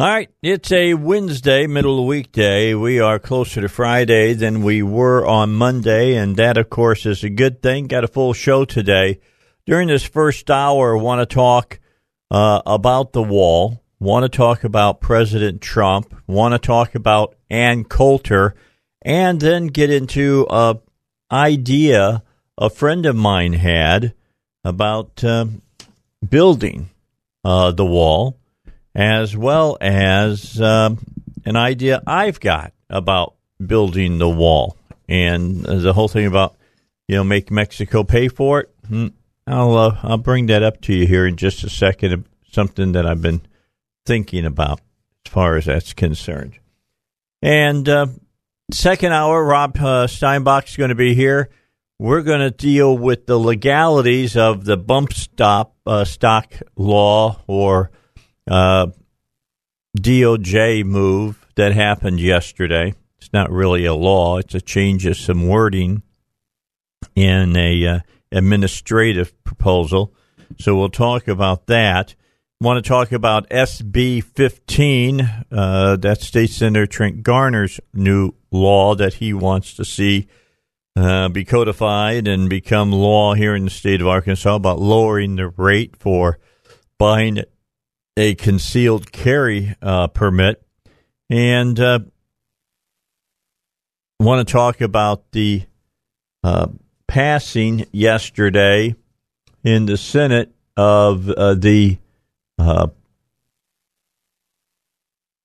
All right, it's a Wednesday, middle of the weekday. We are closer to Friday than we were on Monday, and that, of course, is a good thing. Got a full show today. During this first hour, I want to talk uh, about the wall, want to talk about President Trump, want to talk about Ann Coulter, and then get into a idea a friend of mine had about uh, building uh, the wall as well as um, an idea I've got about building the wall and the whole thing about you know make Mexico pay for it. Hmm, I'll uh, I'll bring that up to you here in just a second. Something that I've been thinking about as far as that's concerned. And uh, second hour, Rob uh, Steinbach is going to be here. We're going to deal with the legalities of the bump stop uh, stock law or uh, DOJ move that happened yesterday. It's not really a law; it's a change of some wording in a uh, administrative proposal. So we'll talk about that. Want to talk about SB 15? Uh, that's State Senator Trent Garner's new law that he wants to see uh, be codified and become law here in the state of Arkansas about lowering the rate for buying a concealed carry uh, permit. And uh, want to talk about the uh, passing yesterday in the Senate of uh, the uh,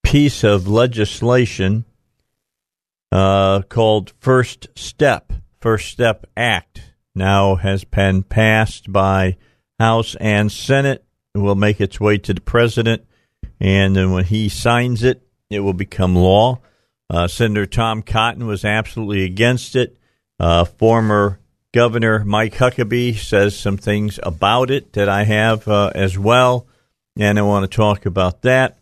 piece of legislation uh, called First Step. First Step Act now has been passed by House and Senate will make its way to the president, and then when he signs it, it will become law. Uh, Senator Tom Cotton was absolutely against it. Uh, former Governor Mike Huckabee says some things about it that I have uh, as well, and I want to talk about that.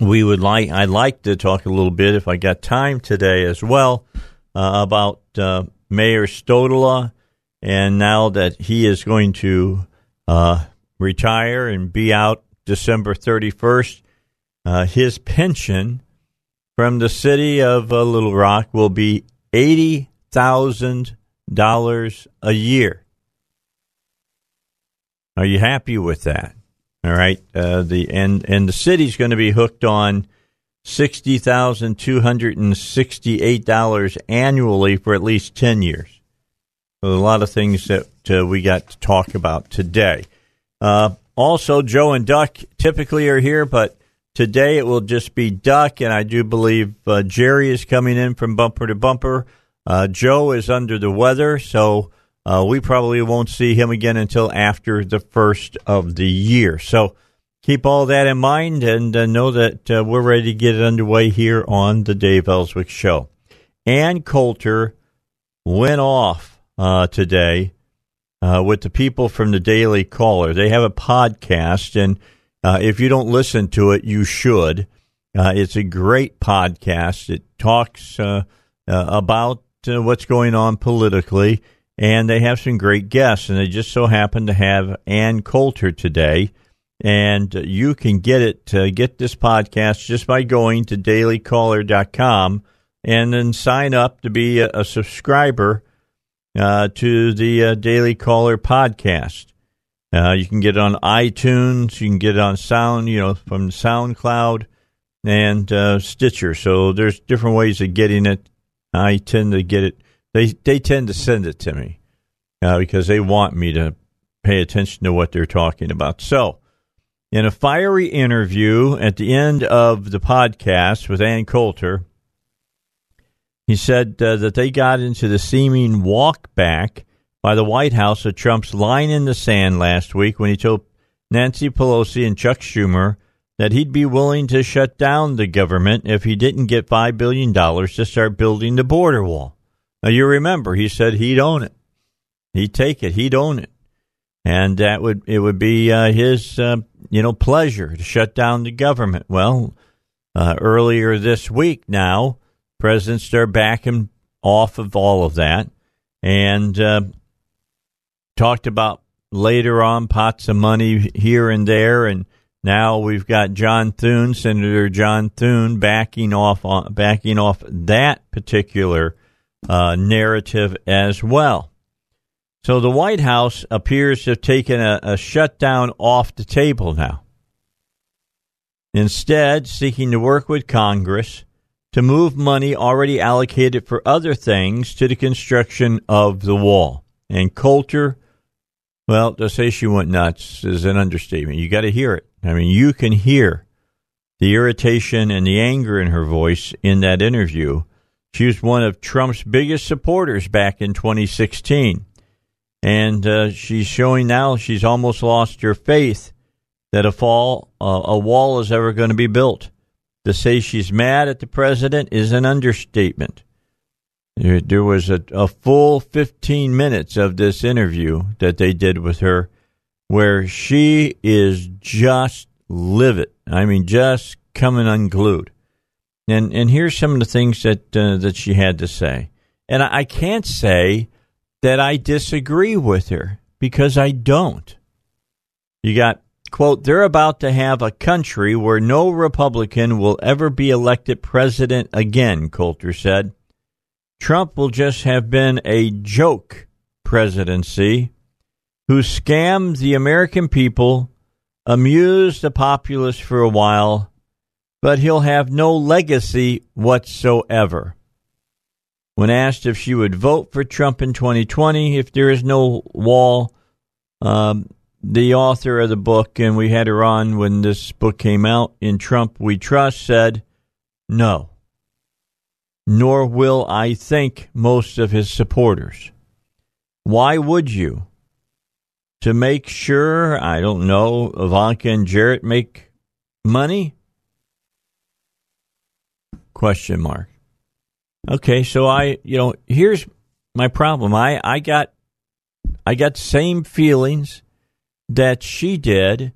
We would like I'd like to talk a little bit if I got time today as well uh, about uh, Mayor Stodola, and now that he is going to uh, retire and be out December 31st. Uh, his pension from the city of uh, Little Rock will be $80,000 a year. Are you happy with that? All right. Uh, the and and the city's going to be hooked on sixty thousand two hundred and sixty-eight dollars annually for at least ten years. So a lot of things that uh, we got to talk about today. Uh, also, Joe and Duck typically are here, but today it will just be Duck, and I do believe uh, Jerry is coming in from bumper to bumper. Uh, Joe is under the weather, so uh, we probably won't see him again until after the first of the year. So keep all that in mind and uh, know that uh, we're ready to get it underway here on the Dave Elswick Show. Ann Coulter went off today uh, with the people from the Daily Caller. They have a podcast, and uh, if you don't listen to it, you should. Uh, it's a great podcast. It talks uh, uh, about uh, what's going on politically, and they have some great guests. And they just so happen to have Ann Coulter today. And you can get it, get this podcast just by going to dailycaller.com and then sign up to be a, a subscriber uh, to the uh, Daily Caller podcast. Uh, you can get it on iTunes. You can get it on Sound, you know, from SoundCloud and uh, Stitcher. So there's different ways of getting it. I tend to get it. They they tend to send it to me uh, because they want me to pay attention to what they're talking about. So, in a fiery interview at the end of the podcast with Ann Coulter, he said uh, that they got into the seeming walk back by the White House of Trump's line in the sand last week when he told Nancy Pelosi and Chuck Schumer that he'd be willing to shut down the government if he didn't get $5 billion to start building the border wall. Now, you remember, he said he'd own it. He'd take it. He'd own it. And that would, it would be uh, his, uh, you know, pleasure to shut down the government. Well, uh, earlier this week now, presidents are backing off of all of that and uh, talked about later on pots of money here and there and now we've got John Thune, Senator John Thune, backing off on, backing off that particular uh, narrative as well. So the White House appears to have taken a, a shutdown off the table now. Instead, seeking to work with Congress to move money already allocated for other things to the construction of the wall. And Coulter, well, to say she went nuts is an understatement. You got to hear it. I mean, you can hear the irritation and the anger in her voice in that interview. She was one of Trump's biggest supporters back in 2016. And uh, she's showing now she's almost lost her faith that a fall, uh, a wall is ever going to be built. To say she's mad at the president is an understatement. There was a, a full 15 minutes of this interview that they did with her where she is just livid. I mean, just coming unglued. And and here's some of the things that uh, that she had to say. And I, I can't say that I disagree with her because I don't. You got quote, they're about to have a country where no Republican will ever be elected president again, Coulter said. Trump will just have been a joke presidency who scammed the American people, amused the populace for a while, but he'll have no legacy whatsoever. When asked if she would vote for Trump in 2020 if there is no wall, um, the author of the book, and we had her on when this book came out, In Trump We Trust, said no. Nor will I think most of his supporters. Why would you? to make sure, I don't know, Ivanka and Jared make money? Question mark. Okay, so I, you know, here's my problem. I, I got, I got same feelings that she did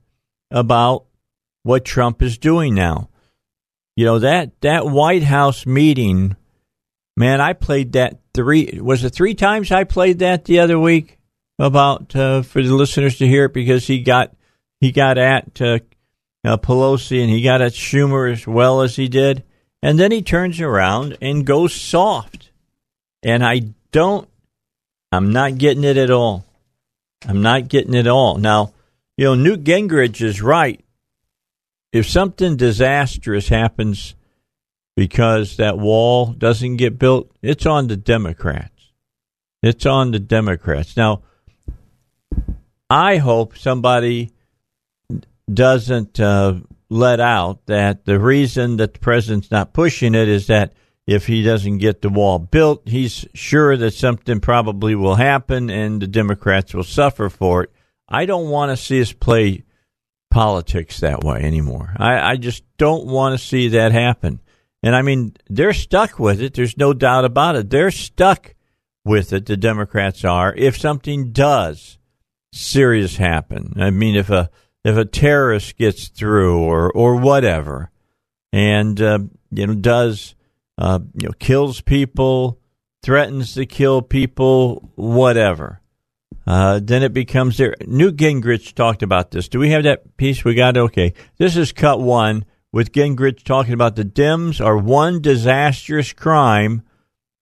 about what Trump is doing now. You know that that White House meeting, man. I played that three. Was it three times I played that the other week? about uh, for the listeners to hear it because he got he got at uh, uh, Pelosi and he got at Schumer as well as he did, and then he turns around and goes soft, and I don't, I'm not getting it at all. I'm not getting it all. Now, you know, Newt Gingrich is right. If something disastrous happens because that wall doesn't get built, it's on the Democrats. It's on the Democrats. Now, I hope somebody doesn't uh, let out that the reason that the president's not pushing it is that if he doesn't get the wall built, he's sure that something probably will happen and the Democrats will suffer for it. I don't want to see us play politics that way anymore. I, I just don't want to see that happen. And I mean, they're stuck with it. There's no doubt about it. They're stuck with it. The Democrats are. If something does serious happen. I mean, if a if a terrorist gets through or or whatever, and uh, you know does uh, you know kills people, threatens to kill people, whatever. Uh, then it becomes there. Newt Gingrich talked about this. Do we have that piece? We got it. Okay. This is cut one with Gingrich talking about the Dems are one disastrous crime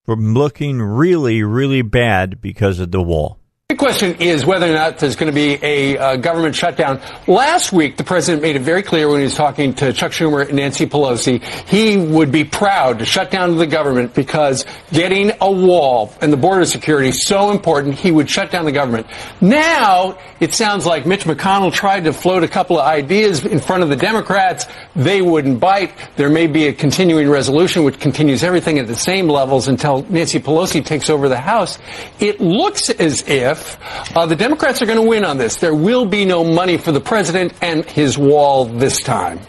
from looking really, really bad because of the wall. The question is whether or not there's going to be a uh, government shutdown. Last week, the president made it very clear when he was talking to Chuck Schumer and Nancy Pelosi, he would be proud to shut down the government because getting a wall and the border security is so important, he would shut down the government. Now, it sounds like Mitch McConnell tried to float a couple of ideas in front of the Democrats. They wouldn't bite. There may be a continuing resolution which continues everything at the same levels until Nancy Pelosi takes over the House. It looks as if if uh, the Democrats are going to win on this. There will be no money for the president and his wall this time.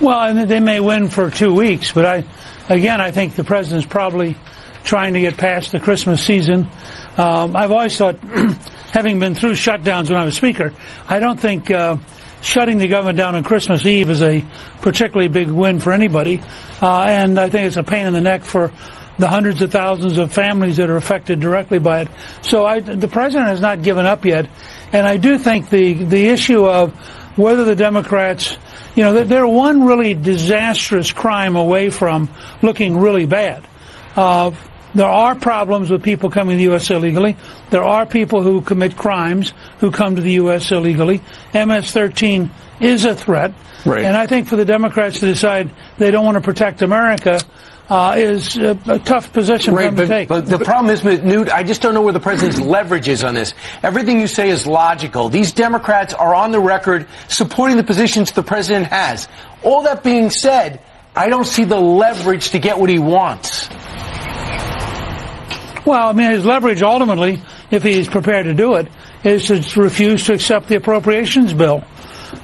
Well, and they may win for two weeks, but I, again, I think the president's probably trying to get past the Christmas season. Um, I've always thought, having been through shutdowns when I was speaker, I don't think uh, shutting the government down on Christmas Eve is a particularly big win for anybody, uh, and I think it's a pain in the neck for the hundreds of thousands of families that are affected directly by it. So I, the president has not given up yet, and I do think the the issue of whether the Democrats, you know, they're one really disastrous crime away from looking really bad. Uh, there are problems with people coming to the U.S. illegally. There are people who commit crimes who come to the U.S. illegally. MS-13 is a threat. Right. And I think for the Democrats to decide they don't want to protect America uh, is a, a, tough position right, for them but, to take. But the problem is, Newt, I just don't know where the president's leverage is on this. Everything you say is logical. These Democrats are on the record supporting the positions the president has. All that being said, I don't see the leverage to get what he wants. Well, I mean, his leverage ultimately, if he's prepared to do it, is to refuse to accept the appropriations bill.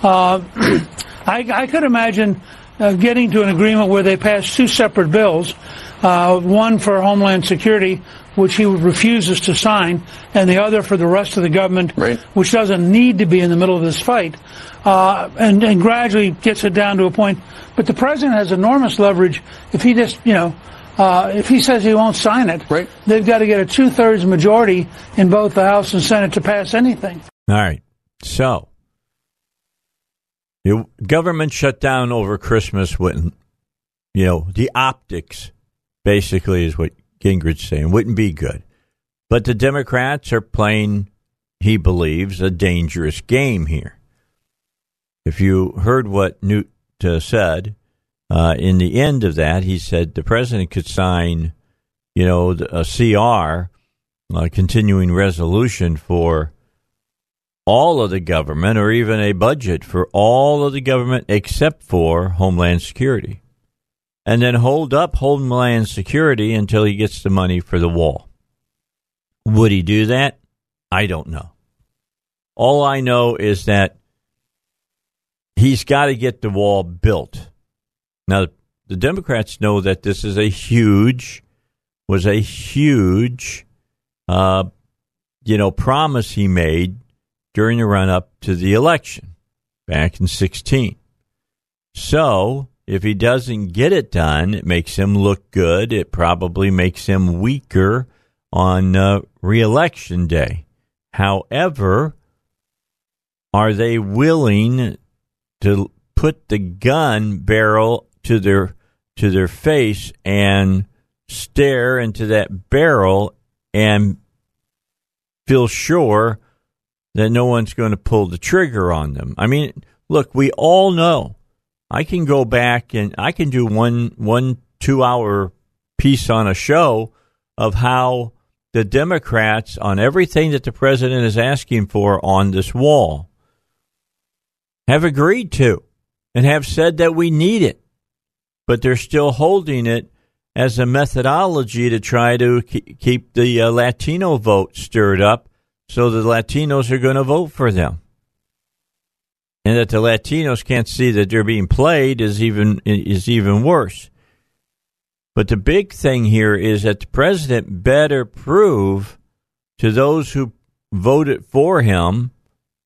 Uh, I, I could imagine uh, getting to an agreement where they pass two separate bills, uh, one for Homeland Security, which he refuses to sign, and the other for the rest of the government, right. which doesn't need to be in the middle of this fight, uh, and, and gradually gets it down to a point. But the president has enormous leverage if he just, you know, uh, if he says he won't sign it, right. they've got to get a two-thirds majority in both the House and Senate to pass anything. All right. So, the government shutdown over Christmas wouldn't, you know, the optics basically is what Gingrich's saying, wouldn't be good. But the Democrats are playing, he believes, a dangerous game here. If you heard what Newt uh, said, uh, in the end of that, he said the president could sign, you know, a CR, a continuing resolution for all of the government or even a budget for all of the government except for Homeland Security. And then hold up Homeland Security until he gets the money for the wall. Would he do that? I don't know. All I know is that he's got to get the wall built. Now, the Democrats know that this is a huge, was a huge, uh, you know, promise he made during the run up to the election back in 16. So, if he doesn't get it done, it makes him look good. It probably makes him weaker on uh, reelection day. However, are they willing to put the gun barrel to their to their face and stare into that barrel and feel sure that no one's going to pull the trigger on them. I mean, look, we all know. I can go back and I can do one one two hour piece on a show of how the Democrats on everything that the president is asking for on this wall have agreed to and have said that we need it, but they're still holding it as a methodology to try to keep the uh, Latino vote stirred up so the Latinos are going to vote for them. And that the Latinos can't see that they're being played is even is even worse. But the big thing here is that the president better prove to those who voted for him,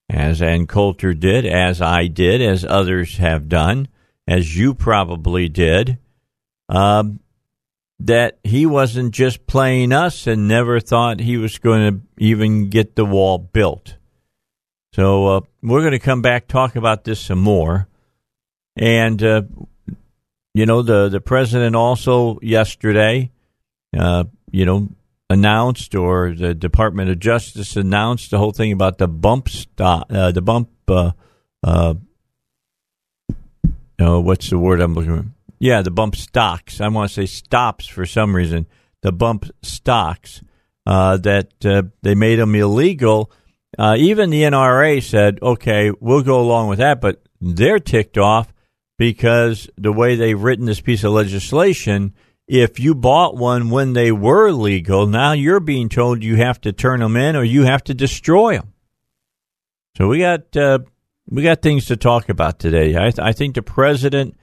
as Ann Coulter did, as I did, as others have done, as you probably did, um, that he wasn't just playing us and never thought he was going to even get the wall built. So uh, we're going to come back talk about this some more, and uh, you know the the president also yesterday, uh, you know, announced or the Department of Justice announced the whole thing about the bump stop, uh, the bump. Uh, uh, what's the word I'm looking for? Yeah, the bump stocks. I want to say stops for some reason. The bump stocks uh, that uh, they made them illegal. Uh, even the NRA said, "Okay, we'll go along with that," but they're ticked off because the way they've written this piece of legislation. If you bought one when they were legal, now you're being told you have to turn them in or you have to destroy them. So we got uh, we got things to talk about today. I, th- I think the president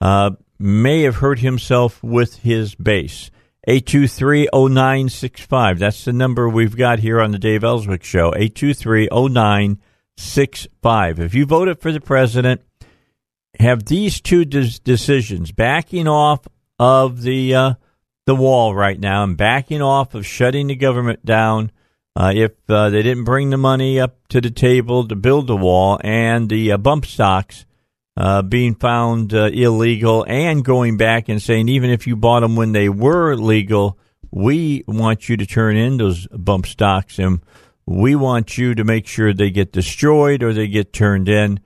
uh, may have hurt himself with his base. 823-0965. That's the number we've got here on the Dave Elswick Show. 823-0965. If you voted for the president, have these two des- decisions, backing off of the uh, the wall right now and backing off of shutting the government down uh, if uh, they didn't bring the money up to the table to build the wall and the uh, bump stocks uh, being found uh, illegal and going back and saying even if you bought them when they were legal, we want you to turn in those bump stocks and we want you to make sure they get destroyed or they get turned in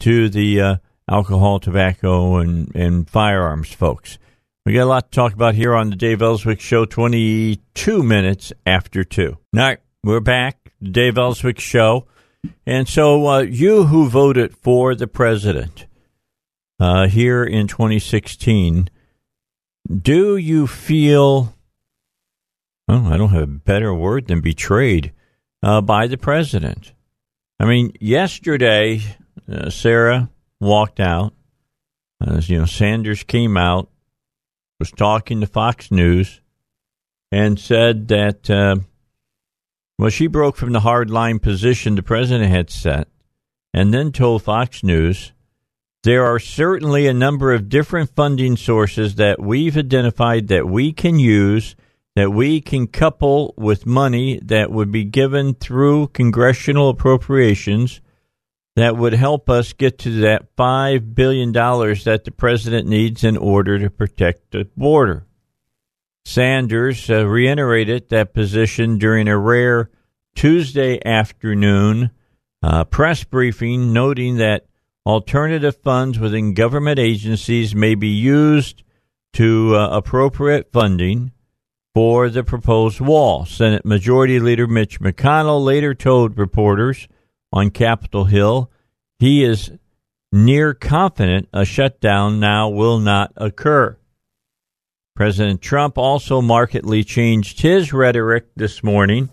to the uh, alcohol, tobacco, and, and firearms folks. We got a lot to talk about here on the Dave Elswick Show, 22 minutes after 2. All right, we're back. Dave Elswick Show. And so, uh, you who voted for the president uh, here in 2016, do you feel, oh, I don't have a better word than betrayed uh, by the president? I mean, yesterday, uh, Sarah walked out. As you know, Sanders came out was talking to Fox News and said that, uh, well, she broke from the hard line position the president had set and then told Fox News there are certainly a number of different funding sources that we've identified that we can use, that we can couple with money that would be given through congressional appropriations that would help us get to that $5 billion that the president needs in order to protect the border. Sanders uh, reiterated that position during a rare Tuesday afternoon uh, press briefing, noting that alternative funds within government agencies may be used to uh, appropriate funding for the proposed wall. Senate Majority Leader Mitch McConnell later told reporters on Capitol Hill, he is near confident a shutdown now will not occur. President Trump also markedly changed his rhetoric this morning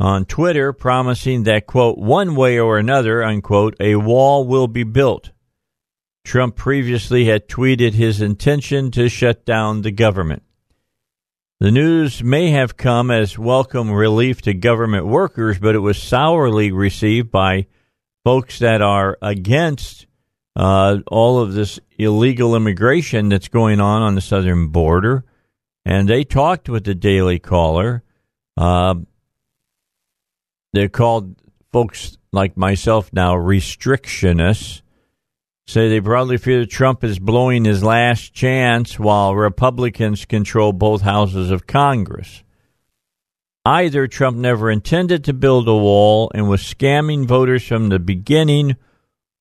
on Twitter, promising that, quote, one way or another, unquote, a wall will be built. Trump previously had tweeted his intention to shut down the government. The news may have come as welcome relief to government workers, but it was sourly received by folks that are against uh, all of this illegal immigration that's going on on the southern border. And they talked with the Daily Caller. Uh, they're called folks like myself now restrictionists say they broadly fear that Trump is blowing his last chance while Republicans control both houses of Congress. Either Trump never intended to build a wall and was scamming voters from the beginning,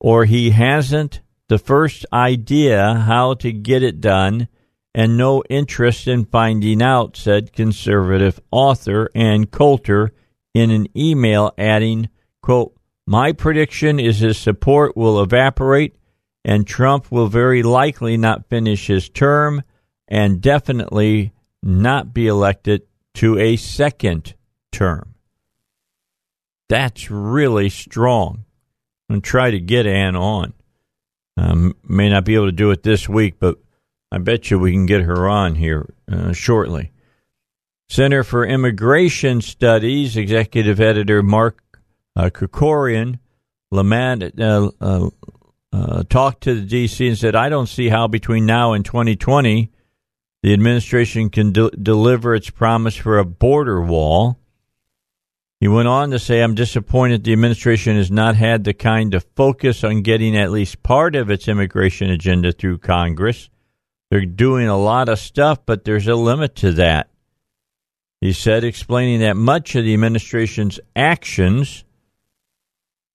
or he hasn't the first idea how to get it done and no interest in finding out, said conservative author Ann Coulter in an email adding, quote, my prediction is his support will evaporate and Trump will very likely not finish his term and definitely not be elected to a second term. That's really strong. I'm try to get Ann on. Um, may not be able to do it this week, but I bet you we can get her on here uh, shortly. Center for Immigration Studies executive editor Mark uh, Krikorian uh, uh uh, talked to the D.C. and said, I don't see how between now and 2020 the administration can de- deliver its promise for a border wall. He went on to say, I'm disappointed the administration has not had the kind of focus on getting at least part of its immigration agenda through Congress. They're doing a lot of stuff, but there's a limit to that. He said, explaining that much of the administration's actions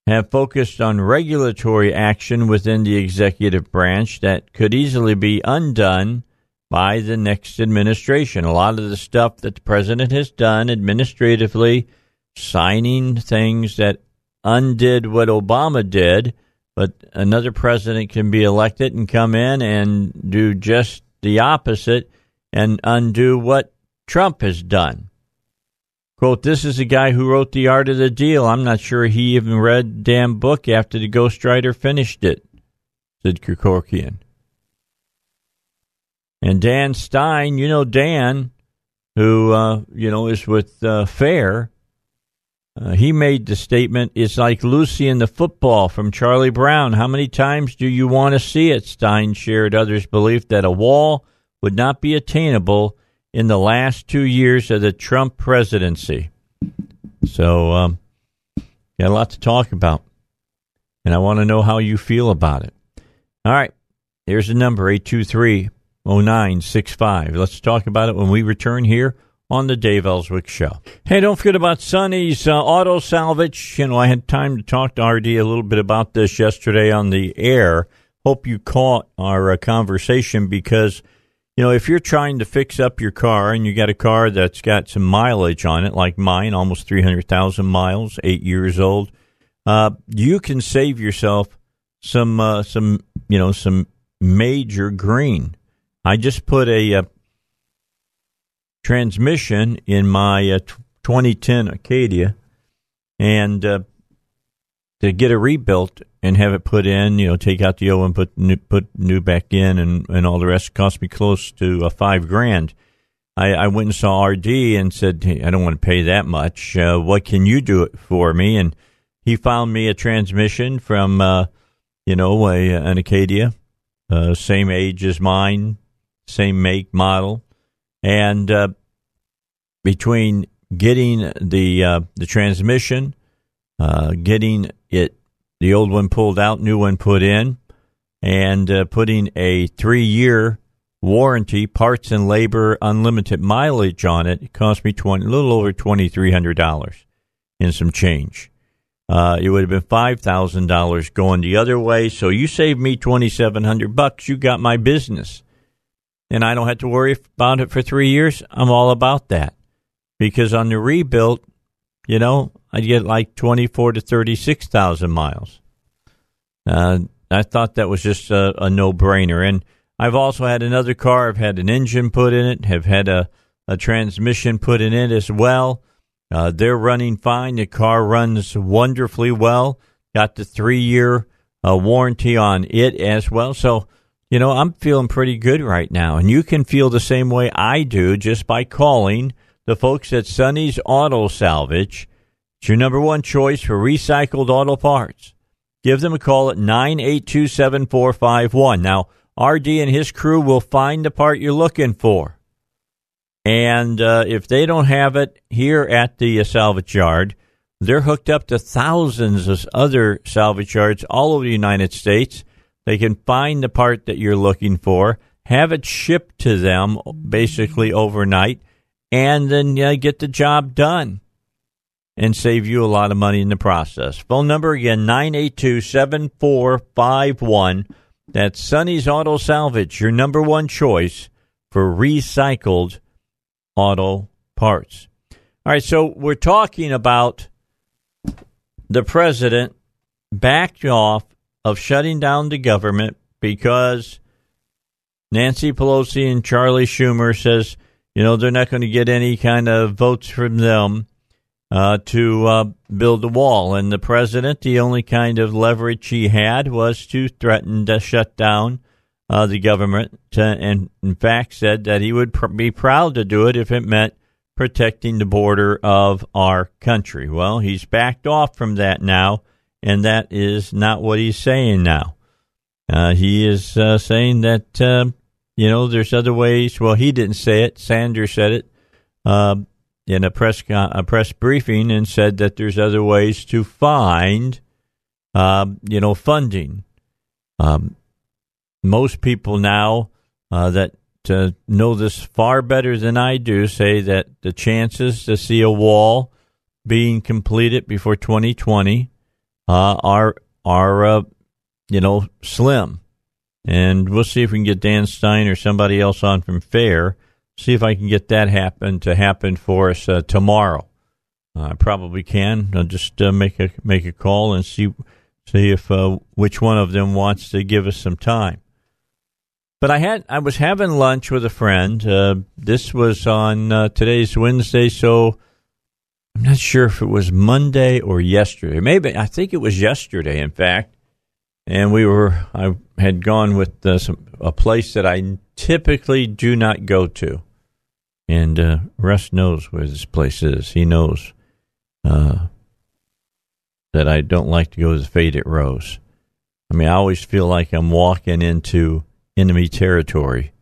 have focused on regulatory action within the executive branch that could easily be undone by the next administration. A lot of the stuff that the president has done administratively, signing things that undid what Obama did, but another president can be elected and come in and do just the opposite and undo what Trump has done. Quote, this is a guy who wrote The Art of the Deal. I'm not sure he even read the damn book after the ghostwriter finished it, said Krikorian. And Dan Stein, you know Dan, who uh, you know is with uh, Fair. Uh, he made the statement, "It's like Lucy in the football from Charlie Brown. How many times do you want to see it?" Stein shared others' belief that a wall would not be attainable in the last two years of the Trump presidency. So, um, got a lot to talk about, and I want to know how you feel about it. All right, here's the number 823 0965. Let's talk about it when we return here on the Dave Elswick Show. Hey, don't forget about Sonny's uh, Auto Salvage. You know, I had time to talk to RD a little bit about this yesterday on the air. Hope you caught our uh, conversation because you know, if you're trying to fix up your car and you got a car that's got some mileage on it, like mine, almost 300,000 miles, eight years old, uh, you can save yourself some, uh, some, you know, some major green. I just put a, uh, transmission in my uh, 2010 Acadia and uh, to get it rebuilt and have it put in, you know, take out the old and put new, put new back in, and, and all the rest cost me close to uh, five grand. I, I went and saw RD and said, hey, I don't want to pay that much. Uh, what can you do it for me? And he found me a transmission from, uh, you know, a, an Acadia, uh, same age as mine, same make, model, and uh, between getting the uh, the transmission, getting it the old one pulled out, new one put in, and uh, putting a three year warranty, parts and labor, unlimited mileage on it. It cost me 20, a little over $2,300 in some change. Uh, it would have been five thousand dollars going the other way. So you saved me twenty seven hundred bucks. You got my business, and I don't have to worry about it for three years. I'm all about that because on the rebuild, you know, I'd get like 24 to 36,000 miles. Uh, I thought that was just a, a no brainer. And I've also had another car. I've had an engine put in it, have had a, a transmission put in it as well. Uh, they're running fine. The car runs wonderfully well. Got the three year uh, warranty on it as well. So, you know, I'm feeling pretty good right now. And you can feel the same way I do just by calling the folks at Sonny's Auto Salvage it's your number one choice for recycled auto parts. Give them a call at 982 7451. Now, RD and his crew will find the part you're looking for. And uh, if they don't have it here at the uh, salvage yard, they're hooked up to thousands of other salvage yards all over the United States. They can find the part that you're looking for, have it shipped to them basically overnight, and then uh, get the job done and save you a lot of money in the process. Phone number again 982 7451. That's Sonny's Auto Salvage, your number one choice for recycled auto parts. All right, so we're talking about the president backed off of shutting down the government because Nancy Pelosi and Charlie Schumer says, you know, they're not going to get any kind of votes from them uh, to uh, build a wall. And the president, the only kind of leverage he had was to threaten to shut down uh, the government, to, and in fact said that he would pr- be proud to do it if it meant protecting the border of our country. Well, he's backed off from that now, and that is not what he's saying now. Uh, he is uh, saying that, uh, you know, there's other ways. Well, he didn't say it. Sanders said it. In a press a press briefing and said that there's other ways to find, um, you know, funding. Um, most people now uh, that uh, know this far better than I do say that the chances to see a wall being completed before 2020 uh, are are uh, you know slim, and we'll see if we can get Dan Stein or somebody else on from Fair see if I can get that happen to happen for us uh, tomorrow. Uh, I probably can. I'll just uh, make a make a call and see see if uh, which one of them wants to give us some time. But I had I was having lunch with a friend. Uh, this was on uh, today's Wednesday, so I'm not sure if it was Monday or yesterday. Maybe I think it was yesterday. In fact, and we were I had gone with uh, some, a place that I typically do not go to, and uh, Russ knows where this place is. He knows uh, that I don't like to go to the Faded Rose. I mean, I always feel like I'm walking into enemy territory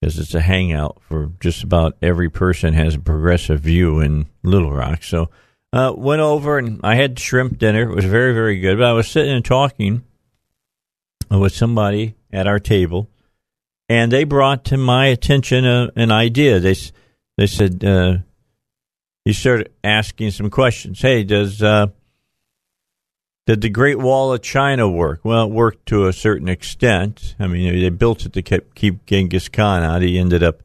because it's a hangout for just about every person has a progressive view in Little Rock. So uh, went over and I had shrimp dinner. It was very, very good. But I was sitting and talking with somebody at our table, and they brought to my attention a, an idea. They they said uh, he started asking some questions. Hey, does uh, did the Great Wall of China work? Well, it worked to a certain extent. I mean, they built it to keep Genghis Khan out. He ended up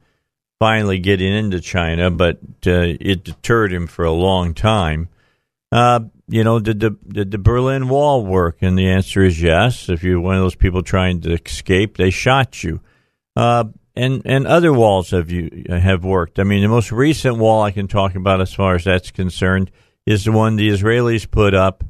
finally getting into China, but uh, it deterred him for a long time. Uh, you know, did the did the Berlin Wall work? And the answer is yes. If you're one of those people trying to escape, they shot you. Uh, and and other walls have you have worked. I mean, the most recent wall I can talk about, as far as that's concerned, is the one the Israelis put up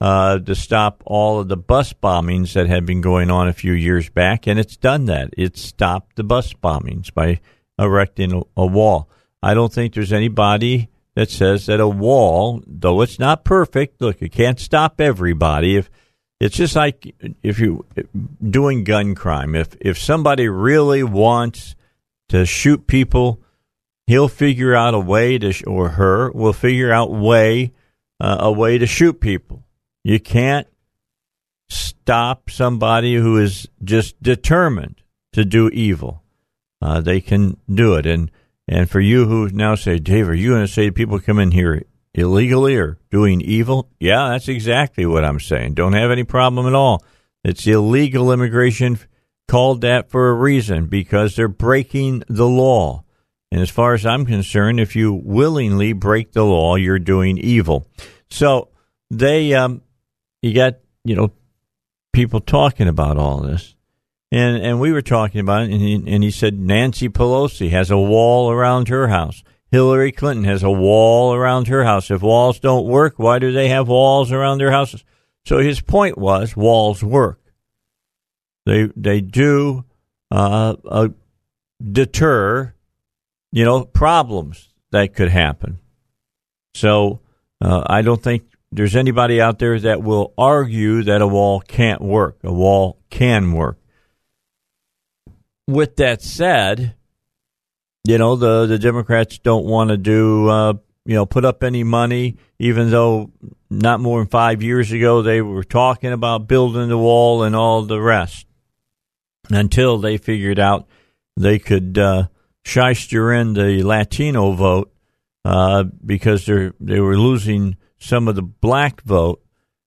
uh, to stop all of the bus bombings that had been going on a few years back, and it's done that. It's stopped the bus bombings by erecting a, a wall. I don't think there's anybody that says that a wall, though it's not perfect, look, it can't stop everybody. If it's just like if you doing gun crime, if if somebody really wants to shoot people, he'll figure out a way to, or her will figure out way uh, a way to shoot people. You can't stop somebody who is just determined to do evil. Uh, they can do it. And and for you who now say, Dave, are you going to say people come in here illegally or doing evil? Yeah, that's exactly what I'm saying. Don't have any problem at all. It's illegal immigration called that for a reason because they're breaking the law. And as far as I'm concerned, if you willingly break the law, you're doing evil. So they um, you got you know people talking about all this, and and we were talking about it, and he, and he said Nancy Pelosi has a wall around her house. Hillary Clinton has a wall around her house. If walls don't work, why do they have walls around their houses? So his point was walls work. They they do uh, uh, deter, you know, problems that could happen. So uh, I don't think there's anybody out there that will argue that a wall can't work. A wall can work. With that said, you know the the Democrats don't want to do uh, you know put up any money, even though not more than five years ago they were talking about building the wall and all the rest. Until they figured out they could uh, shyster in the Latino vote uh, because they they were losing some of the black vote,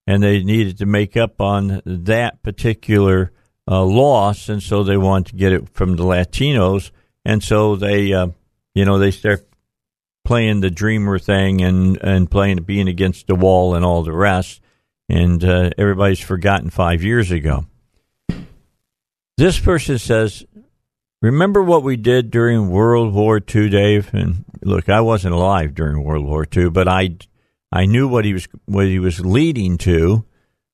and they needed to make up on that particular uh, loss, and so they want to get it from the Latinos, and so they, uh, you know, they start playing the dreamer thing and and playing being against the wall and all the rest, and uh, everybody's forgotten five years ago. This person says, "Remember what we did during World War II, Dave?" And look, I wasn't alive during World War II, but I I knew what he was what he was leading to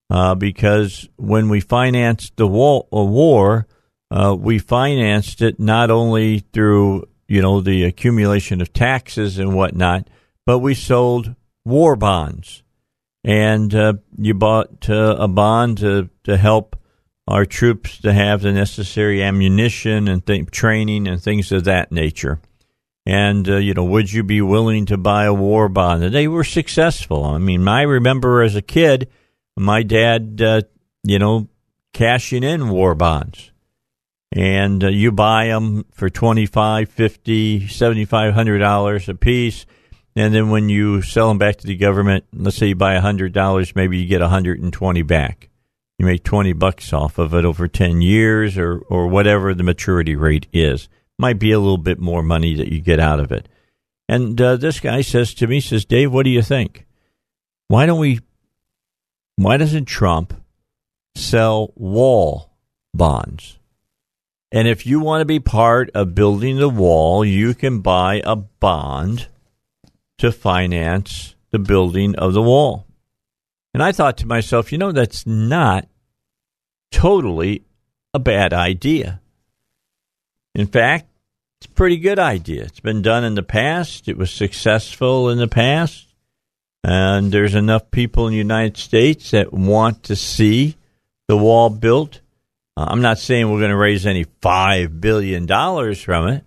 uh, because when we financed the war, war uh, we financed it not only through you know the accumulation of taxes and whatnot, but we sold war bonds, and uh, you bought uh, a bond to to help our troops to have the necessary ammunition and th- training and things of that nature. And, uh, you know, would you be willing to buy a war bond? And they were successful. I mean, I remember as a kid, my dad, uh, you know, cashing in war bonds. And uh, you buy them for twenty five, fifty, seventy five hundred dollars 50 $7,500 a piece. And then when you sell them back to the government, let's say you buy a hundred dollars, maybe you get a hundred and twenty back. You make twenty bucks off of it over ten years or, or whatever the maturity rate is might be a little bit more money that you get out of it. And uh, this guy says to me, says, Dave, what do you think? Why don't we, why doesn't Trump sell wall bonds? And if you want to be part of building the wall, you can buy a bond to finance the building of the wall. And I thought to myself, you know, that's not totally a bad idea. In fact, it's a pretty good idea. It's been done in the past. It was successful in the past. And there's enough people in the United States that want to see the wall built. Uh, I'm not saying we're going to raise any $5 billion from it,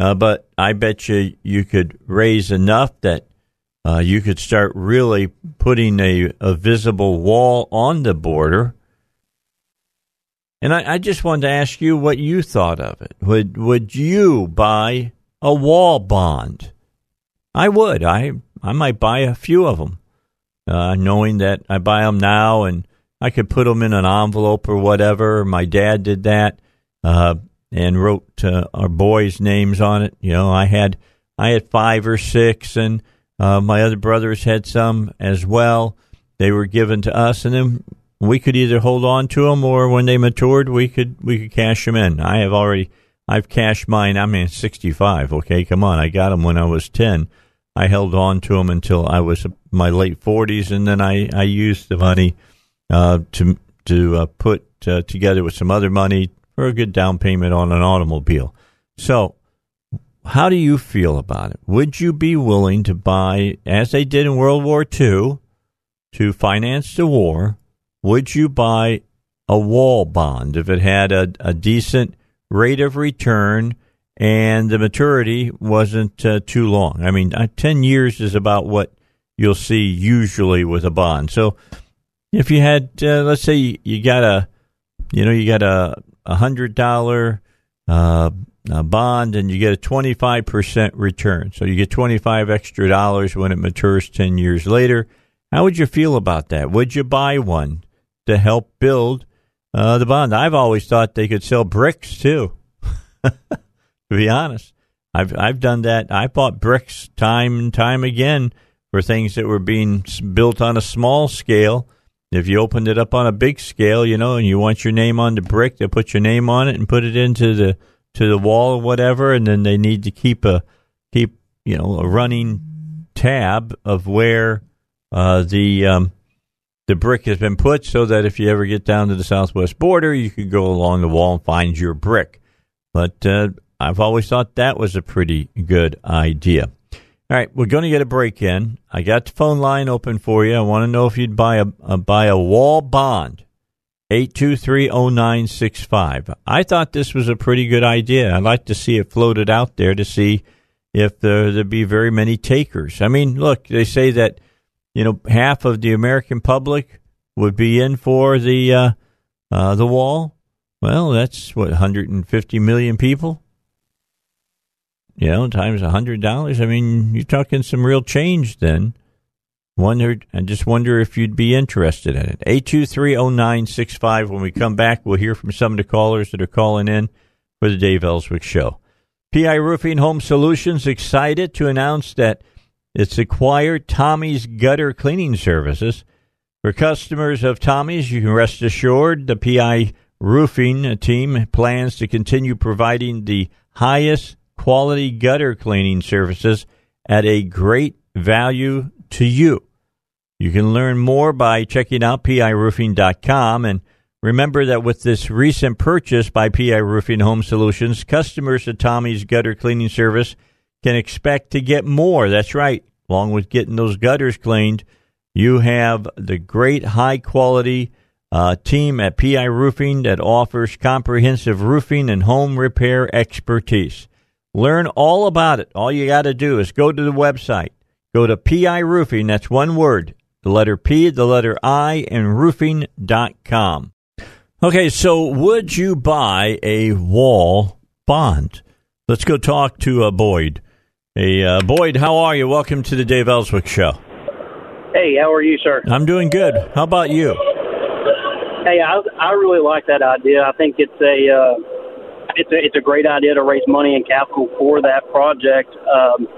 uh, but I bet you you could raise enough that uh, you could start really putting a, a visible wall on the border. And I, I, just wanted to ask you what you thought of it. Would would you buy a wall bond? I would. I I might buy a few of them, uh, knowing that I buy them now and I could put them in an envelope or whatever. My dad did that uh, and wrote uh, our boys' names on it. You know, I had I had five or six, and uh, my other brothers had some as well. They were given to us, and then we could either hold on to them, or when they matured, we could we could cash them in. I have already I've cashed mine. I'm in 65. Okay, come on, I got them when I was 10 I held on to them until I was my late 40s, and then I, I used the money uh, to to uh, put uh, together with some other money for a good down payment on an automobile. So, how do you feel about it? Would you be willing to buy, as they did in World War II, to finance the war? Would you buy a wall bond if it had a, a decent rate of return? And the maturity wasn't uh, too long. I mean, uh, 10 years is about what you'll see usually with a bond. So if you had, uh, let's say you got a, you know, you got a, a hundred dollar uh, bond and you get a 25% return. So you get 25 extra dollars when it matures 10 years later. How would you feel about that? Would you buy one to help build uh, the bond? I've always thought they could sell bricks too. to be honest. I've I've done that. I bought bricks time and time again for things that were being built on a small scale. If you opened it up on a big scale, you know, and you want your name on the brick, they put your name on it and put it into the to the wall or whatever, and then they need to keep a keep you know a running tab of where uh, the um, the brick has been put, so that if you ever get down to the southwest border, you could go along the wall and find your brick. But uh, I've always thought that was a pretty good idea. All right, we're going to get a break in. I got the phone line open for you. I want to know if you'd buy a, a buy a wall bond. 8230965. I thought this was a pretty good idea. I'd like to see it floated out there to see if there, there'd be very many takers. I mean, look, they say that you know half of the American public would be in for the uh, uh, the wall. Well, that's what 150 million people you know, times a hundred dollars. I mean, you're talking some real change then. Wondered, I just wonder if you'd be interested in it. Eight two three oh nine six five. When we come back, we'll hear from some of the callers that are calling in for the Dave Elswick Show. PI Roofing Home Solutions excited to announce that it's acquired Tommy's Gutter Cleaning Services. For customers of Tommy's, you can rest assured the PI Roofing team plans to continue providing the highest quality gutter cleaning services at a great value to you. You can learn more by checking out piroofing.com and remember that with this recent purchase by PI Roofing Home Solutions, customers of Tommy's gutter cleaning service can expect to get more. That's right. Along with getting those gutters cleaned, you have the great high quality uh, team at PI Roofing that offers comprehensive roofing and home repair expertise. Learn all about it. All you got to do is go to the website. Go to PI Roofing. That's one word. The letter P, the letter I, and roofing.com. Okay, so would you buy a wall bond? Let's go talk to uh, Boyd. Hey, uh, Boyd, how are you? Welcome to the Dave Elswick Show. Hey, how are you, sir? I'm doing good. How about you? Hey, I, I really like that idea. I think it's a uh, it's a it's a great idea to raise money and capital for that project. Um,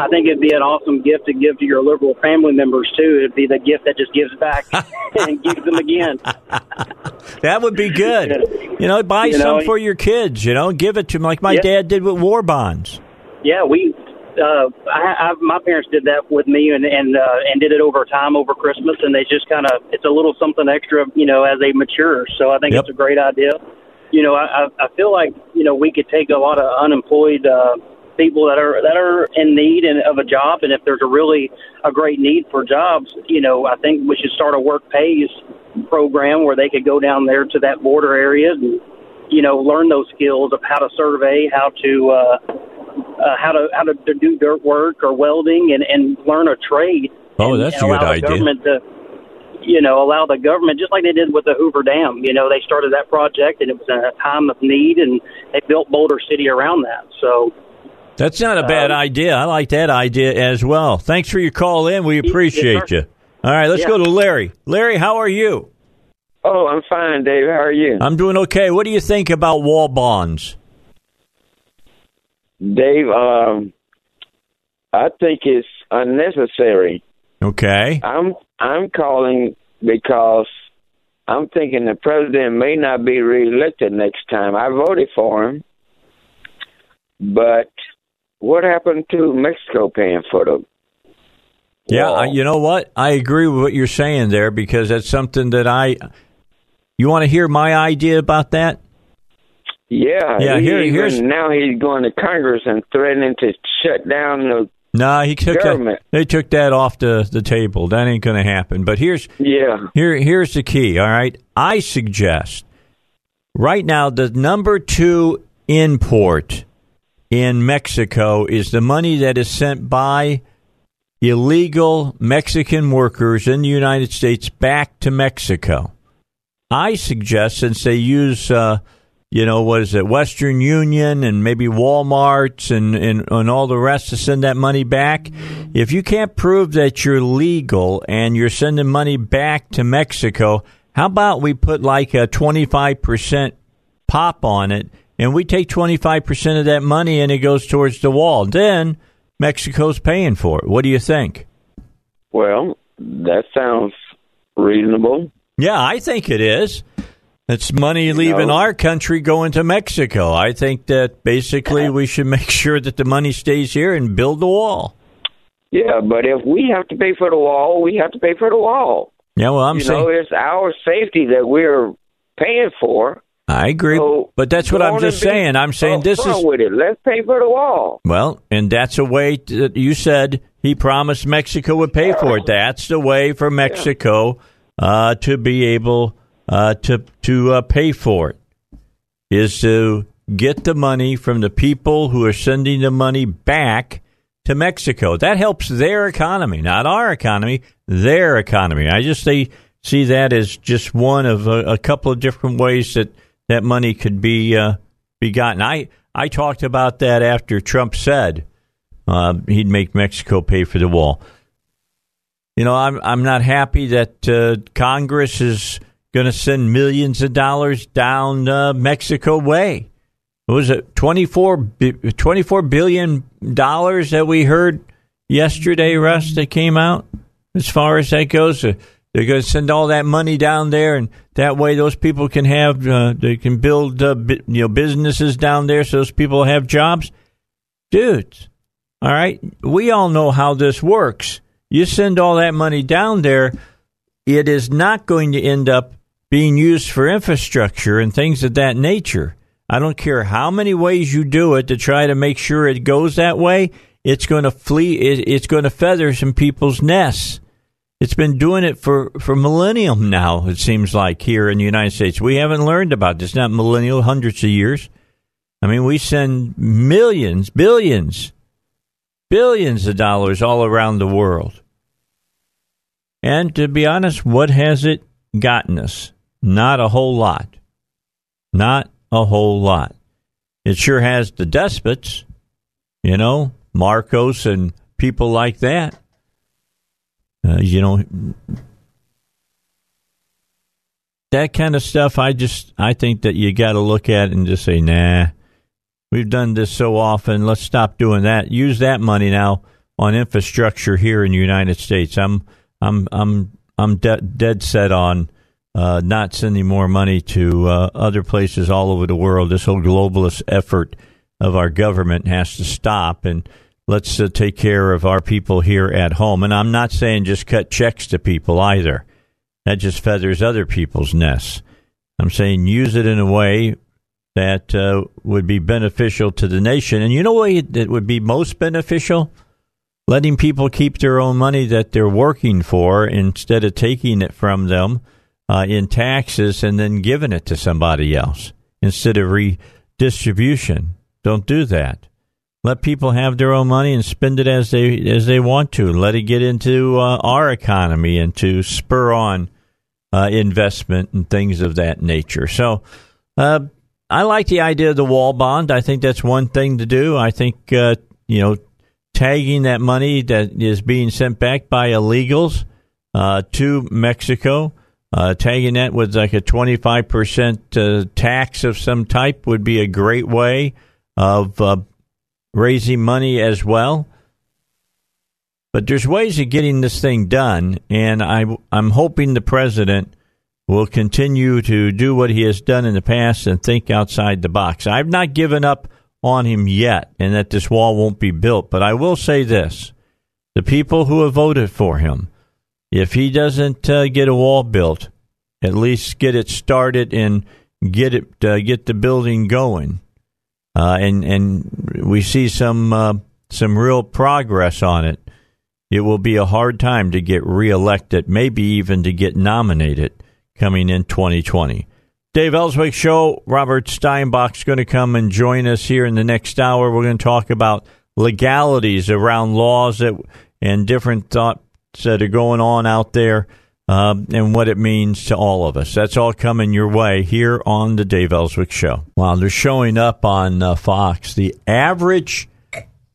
I think it'd be an awesome gift to give to your liberal family members too. It'd be the gift that just gives back and gives them again. that would be good. You know, buy you some know, for your kids. You know, give it to them like my yeah. dad did with war bonds. Yeah, we uh, I, I, my parents did that with me and and uh, and did it over time over Christmas, and they just kind of it's a little something extra, you know, as they mature. So I think Yep. it's a great idea. You know, I I feel like you know we could take a lot of unemployed uh, people that are that are in need and of a job, and if there's a really a great need for jobs, you know, I think we should start a work pays program where they could go down there to that border area and you know learn those skills of how to survey, how to uh, uh, how to how to, to do dirt work or welding, and and learn a trade. Oh, and, that's and a good idea. Government to, you know, allow the government just like they did with the Hoover Dam. You know, they started that project and it was in a time of need, and they built Boulder City around that. So. That's not a bad Um, idea. I like that idea as well. Thanks for your call in. We appreciate sir. you. All right, let's Yeah. go to Larry. Larry, how are you? Oh, I'm fine, Dave. How are you? I'm doing okay. What do you think about wall bonds? Dave, um, I think it's unnecessary. Okay. I'm I'm calling because I'm thinking the president may not be reelected next time. I voted for him, but what happened to Mexico paying for the? Yeah, you know what? I agree with what you're saying there because that's something that I. You want to hear my idea about that? yeah, Yeah, he here- even- now he's going to Congress and threatening to shut down the. No, he took that, they took that off the, the table. That ain't going to happen. But here's Yeah, Here, here's the key. All right, I suggest right now the number two import in Mexico is the money that is sent by illegal Mexican workers in the United States back to Mexico. I suggest since they use, uh, you know, what is it, Western Union and maybe Walmart's and, and, and all the rest to send that money back. If you can't prove that you're legal and you're sending money back to Mexico, how about we put like a 25% pop on it and we take 25% of that money and it goes towards the wall? Then Mexico's paying for it. What do you think? well, that sounds reasonable. Yeah, I think it is. It's money leaving know- our country going to Mexico. I think that basically we should make sure that the money stays here and build the wall. Yeah, but if we have to pay for the wall, we have to pay for the wall. Yeah, well, I'm you saying know, it's our safety that we're paying for. I agree, So but that's what I'm just saying. I'm saying this is with it. Let's pay for the wall. well, and that's a way that you said he promised Mexico would pay for it. That's the way for Mexico uh, to be able uh, to to uh, pay for it is to get the money from the people who are sending the money back to Mexico. That helps their economy, not our economy, their economy. I just see, see that as just one of a, a couple of different ways that that money could be uh, be gotten. I I talked about that after Trump said uh, he'd make Mexico pay for the wall. You know, I'm I'm not happy that uh, Congress is going to send millions of dollars down uh, Mexico way. What was it 24, 24 billion dollars that we heard yesterday, Russ? That came out as far as that goes. Uh, they're going to send all that money down there, and that way those people can have uh, they can build uh, you know businesses down there, so those people have jobs. Dudes, all right, we all know how this works. You send all that money down there, it is not going to end up being used for infrastructure and things of that nature. I don't care how many ways you do it to try to make sure it goes that way. It's going to flee. It, it's going to feather some people's nests. It's been doing it for for millennium now. It seems like here in the United States, we haven't learned about this. Not millennial, hundreds of years. I mean, we send millions, billions, billions of dollars all around the world. And to be honest, what has it gotten us? Not a whole lot. Not a whole lot. It sure has the despots, you know, Marcos and people like that. Uh, you know, that kind of stuff. I just, I think that you got to look at it and just say, nah, we've done this so often. Let's stop doing that. Use that money now on infrastructure here in the United States. I'm, I'm, I'm, I'm de- dead set on uh, not sending more money to uh, other places all over the world. This whole globalist effort of our government has to stop, and let's uh, take care of our people here at home. And I'm not saying just cut checks to people either. That just feathers other people's nests. I'm saying use it in a way that uh, would be beneficial to the nation. And you know what that would be most beneficial? Letting people keep their own money that they're working for instead of taking it from them uh, in taxes and then giving it to somebody else instead of redistribution. Don't do that. Let people have their own money and spend it as they as they want to. Let it get into uh, our economy and to spur on uh, investment and things of that nature. So, uh, I like the idea of the wall bond. I think that's one thing to do. I think uh, you know tagging that money that is being sent back by illegals uh, to Mexico. Uh, tagging that with like a 25% uh, tax of some type would be a great way of uh, raising money as well. But there's ways of getting this thing done, and I, I'm hoping the president will continue to do what he has done in the past and think outside the box. I've not given up on him yet, and that this wall won't be built. But I will say this the people who have voted for him, if he doesn't uh, get a wall built, at least get it started and get it uh, get the building going, uh, and and we see some uh, some real progress on it it will be a hard time to get reelected, maybe even to get nominated coming in 2020. Dave Elswick Show, Robert Steinbuch's going to come and join us here in the next hour. We're going to talk about legalities around laws that and different thoughts that are going on out there um, and what it means to all of us. That's all coming your way here on the Dave Elswick Show. Wow, they're showing up on uh, Fox. The average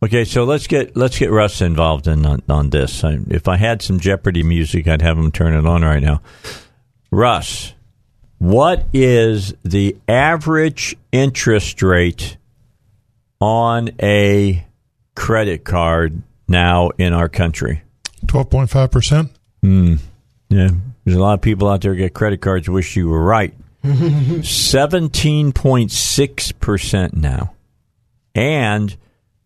Okay, so let's get let's get Russ involved in on, on this. I, if I had some Jeopardy music, I'd have him turn it on right now. Russ, what is the average interest rate on a credit card now in our country? Twelve point five percent. Hmm. Yeah, there's a lot of people out there get credit cards. Wish you were right. Seventeen point six percent now, and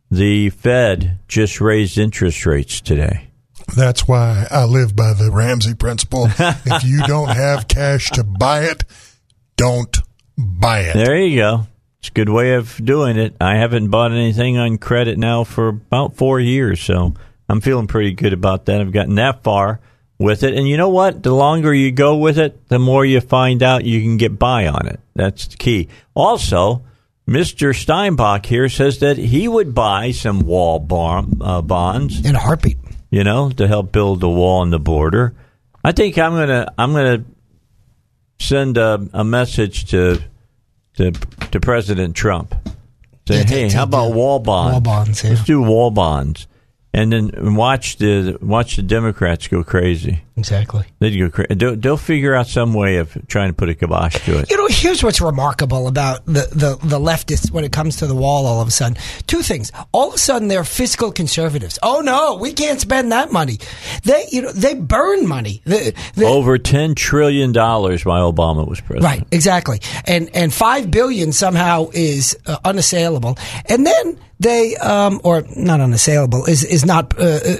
the Fed just raised interest rates today. That's why I live by the Ramsey principle. if you don't have cash to buy it, don't buy it. There you go. It's a good way of doing it. I haven't bought anything on credit now for about four years, so I'm feeling pretty good about that. I've gotten that far with it. And you know what? The longer you go with it, the more you find out you can get by on it. That's the key. Also, Mr. Steinbuch here says that he would buy some wall bond, uh, bonds in a heartbeat. You know, to help build the wall on the border. I think I'm gonna I'm gonna send a, a message to to to President Trump. Say, yeah, hey, how about wall bonds? Wall bonds. Yeah. Let's do wall bonds and then watch the watch the Democrats go crazy. Exactly. They go crazy. They'll, they'll, figure out some way of trying to put a kibosh to it. You know, here's what's remarkable about the, the, the leftists when it comes to the wall. All of a sudden, two things. All of a sudden, they're fiscal conservatives. Oh no, we can't spend that money. They you know they burn money. They, they, Over ten trillion dollars while Obama was president. Right. Exactly. And and five billion somehow is uh, unassailable. And then they um, or not unassailable is is not. Uh, uh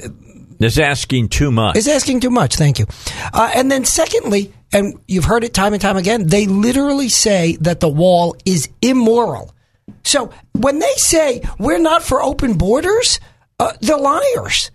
is asking too much. Is asking too much. Thank you. Uh, and then secondly, and you've heard it time and time again, they literally say that the wall is immoral. So when they say we're not for open borders, uh, they're liars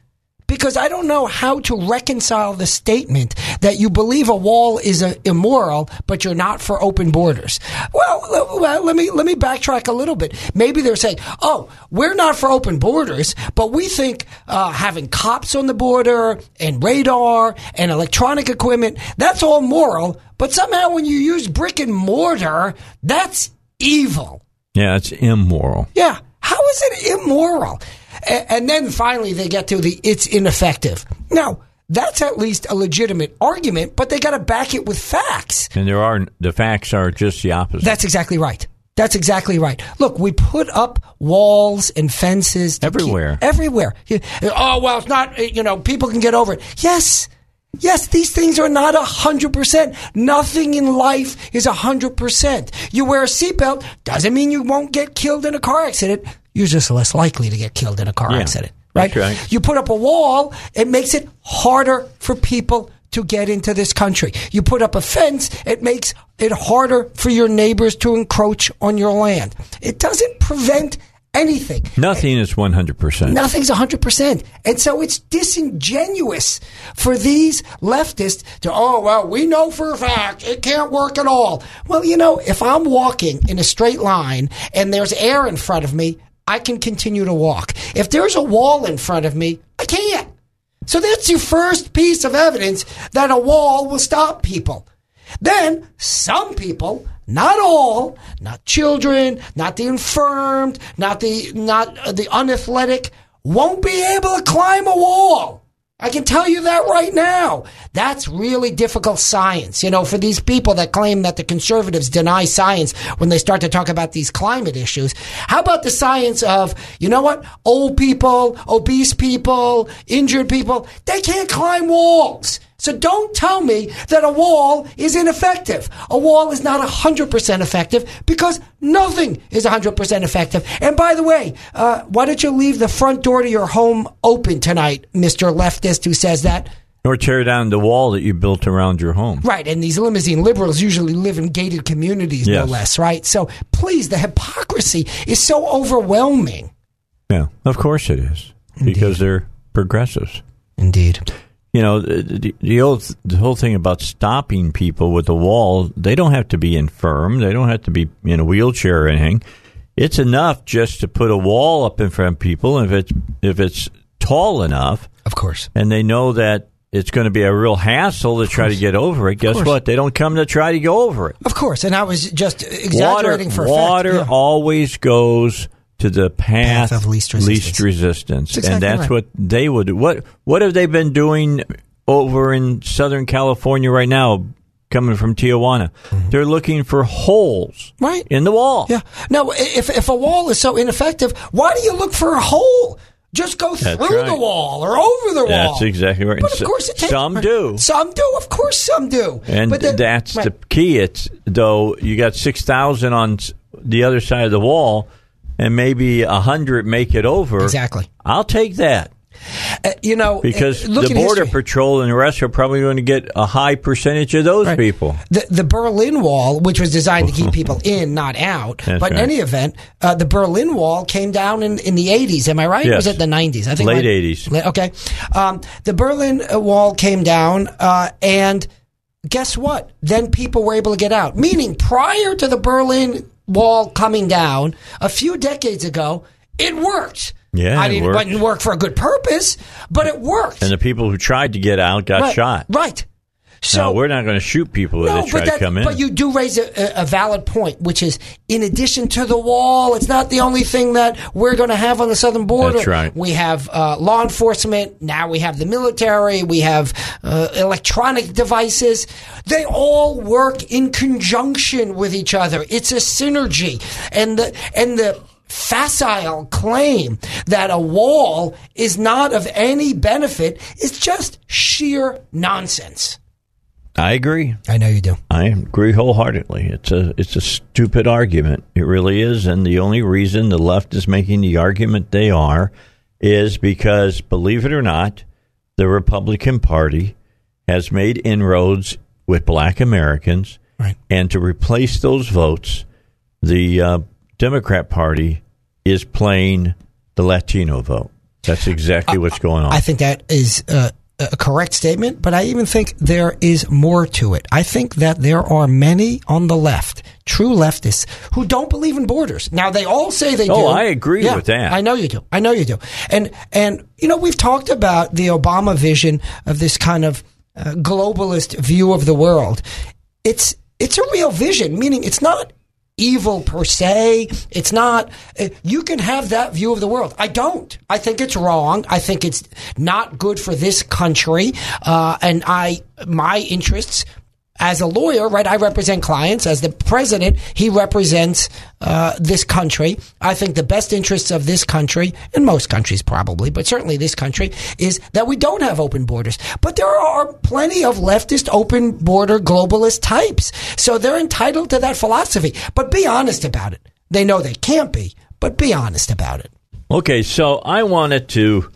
because I don't know how to reconcile the statement that you believe a wall is a, immoral, but you're not for open borders. Well, well, let me let me backtrack a little bit. Maybe they're saying, "Oh, we're not for open borders, but we think uh, having cops on the border and radar and electronic equipment that's all moral, but somehow when you use brick and mortar, that's evil." Yeah, it's immoral. Yeah, how is it immoral? And then finally they get to the it's ineffective. Now, that's at least a legitimate argument, but they got to back it with facts. And there are the facts are just the opposite. That's exactly right. That's exactly right. Look, we put up walls and fences everywhere. Keep, everywhere. Oh well, it's not. You know, people can get over it. Yes, yes. These things are not a hundred percent. Nothing in life is a hundred percent. You wear a seatbelt doesn't mean you won't get killed in a car accident you're just less likely to get killed in a car yeah. accident. right? Right. You put up a wall, it makes it harder for people to get into this country. You put up a fence, it makes it harder for your neighbors to encroach on your land. It doesn't prevent anything. Nothing is 100%. Nothing's 100%. And so it's disingenuous for these leftists to, oh, well, we know for a fact it can't work at all. Well, you know, if I'm walking in a straight line and there's air in front of me, I can continue to walk. If there's a wall in front of me, I can't. So that's your first piece of evidence that a wall will stop people. Then some people, not all, not children, not the infirmed, not the not the unathletic, won't be able to climb a wall. I can tell you that right now. That's really difficult science, you know, for these people that claim that the conservatives deny science when they start to talk about these climate issues. How about the science of, you know what? Old people, obese people, injured people, they can't climb walls. So don't tell me that a wall is ineffective. A wall is not 100% effective because nothing is 100% effective. And by the way, uh, why don't you leave the front door to your home open tonight, Mr. Leftist who says that? Or tear down the wall that you built around your home. Right, and these limousine liberals usually live in gated communities, Yes. no less, right? So please, the hypocrisy is so overwhelming. Yeah, of course it is. Because they're progressives. Indeed. You know, the, the, the, old, the whole thing about stopping people with a wall, they don't have to be infirm. They don't have to be in a wheelchair or anything. It's enough just to put a wall up in front of people. If it's, if it's tall enough, Of course. and they know that it's going to be a real hassle to try to get over it, guess what? They don't come to try to go over it. Of course, and I was just Water, exaggerating for water effect. Yeah. always goes to the path, Path of least resistance. resistance. That's exactly and that's right. what they would do. What what have they been doing over in Southern California right now? Coming from Tijuana, they're looking for holes Mm-hmm. Right. in the wall. Yeah. No, if if a wall is so ineffective, why do you look for a hole? Just go That's through the wall or over the wall. That's exactly right. But of course, it takes, some do. Some do. Of course, some do. And but then- that's right. the key. It's though you got six thousand on the other side of the wall, and maybe a hundred make it over. Exactly. I'll take that Uh, you know because uh, look the border history. patrol and the rest are probably going to get a high percentage of those Right. people. The, the Berlin Wall, which was designed to keep people in, not out. That's but in any event, uh, the Berlin Wall came down in, in the 80s. Am I right? Or Yes. was it the 90s? I think Late 80s. Okay. Um, the Berlin uh, Wall came down, uh, and guess what? Then people were able to get out. Meaning, prior to the Berlin Wall coming down, a few decades ago, it worked. Yeah, I it didn't, worked. didn't work for a good purpose, but it worked. And the people who tried to get out got right, shot. Right. So no, we're not going to shoot people when they try to come in. but you do raise a, a, a valid point, which is in addition to the wall, it's not the only thing that we're going to have on the southern border. That's right. We have uh, law enforcement. Now we have the military. We have uh, electronic devices. They all work in conjunction with each other. It's a synergy, and the and the facile claim that a wall is not of any benefit is just sheer nonsense. I agree. I know you do. I agree wholeheartedly. It's a it's a stupid argument. It really is, and the only reason the left is making the argument they are is because, believe it or not, the Republican Party has made inroads with Black Americans, Right. and to replace those votes, the uh, Democrat Party is playing the Latino vote. That's exactly what's going on. I think that is uh, a correct statement, but I even think there is more to it. I think that there are many on the left, true leftists, who don't believe in borders. Now they all say they do. Oh, I agree Yeah, with that. I know you do. I know you do. And and you know we've talked about the Obama vision of this kind of uh, globalist view of the world. It's it's a real vision, meaning it's not evil per se. It's not, uh, you can have that view of the world. I don't. I think it's wrong. I think it's not good for this country. Uh, and I, my interests, as a lawyer, right, I represent clients. As the president, he represents uh, this country. I think the best interests of this country, and most countries probably, but certainly this country, is that we don't have open borders. But there are plenty of leftist, open border, globalist types. So they're entitled to that philosophy. But be honest about it. They know they can't be, but be honest about it. Okay, so I wanted to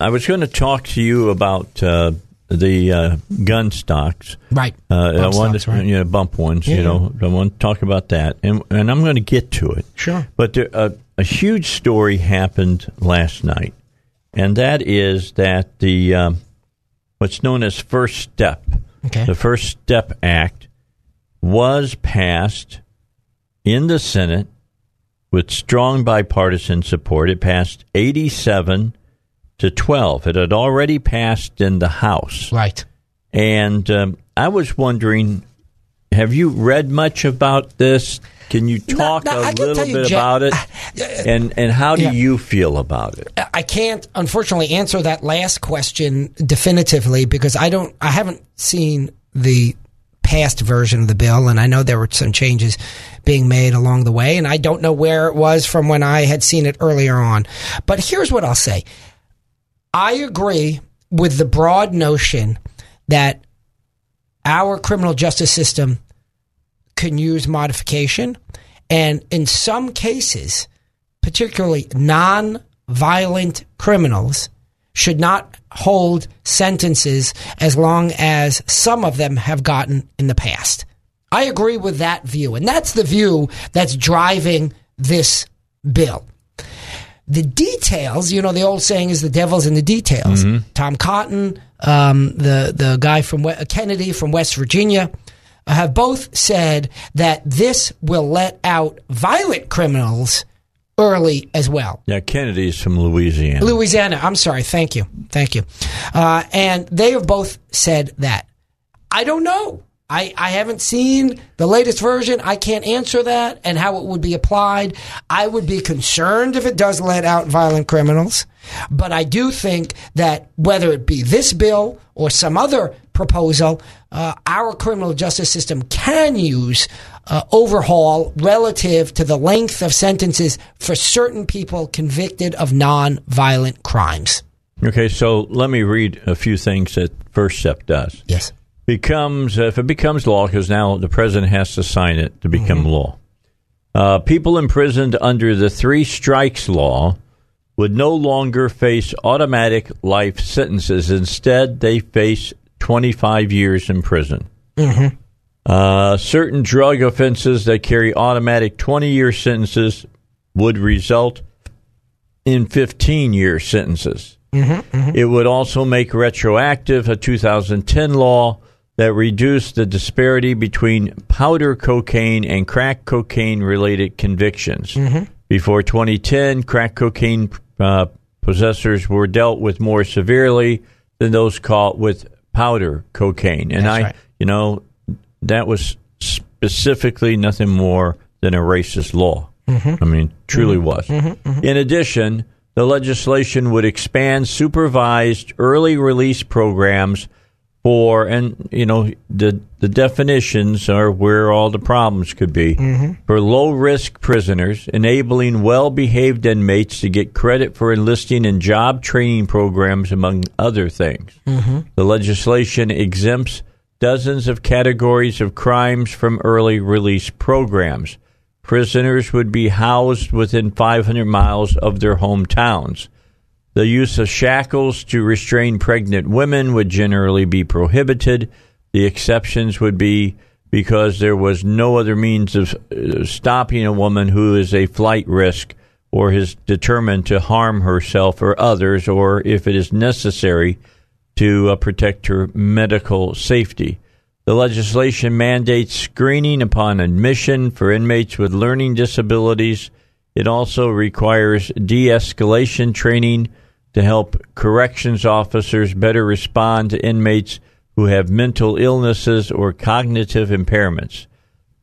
I was going to talk to you about uh, the uh, gun stocks. Right. Uh, I stocks, to, right. you know, bump ones. Yeah. You know, I want to talk about that, and and I'm going to get to it. Sure. But there, a, a huge story happened last night, and that is that the um, what's known as First Step, Okay. the First Step Act, was passed in the Senate with strong bipartisan support. It passed 87 to 12. It had already passed in the House. Right. And um, I was wondering, have you read much about this? Can you talk no, I a little you, bit Jack- about it? And and how do Yeah. you feel about it? I can't unfortunately answer that last question definitively because I don't I haven't seen the past version of the bill and I know there were some changes being made along the way and I don't know where it was from when I had seen it earlier on. But here's what I'll say. I agree with the broad notion that our criminal justice system can use modification and in some cases particularly non-violent criminals should not hold sentences as long as some of them have gotten in the past. I agree with that view, and that's the view that's driving this bill. The details, you know, the old saying is the devil's in the details. Tom Cotton, um, the the guy from We- Kennedy from West Virginia, have both said that this will let out violent criminals early as well. Yeah, Kennedy's from Louisiana. Louisiana. I'm sorry. Thank you. Thank you. Uh, and they have both said that. I don't know. I, I haven't seen the latest version. I can't answer that and how it would be applied. I would be concerned if it does let out violent criminals. But I do think that whether it be this bill or some other proposal, uh, our criminal justice system can use uh, overhaul relative to the length of sentences for certain people convicted of non-violent crimes. Okay, so let me read a few things that First Step does. Yes. Becomes if it becomes law, because now the president has to sign it to become Mm-hmm. law. Uh, people imprisoned under the three strikes law would no longer face automatic life sentences. Instead, they face 25 years in prison. Mm-hmm. Uh, certain drug offenses that carry automatic 20 year sentences would result in 15 year sentences. It would also make retroactive a 2010 law that reduced the disparity between powder cocaine and crack cocaine related convictions. Mm-hmm. Before 2010, crack cocaine uh, possessors were dealt with more severely than those caught with powder cocaine. And That's I, right. you know, that was specifically nothing more than a racist law. Mm-hmm. I mean, truly mm-hmm. was. In addition, the legislation would expand supervised early release programs for, and you know, the the definitions are where all the problems could be mm-hmm. for low risk prisoners, enabling well behaved inmates to get credit for enlisting in job training programs, among other things. Mm-hmm. The legislation exempts dozens of categories of crimes from early release programs. Prisoners would be housed within 500 miles of their hometowns. The use of shackles to restrain pregnant women would generally be prohibited. The exceptions would be because there was no other means of uh, stopping a woman who is a flight risk or is determined to harm herself or others, or if it is necessary to uh, protect her medical safety. The legislation mandates screening upon admission for inmates with learning disabilities. It also requires de escalation training to help corrections officers better respond to inmates who have mental illnesses or cognitive impairments.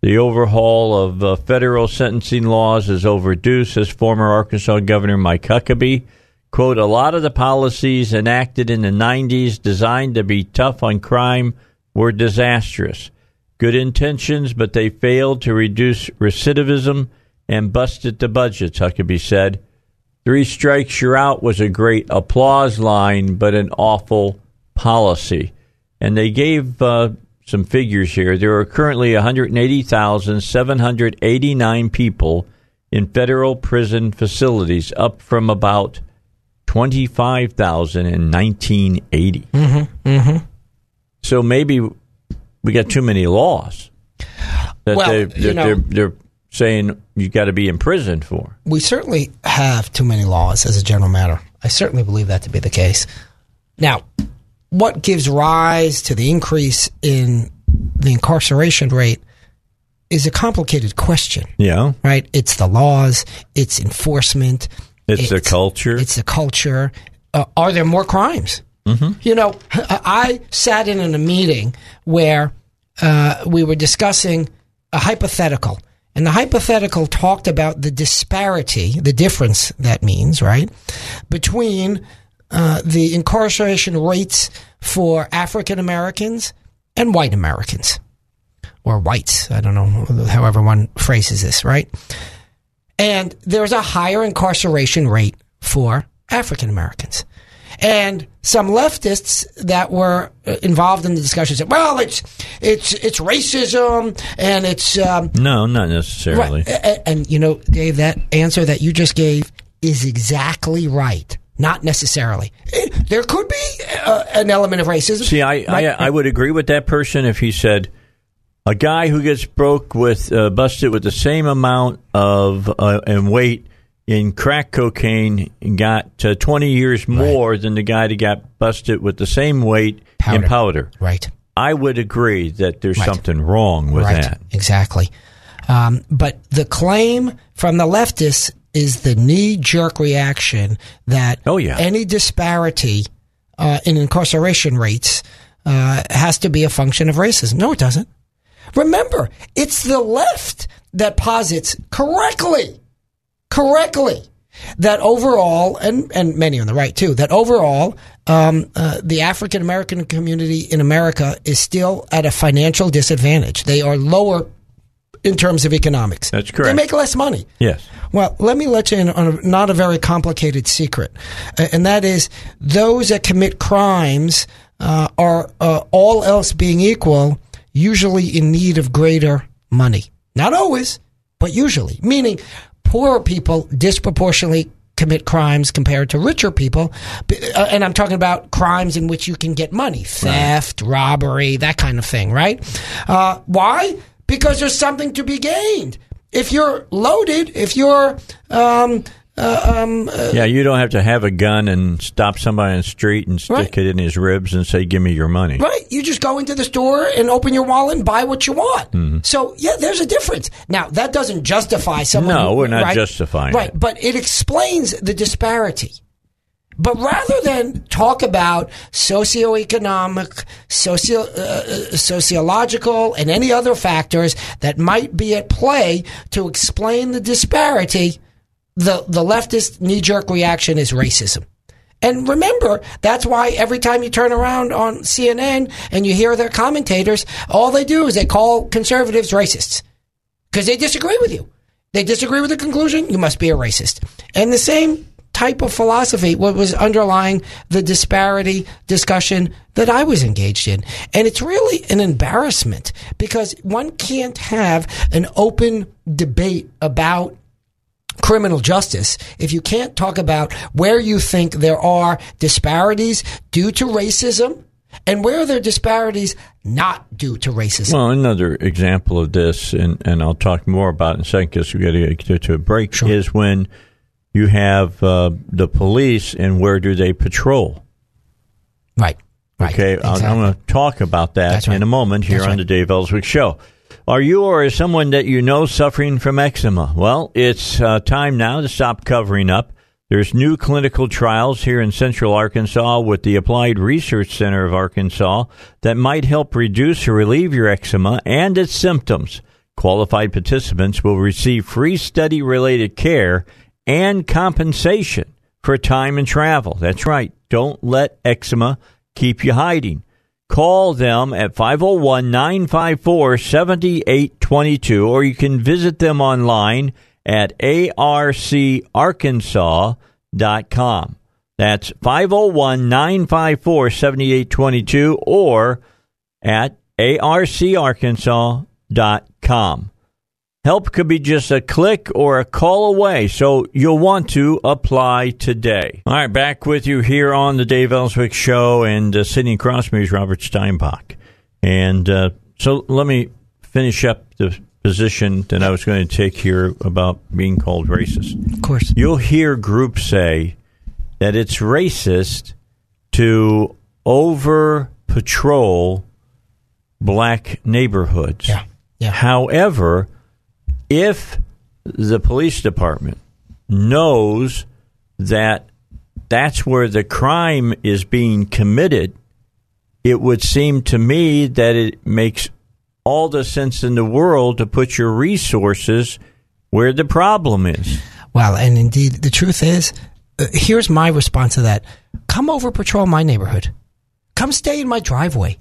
The overhaul of uh, federal sentencing laws is overdue, says former Arkansas Governor Mike Huckabee. Quote, a lot of the policies enacted in the 90s designed to be tough on crime were disastrous. Good intentions, but they failed to reduce recidivism and busted the budgets, Huckabee said. Three strikes, you're out was a great applause line, but an awful policy. And they gave uh, some figures here. There are currently 180,789 people in federal prison facilities, up from about twenty-five thousand in nineteen eighty. Mm-hmm. Mm-hmm. So maybe we got too many laws that Well, they, you that know- they're, they're saying you've got to be imprisoned for. We certainly have too many laws as a general matter. I certainly believe that to be the case. Now, what gives rise to the increase in the incarceration rate is a complicated question, Yeah, right? It's the laws, it's enforcement, it's, the culture. it's the culture. Uh, are there more crimes? Mm-hmm. You know, I sat in in a meeting where uh, we were discussing a hypothetical, and the hypothetical talked about the disparity, the difference that means, right, between uh, the incarceration rates for African Americans and white Americans, or whites. I don't know, however one phrases this, right? And there's a higher incarceration rate for African Americans. And some leftists that were uh, involved in the discussion said, "Well, it's it's it's racism and it's um, no, not necessarily. right." And, you know, Dave, that answer that you just gave is exactly right. Not necessarily. Eh, There could be uh, an element of racism. See, I, I I would agree with that person if he said a guy who gets broke with uh, busted with the same amount of uh, and weight in crack cocaine got uh, 20 years more than the guy that got busted with the same weight in powder. Right. I would agree that there's Right. something wrong with right. that. Exactly. Um, but the claim from the leftists is the knee jerk reaction that Oh, yeah. any disparity uh, in incarceration rates uh, has to be a function of racism. No, it doesn't. Remember, it's the left that posits correctly, correctly, that overall, and, and many on the right too, that overall, um, uh, the African American community in America is still at a financial disadvantage. They are lower in terms of economics. That's correct. They make less money. Yes. Well, let me let you in on a, not a very complicated secret, uh, and that is those that commit crimes uh, are uh, all else being equal, usually in need of greater money. Not always, but usually. Meaning, poorer people disproportionately commit crimes compared to richer people, uh, and I'm talking about crimes in which you can get money, theft, robbery, that kind of thing. Right? Uh, why? Because there's something to be gained if you're loaded, if you're um, uh, um, uh, Yeah, you don't have to have a gun and stop somebody on the street and stick Right. it in his ribs and say, "Give me your money." right, you just go into the store and open your wallet and buy what you want. So yeah, there's a difference. Now that doesn't justify someone. No, who- we're not right? justifying Right, it. but it explains the disparity. But rather than talk about socioeconomic, socio, uh, sociological, and any other factors that might be at play to explain the disparity, the, the leftist knee jerk reaction is racism. And remember, that's why every time you turn around on CNN and you hear their commentators, all they do is they call conservatives racists because they disagree with you. They disagree with the conclusion, you must be a racist. And the same type of philosophy what was underlying the disparity discussion that I was engaged in. And it's really an embarrassment because one can't have an open debate about criminal justice if you can't talk about where you think there are disparities due to racism and where are there disparities not due to racism. Well, another example of this, and, and I'll talk more about it in a second because we got to get to a break, is when you have uh, the police and where do they patrol? Right. Right. Okay, I'll- I'm going to talk about that That's in a moment here That's on right. the Dave Elswick Show. Are you or is someone that you know suffering from eczema? Well, it's uh, time now to stop covering up. There's new clinical trials here in Central Arkansas with the Applied Research Center of Arkansas that might help reduce or relieve your eczema and its symptoms. Qualified participants will receive free study related care and compensation for time and travel. That's right. Don't let eczema keep you hiding. Call them at 501 954 7822, or you can visit them online at arcarkansas.com. That's 501 954 7822 or at arcarkansas.com. Help could be just a click or a call away, so you'll want to apply today. All right, back with you here on the Dave Elswick Show, and uh, sitting across me is Robert Steinbuch. And uh, so let me finish up the position that I was going to take here about being called racist. Of course. You'll hear groups say that it's racist to over patrol black neighborhoods. Yeah. Yeah. However, if the police department knows that that's where the crime is being committed, it would seem to me that it makes all the sense in the world to put your resources where the problem is. Well, and indeed, the truth is, uh, here's my response to that: Come over, patrol my neighborhood. Come stay in my driveway.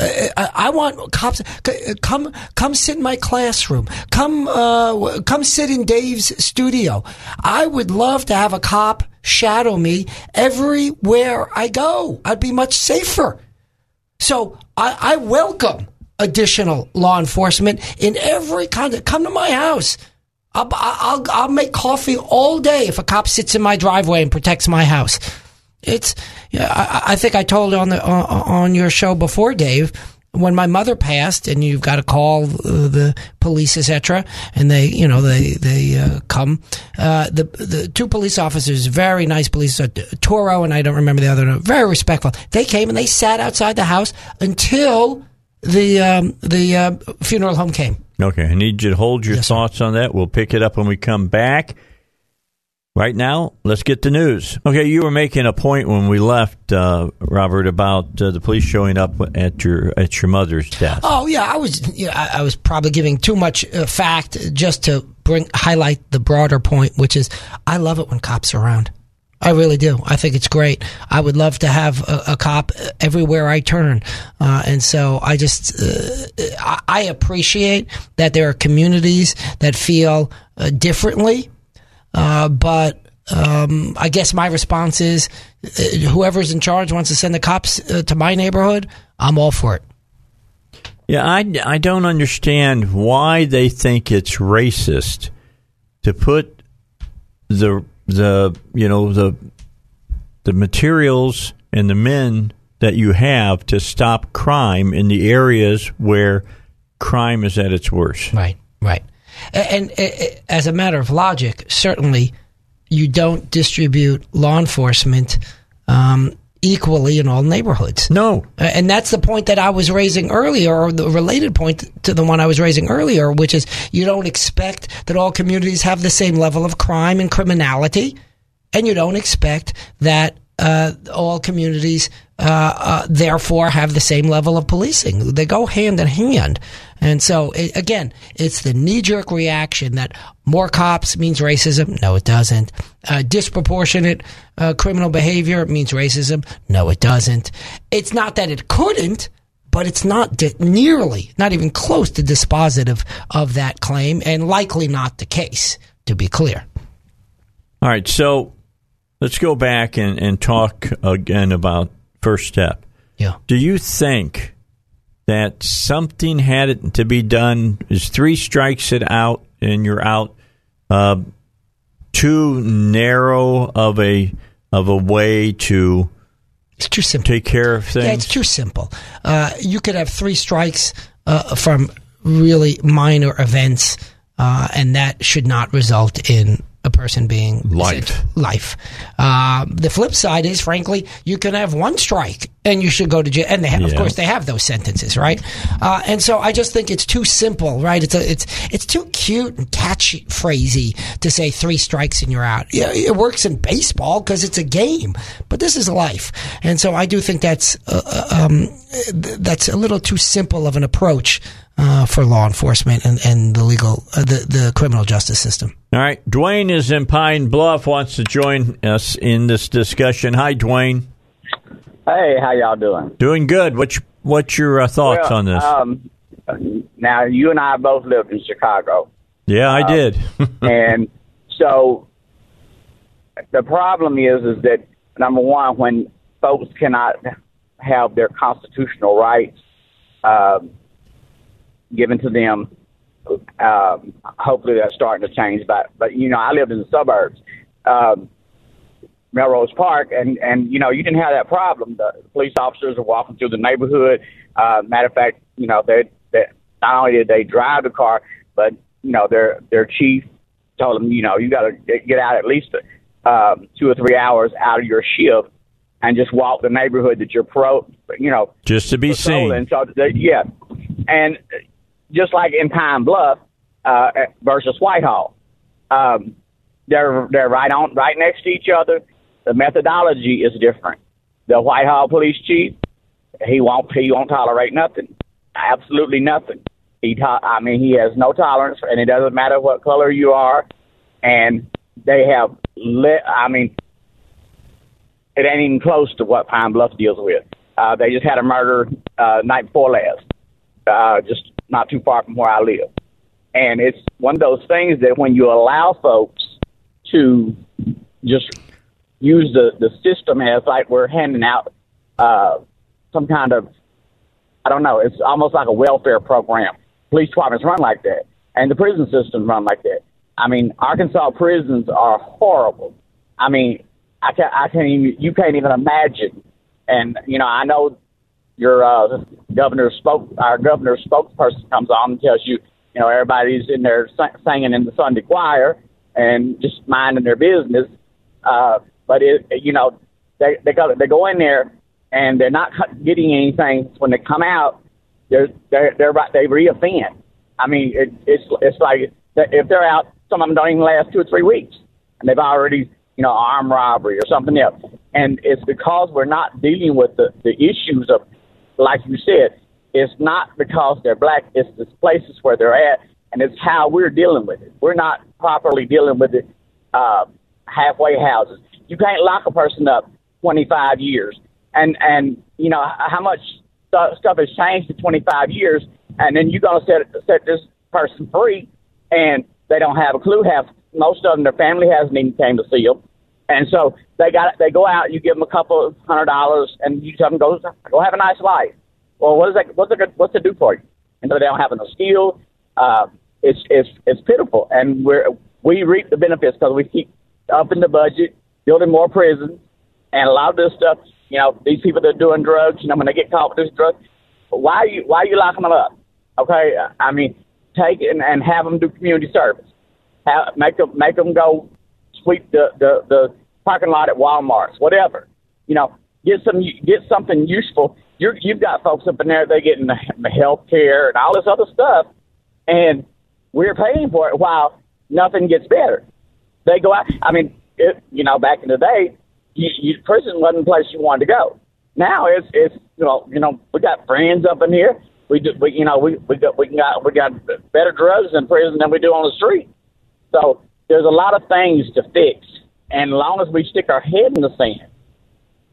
Uh, I, I want cops. c- Come, come sit in my classroom. Come, uh, come sit in Dave's studio. I would love to have a cop shadow me everywhere I go. I'd be much safer. So I, I welcome additional law enforcement in every kind of. Come to my house. I'll, I'll, I'll make coffee all day if a cop sits in my driveway and protects my house. It's, yeah, I, I think I told on the on, on your show before, Dave, when my mother passed, and you've got to call the police, etc., and they, you know, they they uh, come. Uh, the the two police officers, very nice police, uh, Toro and I don't remember the other, one, very respectful. They came and they sat outside the house until the um, the uh, funeral home came. Okay, I need you to hold your Yes, sir. thoughts on that. We'll pick it up when we come back. Right now, let's get the news. Okay, you were making a point when we left, uh, Robert, about uh, the police showing up at your at your mother's death. Oh yeah, I was yeah, I, I was probably giving too much uh, fact just to bring highlight the broader point, which is I love it when cops are around. I really do. I think it's great. I would love to have a, a cop everywhere I turn, uh, and so I just uh, I, I appreciate that there are communities that feel uh, differently, uh, but. Um, I guess my response is, uh, whoever's in charge wants to send the cops uh, to my neighborhood. I'm all for it. Yeah, I, I don't understand why they think it's racist to put the the you know the the materials and the men that you have to stop crime in the areas where crime is at its worst. Right, right. And, as a matter of logic, certainly you don't distribute law enforcement um, equally in all neighborhoods. No. And that's the point that I was raising earlier, or the related point to the one I was raising earlier, which is you don't expect that all communities have the same level of crime and criminality, and you don't expect that all communities uh, uh, therefore have the same level of policing. They go hand in hand. And so, it, again, it's the knee jerk reaction that more cops means racism. No, it doesn't. Uh, disproportionate uh, criminal behavior means racism. No, it doesn't. It's not that it couldn't, but it's not di- nearly, not even close to dispositive of that claim, and likely not the case, to be clear. All right, so let's go back and, and talk again about first step. Yeah. Do you think that something had to be done? Is three strikes it out and you're out? Uh, too narrow of a of a way to It's too simple. take care of things. Yeah, it's too simple. Uh, you could have three strikes uh, from really minor events, uh, and that should not result in a person being Life. Life. Uh, the flip side is, frankly, you can have one strike and you should go to jail. And they have, of course, they have those sentences, right? Uh, and so I just think it's too simple, right? It's a, it's it's too cute and catchy phrasey to say three strikes and you're out. Yeah, it works in baseball because it's a game, but this is life, and so I do think that's uh, uh, um, that's a little too simple of an approach uh, for law enforcement and, and the legal uh, the the criminal justice system. All right, Dwayne is in Pine Bluff. Wants to join us in this discussion. Hi, Dwayne. Hey, how y'all doing? Doing good. What's what's your uh, thoughts Well, on this? Um, now, you and I both lived in Chicago, yeah, I did. and so the problem is, is that number one, when folks cannot have their constitutional rights uh, given to them um, hopefully that's starting to change. But but you know, I lived in the suburbs, um, Melrose Park, and and you know, you didn't have that problem. The police officers are walking through the neighborhood. Uh, matter of fact, you know, they they not only did they drive the car, but you know, their their chief told them, you know, you got to get out at least um, two or three hours out of your shift and just walk the neighborhood that you're pro, you know, just to be seen. And so, they, yeah, and just like in Pine Bluff uh, versus Whitehall, um, they're they're right on right next to each other. The methodology is different. The Whitehall police chief, he won't he won't tolerate nothing, absolutely nothing. He to- I mean he has no tolerance, and it doesn't matter what color you are, and they have lit. I mean, it ain't even close to what Pine Bluff deals with. Uh, they just had a murder uh, night before last, uh, just not too far from where I live. And it's one of those things that when you allow folks to just use the, the system as like we're handing out uh, some kind of, I don't know, it's almost like a welfare program. Police departments run like that, and the prison systems run like that. I mean, Arkansas prisons are horrible. I mean, I can't, I can't even, you can't even imagine. And, you know, I know your uh, governor spoke, our governor spokesperson comes on and tells you, you know, everybody's in there singing in the Sunday choir and just minding their business. Uh, but it, you know, they they go they go in there and they're not getting anything. When they come out, they're they're they're right they reoffend. I mean, it, it's it's like if they're out, some of them don't even last two or three weeks, and they've already you know armed robbery or something else. And it's because we're not dealing with the the issues of like you said, it's not because they're black, it's the places where they're at, and it's how we're dealing with it. We're not properly dealing with it uh, halfway houses. You can't lock a person up 25 years. And, and you know, how much stuff has changed in 25 years, and then you're going to set, set this person free, and they don't have a clue. Have most of them, their family hasn't even came to see them. And so they got they go out. You give them a couple of hundred dollars, and you tell them go go have a nice life. Well, what is that? What's it what's it do for you? And so they don't have no skill. Uh, it's it's it's pitiful, and we're we reap the benefits because we keep upping the budget, building more prisons, and a lot of this stuff. You know, these people that are doing drugs. You know, when they get caught with this drug, why are you why are you locking them up? Okay, I mean, take and, and have them do community service. Have, make them make them go sweep the the the parking lot at Walmart's, whatever. You know, get some get something useful. You're, you've got folks up in there they getting the, the health care and all this other stuff, and we're paying for it while nothing gets better. They go out. I mean, it, you know, back in the day, you, you, prison wasn't the place you wanted to go. Now it's it's you know you know we got friends up in here. We do we you know we we got we got we got better drugs in prison than we do on the street. So there's a lot of things to fix and long as we stick our head in the sand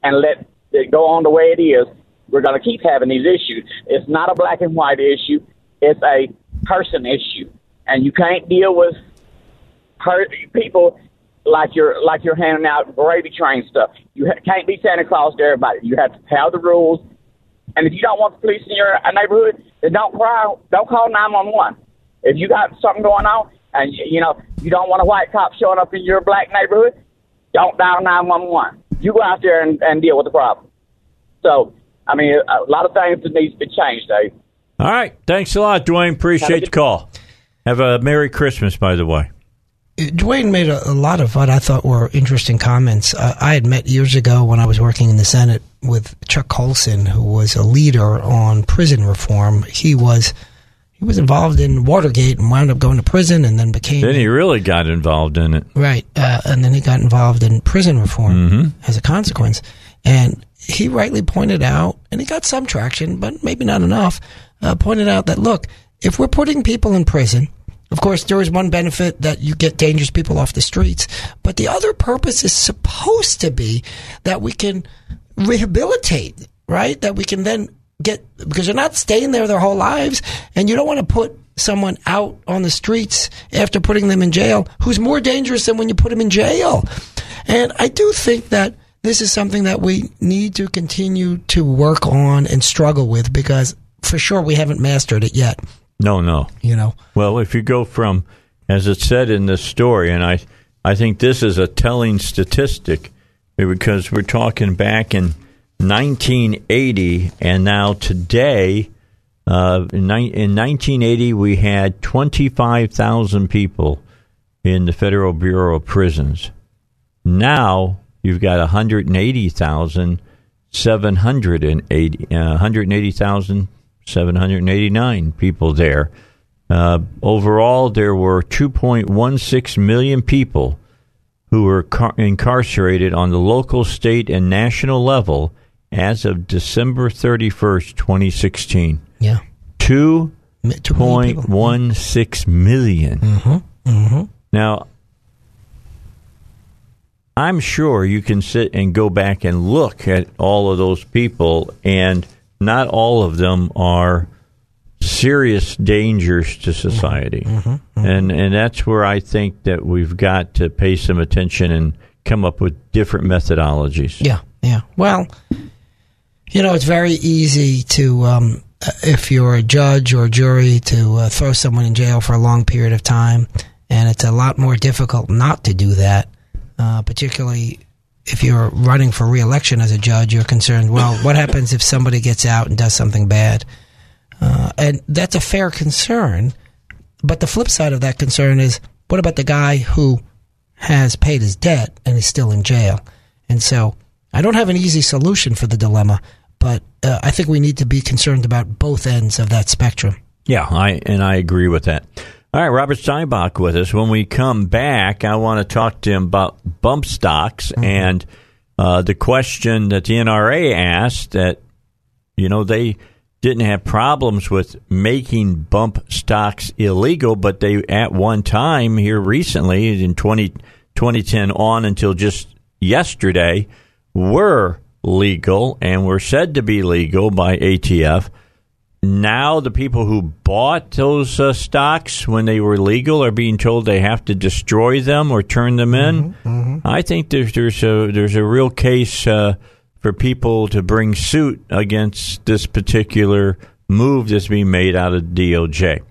and let it go on the way it is, we're going to keep having these issues. It's not a black and white issue. It's a person issue. And you can't deal with people like you're like you're handing out gravy train stuff. You ha- can't be Santa Claus to everybody. You have to have the rules. And if you don't want the police in your uh, neighborhood, then don't cry. Don't call nine one one. If you got something going on, and you know you don't want a white cop showing up in your black neighborhood, don't dial 911. You go out there and, and deal with the problem. So, I mean, a lot of things that needs to be changed, Dave. All right. Thanks a lot, Dwayne. Appreciate the call. Have a Merry Christmas, by the way. Dwayne made a, a lot of what I thought were interesting comments. Uh, I had met years ago when I was working in the Senate with Chuck Colson, who was a leader on prison reform. He was he was involved in Watergate and wound up going to prison and then became. Then he really got involved in it. Right. Uh, and then he got involved in prison reform mm-hmm. as a consequence. And he rightly pointed out, and he got some traction, but maybe not enough, uh, pointed out that, look, if we're putting people in prison, of course, there is one benefit that you get dangerous people off the streets, but the other purpose is supposed to be that we can rehabilitate, right? That we can then get because they're not staying there their whole lives, and you don't want to put someone out on the streets after putting them in jail who's more dangerous than when you put them in jail. And I do think that this is something that we need to continue to work on and struggle with because for sure we haven't mastered it yet. No, no. You know. Well, if you go from, as it said in this story, and I, I think this is a telling statistic because we're talking back in 1980 and now today. Uh, in, ni- in 1980, we had 25,000 people in the Federal Bureau of Prisons. Now you've got 180,780, uh, 180,789 people there. Uh, overall, there were 2.16 million people who were car- incarcerated on the local, state, and national level as of December 31st, 2016. Yeah. Two point one six million. Mm-hmm. Now, I'm sure you can sit and go back and look at all of those people, and not all of them are serious dangers to society. And and that's where I think that we've got to pay some attention and come up with different methodologies. Yeah, yeah. Well, you know, it's very easy to, um, uh, if you're a judge or a jury, to uh, throw someone in jail for a long period of time, and it's a lot more difficult not to do that. Uh, particularly if you're running for reelection as a judge, you're concerned. Well, what happens if somebody gets out and does something bad? Uh, and that's a fair concern. But the flip side of that concern is, what about the guy who has paid his debt and is still in jail? And so I don't have an easy solution for the dilemma, but uh, I think we need to be concerned about both ends of that spectrum. Yeah, I and I agree with that. All right, Robert Steinbuch with us. When we come back, I want to talk to him about bump stocks and uh, the question that the NRA asked that you know they didn't have problems with making bump stocks illegal, but they at one time here recently in 20, 2010 on until just yesterday were legal and were said to be legal by ATF. Now the people who bought those uh, stocks when they were legal are being told they have to destroy them or turn them in. I think there's there's a there's a real case uh, for people to bring suit against this particular move that's being made out of DOJ.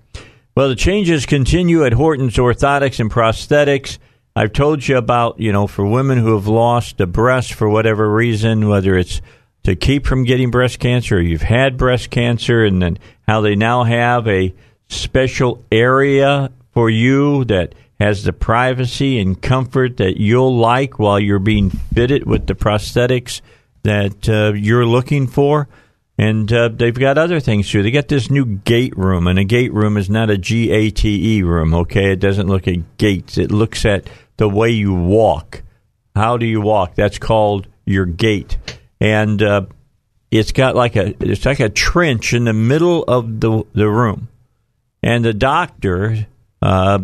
Well, the changes continue at Horton's Orthotics and Prosthetics. I've told you about, you know, for women who have lost a breast for whatever reason, whether it's to keep from getting breast cancer or you've had breast cancer, and then how they now have a special area for you that has the privacy and comfort that you'll like while you're being fitted with the prosthetics that uh, you're looking for. And uh, they've got other things too. They got this new gait room, and a gait room is not a G A T E room, okay? It doesn't look at gates, it looks at the way you walk. How do you walk? That's called your gait, And uh, it's got like a it's like a trench in the middle of the the room, and the doctor uh,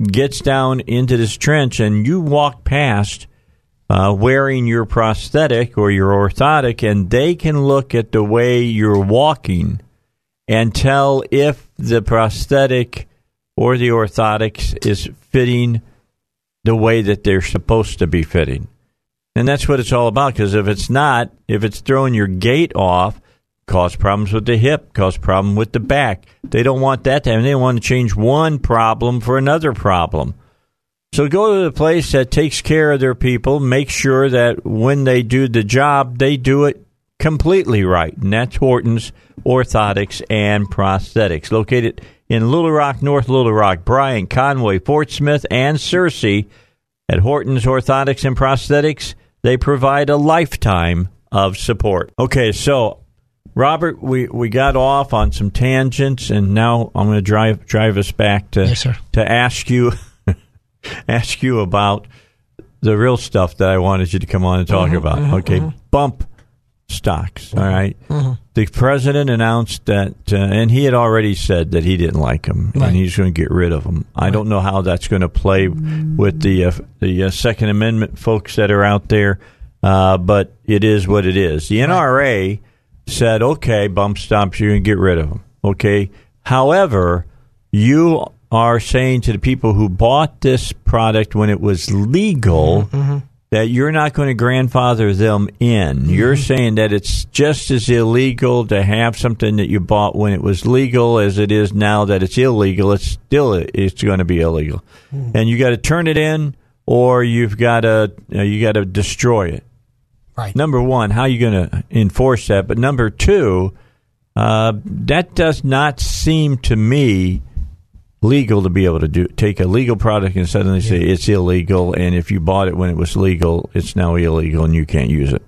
gets down into this trench, and you walk past uh, wearing your prosthetic or your orthotic, and they can look at the way you're walking and tell if the prosthetic or the orthotics is fitting the way that they're supposed to be fitting. And that's what it's all about. Because if it's not, if it's throwing your gait off, cause problems with the hip, cause problem with the back. They don't want that to happen. They want to change one problem for another problem. So go to the place that takes care of their people. Make sure that when they do the job, they do it completely right. And that's Horton's Orthotics and Prosthetics, located in Little Rock, North Little Rock, Bryant, Conway, Fort Smith, and Searcy. At Horton's Orthotics and Prosthetics, they provide a lifetime of support. Okay, so Robert, we, we got off on some tangents, and now I'm going to drive drive us back to Yes, to ask you ask you about the real stuff that I wanted you to come on and talk Mm-hmm, about. okay, bump stocks. All right? The president announced that, uh, and he had already said that he didn't like them, Right. and he's going to get rid of them. I don't know how that's going to play with the uh, the uh, Second Amendment folks that are out there, uh, but it is what it is. The NRA said, "Okay, bump stocks, going to get rid of them." Okay. However, you are saying to the people who bought this product when it was legal mm-hmm. Mm-hmm. that you're not going to grandfather them in. Mm-hmm. You're saying that it's just as illegal to have something that you bought when it was legal as it is now that it's illegal. It's still it's going to be illegal, and you got to turn it in or you've got to you got to destroy it. Right. Number one, how are you going to enforce that? But number two, uh, that does not seem to me legal to be able to do take a legal product and suddenly say it's illegal, and if you bought it when it was legal, it's now illegal and you can't use it.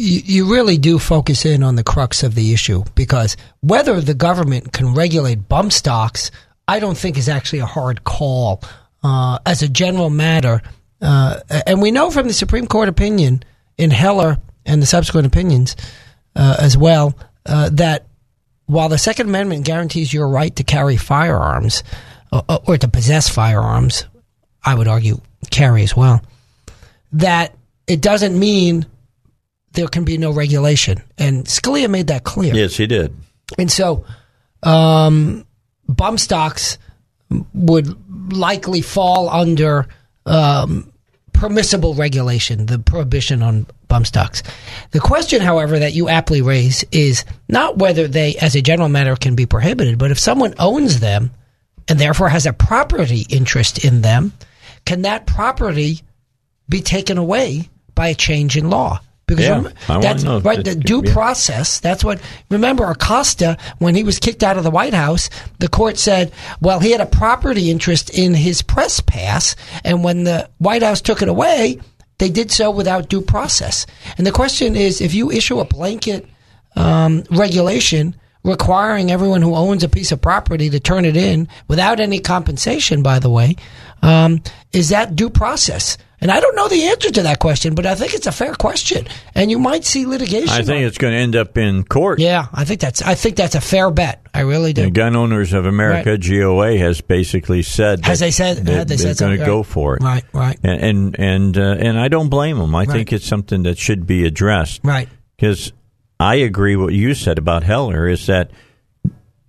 you, you really do focus in on the crux of the issue because whether the government can regulate bump stocks, I don't think is actually a hard call. Uh, as a general matter, uh, and we know from the Supreme Court opinion in Heller and the subsequent opinions uh, as well uh, that while the Second Amendment guarantees your right to carry firearms or, or to possess firearms, I would argue carry as well, that it doesn't mean there can be no regulation. And Scalia made that clear. Yes, he did. And so, um, bump stocks would likely fall under um, permissible regulation, the prohibition on bump stocks. The question, however, that you aptly raise is not whether they, as a general matter, can be prohibited, but if someone owns them and therefore has a property interest in them, can that property be taken away by a change in law? Because Yeah, that's know right. The due yeah. process. That's what. Remember, Acosta, when he was kicked out of the White House, the court said, well, he had a property interest in his press pass, and when the White House took it away, they did so without due process. And the question is, if you issue a blanket um, regulation requiring everyone who owns a piece of property to turn it in without any compensation, by the way, um, is that due process? And I don't know the answer to that question, but I think it's a fair question, and you might see litigation. I think it. it's going to end up in court. Yeah, I think that's I think that's a fair bet. I really do. The Gun Owners of America Right. (GOA) has basically said Has that they said- that they they're going to go for it. Right, right. And and and, uh, and I don't blame them. I Right. think it's something that should be addressed. Right. Because I agree what you said about Heller is that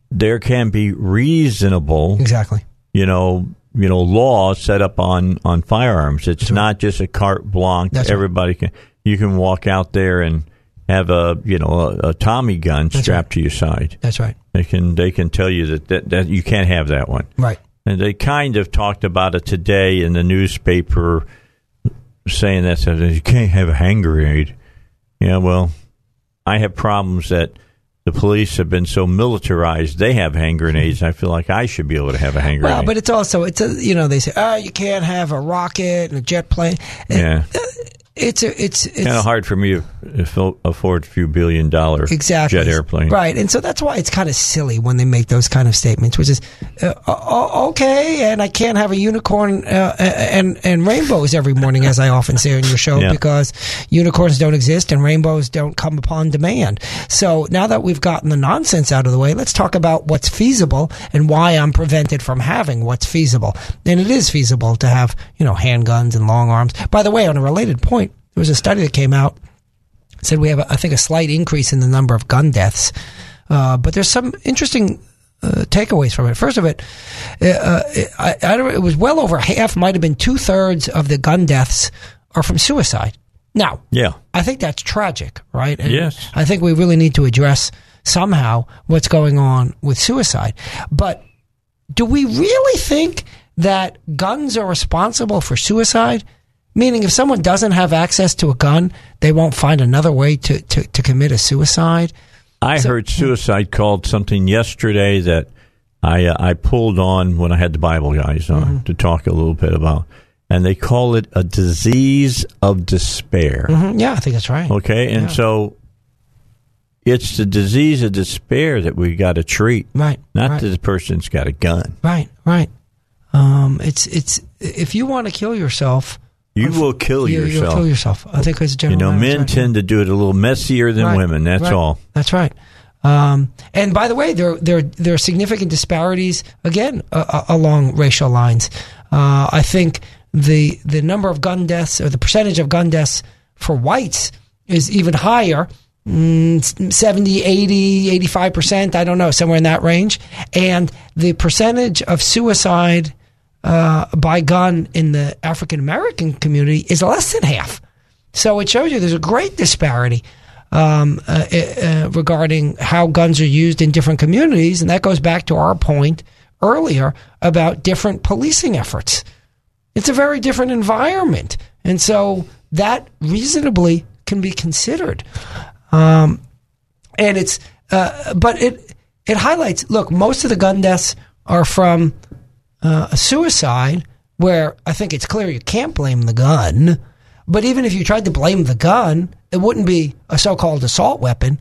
there can be reasonable, exactly, you know, you know, law set up on on firearms. It's not just a carte blanche. That's right. Everybody can you can walk out there and have a you know a, a Tommy gun strapped to your side. That's right. They can they can tell you that, that, that you can't have that one. Right. And they kind of talked about it today in the newspaper, saying that you can't have a hand grenade. Yeah, well, I have problems that the police have been so militarized; they have hand grenades. I feel like I should be able to have a hand grenade. Well, but it's also it's a you know they say oh you can't have a rocket and a jet plane. yeah, It's a it's it's kind of hard for me to afford a few billion dollar exactly jet airplane. right and so that's why it's kind of silly when they make those kind of statements which is uh, okay and i can't have a unicorn uh, and and rainbows every morning as i often say on your show Yeah. because unicorns don't exist and rainbows don't come upon demand so now that we've gotten the nonsense out of the way let's talk about what's feasible and why i'm prevented from having what's feasible and it is feasible to have you know handguns and long arms by the way on a related point there was a study that came out said we have, a, I think, a slight increase in the number of gun deaths. Uh, but there's some interesting uh, takeaways from it. First of it, uh, uh, I, I don't, it was well over half, might have been two thirds of the gun deaths are from suicide. Now, Yeah, I think that's tragic, right? And Yes. I think we really need to address somehow what's going on with suicide. But do we really think that guns are responsible for suicide? Meaning, if someone doesn't have access to a gun, they won't find another way to, to, to commit a suicide. I heard suicide called something yesterday that I uh, I pulled on when I had the Bible guys on Mm-hmm. to talk a little bit about, and they call it a disease of despair. Mhm. Yeah, I think that's right. Okay, and Yeah. so it's the disease of despair that we got to treat, Right. not right. that the person's got a gun. Right, right. Um, it's it's if you want to kill yourself, You will kill you, yourself. You'll kill yourself. I think as a general, You know, men right. tend to do it a little messier than Right, women. That's right. all. That's right. Um, and by the way, there there there are significant disparities again uh, uh, along racial lines. Uh, I think the the number of gun deaths or the percentage of gun deaths for whites is even higher. Mm, 70, 80, 85%, I don't know, somewhere in that range. And the percentage of suicide uh, by gun in the African American community is less than half. So it shows you there's a great disparity um, uh, uh, regarding how guns are used in different communities, and that goes back to our point earlier about different policing efforts. It's a very different environment, and so that reasonably can be considered. Um, and it's, uh, but it it highlights. Look, most of the gun deaths are from uh, a suicide, where I think it's clear you can't blame the gun. But even if you tried to blame the gun, it wouldn't be a so-called assault weapon.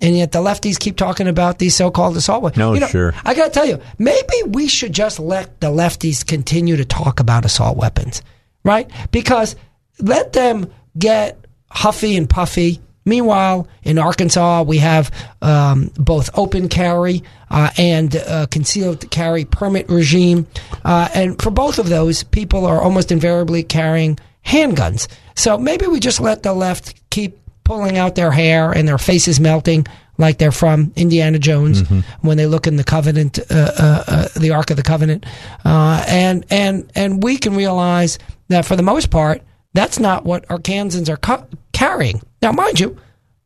And yet the lefties keep talking about these so-called assault weapons. No, You know, sure. I got to tell you, maybe we should just let the lefties continue to talk about assault weapons, right? Because let them get huffy and puffy. Meanwhile, in Arkansas, we have um, both open carry uh, and uh, concealed carry permit regime, uh, and for both of those, people are almost invariably carrying handguns. So maybe we just let the left keep pulling out their hair and their faces melting like they're from Indiana Jones when they look in the Covenant, uh, uh, uh, the Ark of the Covenant, uh, and and and we can realize that for the most part, that's not what Arkansans are carrying. Now, mind you,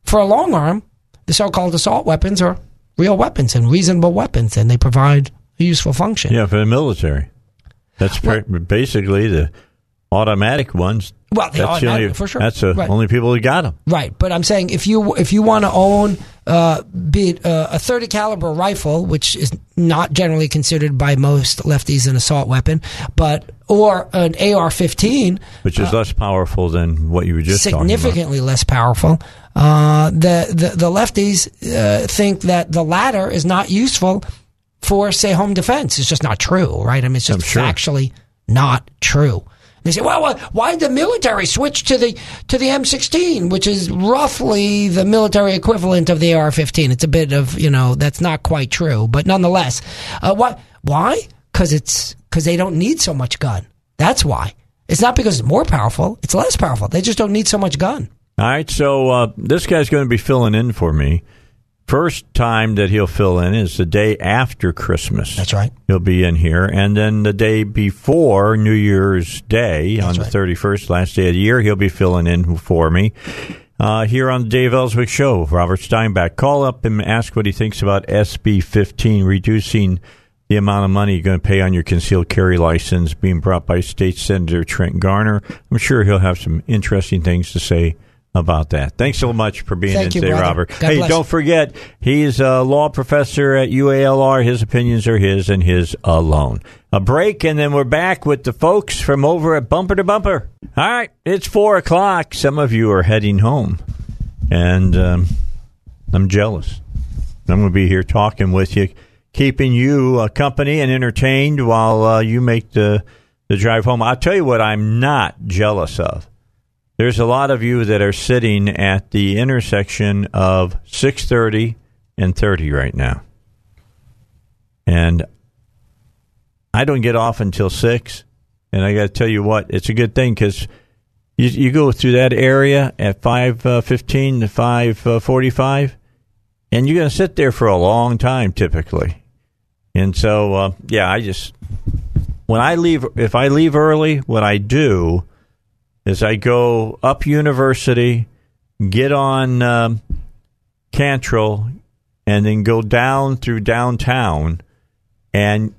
for a long arm, the so-called assault weapons are real weapons and reasonable weapons, and they provide a useful function. Yeah, for the military. That's pre- basically the automatic ones. Well, the that's automatic, only, for sure. That's the Right. only people who got them. Right, but I'm saying if you if you want to own uh, be it uh, a 30 caliber rifle, which is not generally considered by most lefties an assault weapon, but or an AR-15, Which is less powerful than what you were just talking about. significantly less powerful. Uh, the, the the lefties uh, think that the latter is not useful for say home defense. It's just not true, right? I mean, it's just sure. factually not true. They say, well, why- why did the military switch to the to the M16, which is roughly the military equivalent of the AR-15? It's a bit of you know that's not quite true, but nonetheless, uh, why? Why? Because it's because they don't need so much gun. That's why. It's not because it's more powerful. It's less powerful. They just don't need so much gun. All right, so uh, this guy's going to be filling in for me. First time that he'll fill in is the day after Christmas. That's right. He'll be in here. And then the day before New Year's Day, on the 31st, last day of the year, he'll be filling in for me. Uh, here on the Dave Elswick Show, Robert Steinbuch. Call up and ask what he thinks about SB 15, reducing the amount of money you're going to pay on your concealed carry license, being brought by State Senator Trent Garner. I'm sure he'll have some interesting things to say about that. Thanks so much for being Thank in you, today, brother. Robert. God hey, bless. don't forget, he's a law professor at UALR. His opinions are his and his alone. A break, and then we're back with the folks from over at Bumper to Bumper. All right, it's four o'clock. Some of you are heading home, and um, I'm jealous. I'm going to be here talking with you, keeping you uh, company and entertained while uh, you make the the drive home. I'll tell you what I'm not jealous of. There's a lot of you that are sitting at the intersection of 630 and 30 right now. And I don't get off until 6. And I got to tell you what, it's a good thing because you, you go through that area at 5.15 to 5.45, and you're going to sit there for a long time typically. And so, uh, yeah, I just, when I leave, if I leave early, what I do is I go up University, get on um, Cantrell, and then go down through downtown and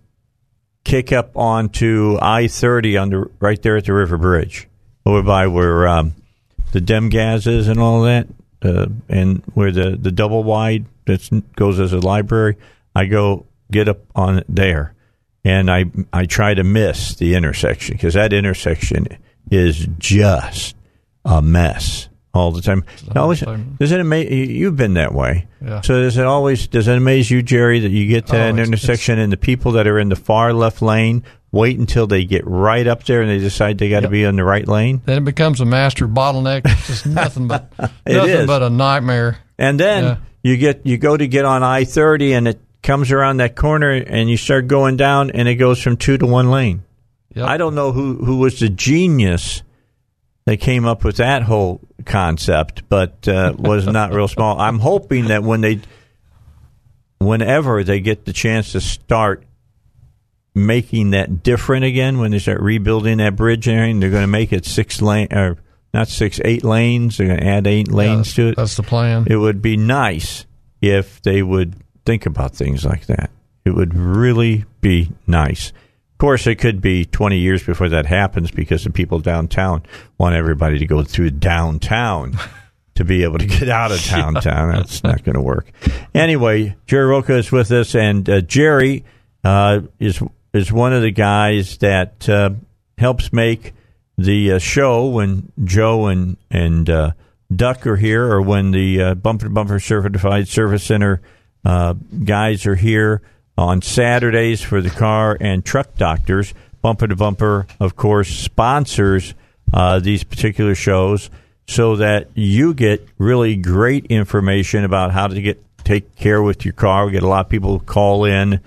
kick up onto I thirty the right there at the River Bridge, over by where um, the Dem Gas is and all that, uh, and where the the double wide that goes as a library. I go get up on it there, and I I try to miss the intersection because that intersection is just a mess all the time. Always, does it amaze you've been that way? Yeah. So does it always does it amaze you, Jerry, that you get to Oh, an it's- intersection and the people that are in the far left lane wait until they get right up there and they decide they got to be in the right lane? Then it becomes a master bottleneck. It's just nothing but nothing is. but a nightmare. And then Yeah. you get you go to get on I thirty and it comes around that corner and you start going down and it goes from two to one lane. Yep. I don't know who who was the genius that came up with that whole concept, but uh, was not real small. I'm hoping that when they, whenever they get the chance to start making that different again when they start rebuilding that bridge and everything. They're going to make it six lane or not six, eight lanes. They're going to add eight lanes to it. That's the plan. It would be nice if they would think about things like that. It would really be nice. Of course, it could be 20 years before that happens because the people downtown want everybody to go through downtown to be able to get out of downtown. That's not going to work. Anyway, Jerry Roca is with us, and uh, Jerry uh, is is one of the guys that uh, helps make the uh, show when Joe and and uh, Duck are here, or when the uh, Bumper to Bumper Certified Service Center uh, guys are here on Saturdays for the car and truck doctors. Bumper to Bumper, of course, sponsors uh, these particular shows so that you get really great information about how to get take care with your car. We get a lot of people call in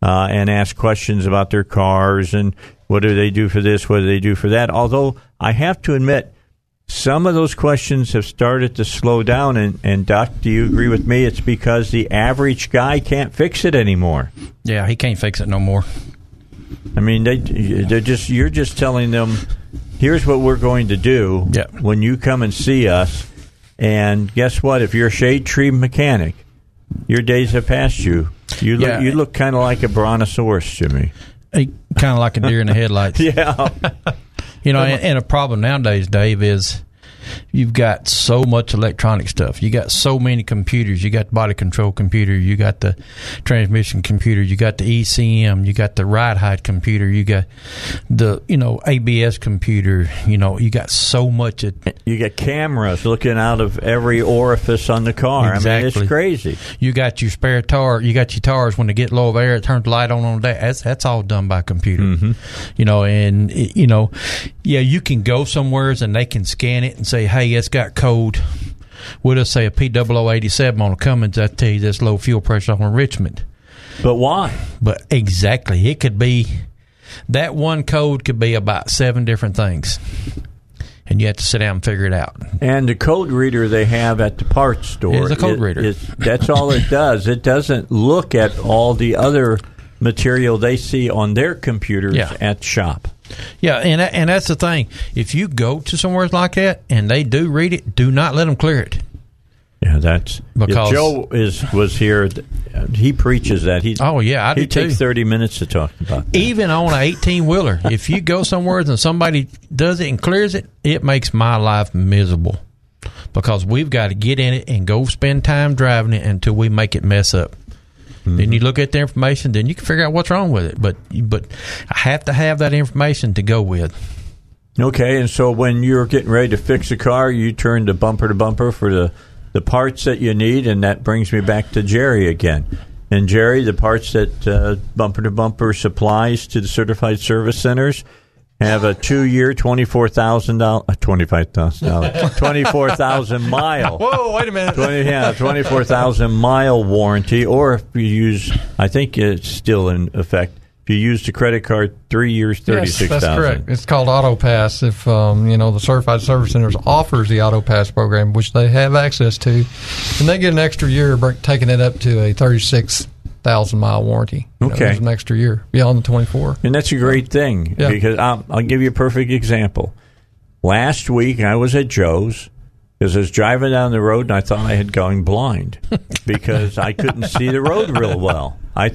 uh, and ask questions about their cars and what do they do for this, what do they do for that. Although I have to admit, some of those questions have started to slow down. And, and Doc, do you agree with me? It's because the average guy can't fix it anymore. Yeah, he can't fix it no more. I mean, they they're just you're just telling them, here's what we're going to do Yep. when you come and see us. And guess what? If you're a shade tree mechanic, your days have passed you. You look, Yeah. you look kind of like a brontosaurus, to me. Kind of like a deer in the headlights. yeah. You know, and, and a problem nowadays, Dave, is you've got so much electronic stuff. You got so many computers. You got the body control computer. You got the transmission computer. You got the ECM. You got the ride height computer. You got the you know ABS computer. You know, you got so much. It, You get cameras looking out of every orifice on the car. I mean, it's crazy. You got your spare tar. You got your tars when they get low of air. It turns the light on on that. That's that's all done by computer. Mm-hmm. You know, and you know, yeah, you can go somewheres and they can scan it and say, hey, it's got code. We'll just say a P0087 on a Cummins. I tell you, that's low fuel pressure on Richmond. But why? But exactly, it could be that one code could be about seven different things, and you have to sit down and figure it out. And the code reader they have at the parts store is a code it- reader. it- that's all it does. It doesn't look at all the other material they see on their computers Yeah. at shop. Yeah, and and that's the thing. If you go to somewhere like that and they do read it, do not let them clear it. Yeah, that's Because- Joe is was here. He preaches that. He Oh yeah, I he takes too. thirty minutes to talk about. That. Even on an eighteen wheeler, if you go somewhere and somebody does it and clears it, it makes my life miserable because we've got to get in it and go spend time driving it until we make it mess up. Then you look at the information, then you can figure out what's wrong with it. But but I have to have that information to go with. Okay, and so when you're getting ready to fix a car, you turn to bumper to bumper for the the parts that you need, and that brings me back to Jerry again. And Jerry, the parts that uh, bumper to bumper supplies to the certified service centers have a two year, twenty four thousand dollars, twenty five thousand dollars, twenty four thousand mile. Whoa, wait a minute. 20, yeah, 24,000 mile warranty, or if you use, I think it's still in effect. If you use the credit card, three years, thirty-six thousand. Yes, that's thousand. correct. It's called AutoPass. If um, you know the Certified Service Centers offers the AutoPass program, which they have access to, and they get an extra year, taking it up to a thirty-six thousand mile warranty. You know, Okay. there's an extra year beyond the twenty-four. And that's a great thing Yeah. because I'll, I'll give you a perfect example. Last week I was at Joe's because I was driving down the road and I thought I had gone blind because I couldn't see the road real well. I,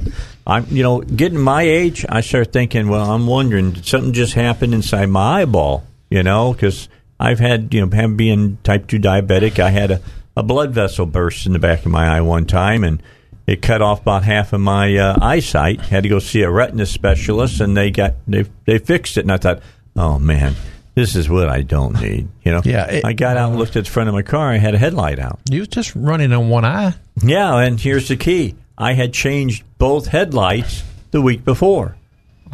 I'm, you know, getting my age, I start thinking, well, I'm wondering, did something just happen inside my eyeball? You know, because I've had, you know, having being type two diabetic, I had a, a blood vessel burst in the back of my eye one time and it cut off about half of my uh, eyesight. Had to go see a retina specialist, and they got they they fixed it. And I thought, oh man, this is what I don't need. You know? Yeah, it- I got out and looked at the front of my car. I had a headlight out. You was just running on one eye. Yeah, and here's the key: I had changed both headlights the week before,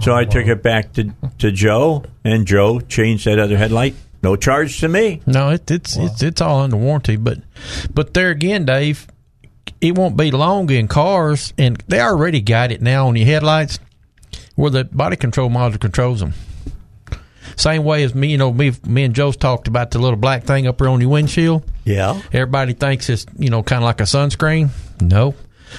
so I took it back to to Joe, and Joe changed that other headlight. No charge to me. No, it, it's it's it's all under warranty, but but there again, Dave, it won't be long in cars, and they already got it now on your headlights, where the body control module controls them. Same way as me, you know, me, me and Joe's talked about the little black thing up there on your windshield. Yeah. Everybody thinks it's you know kind of like a sunscreen. No,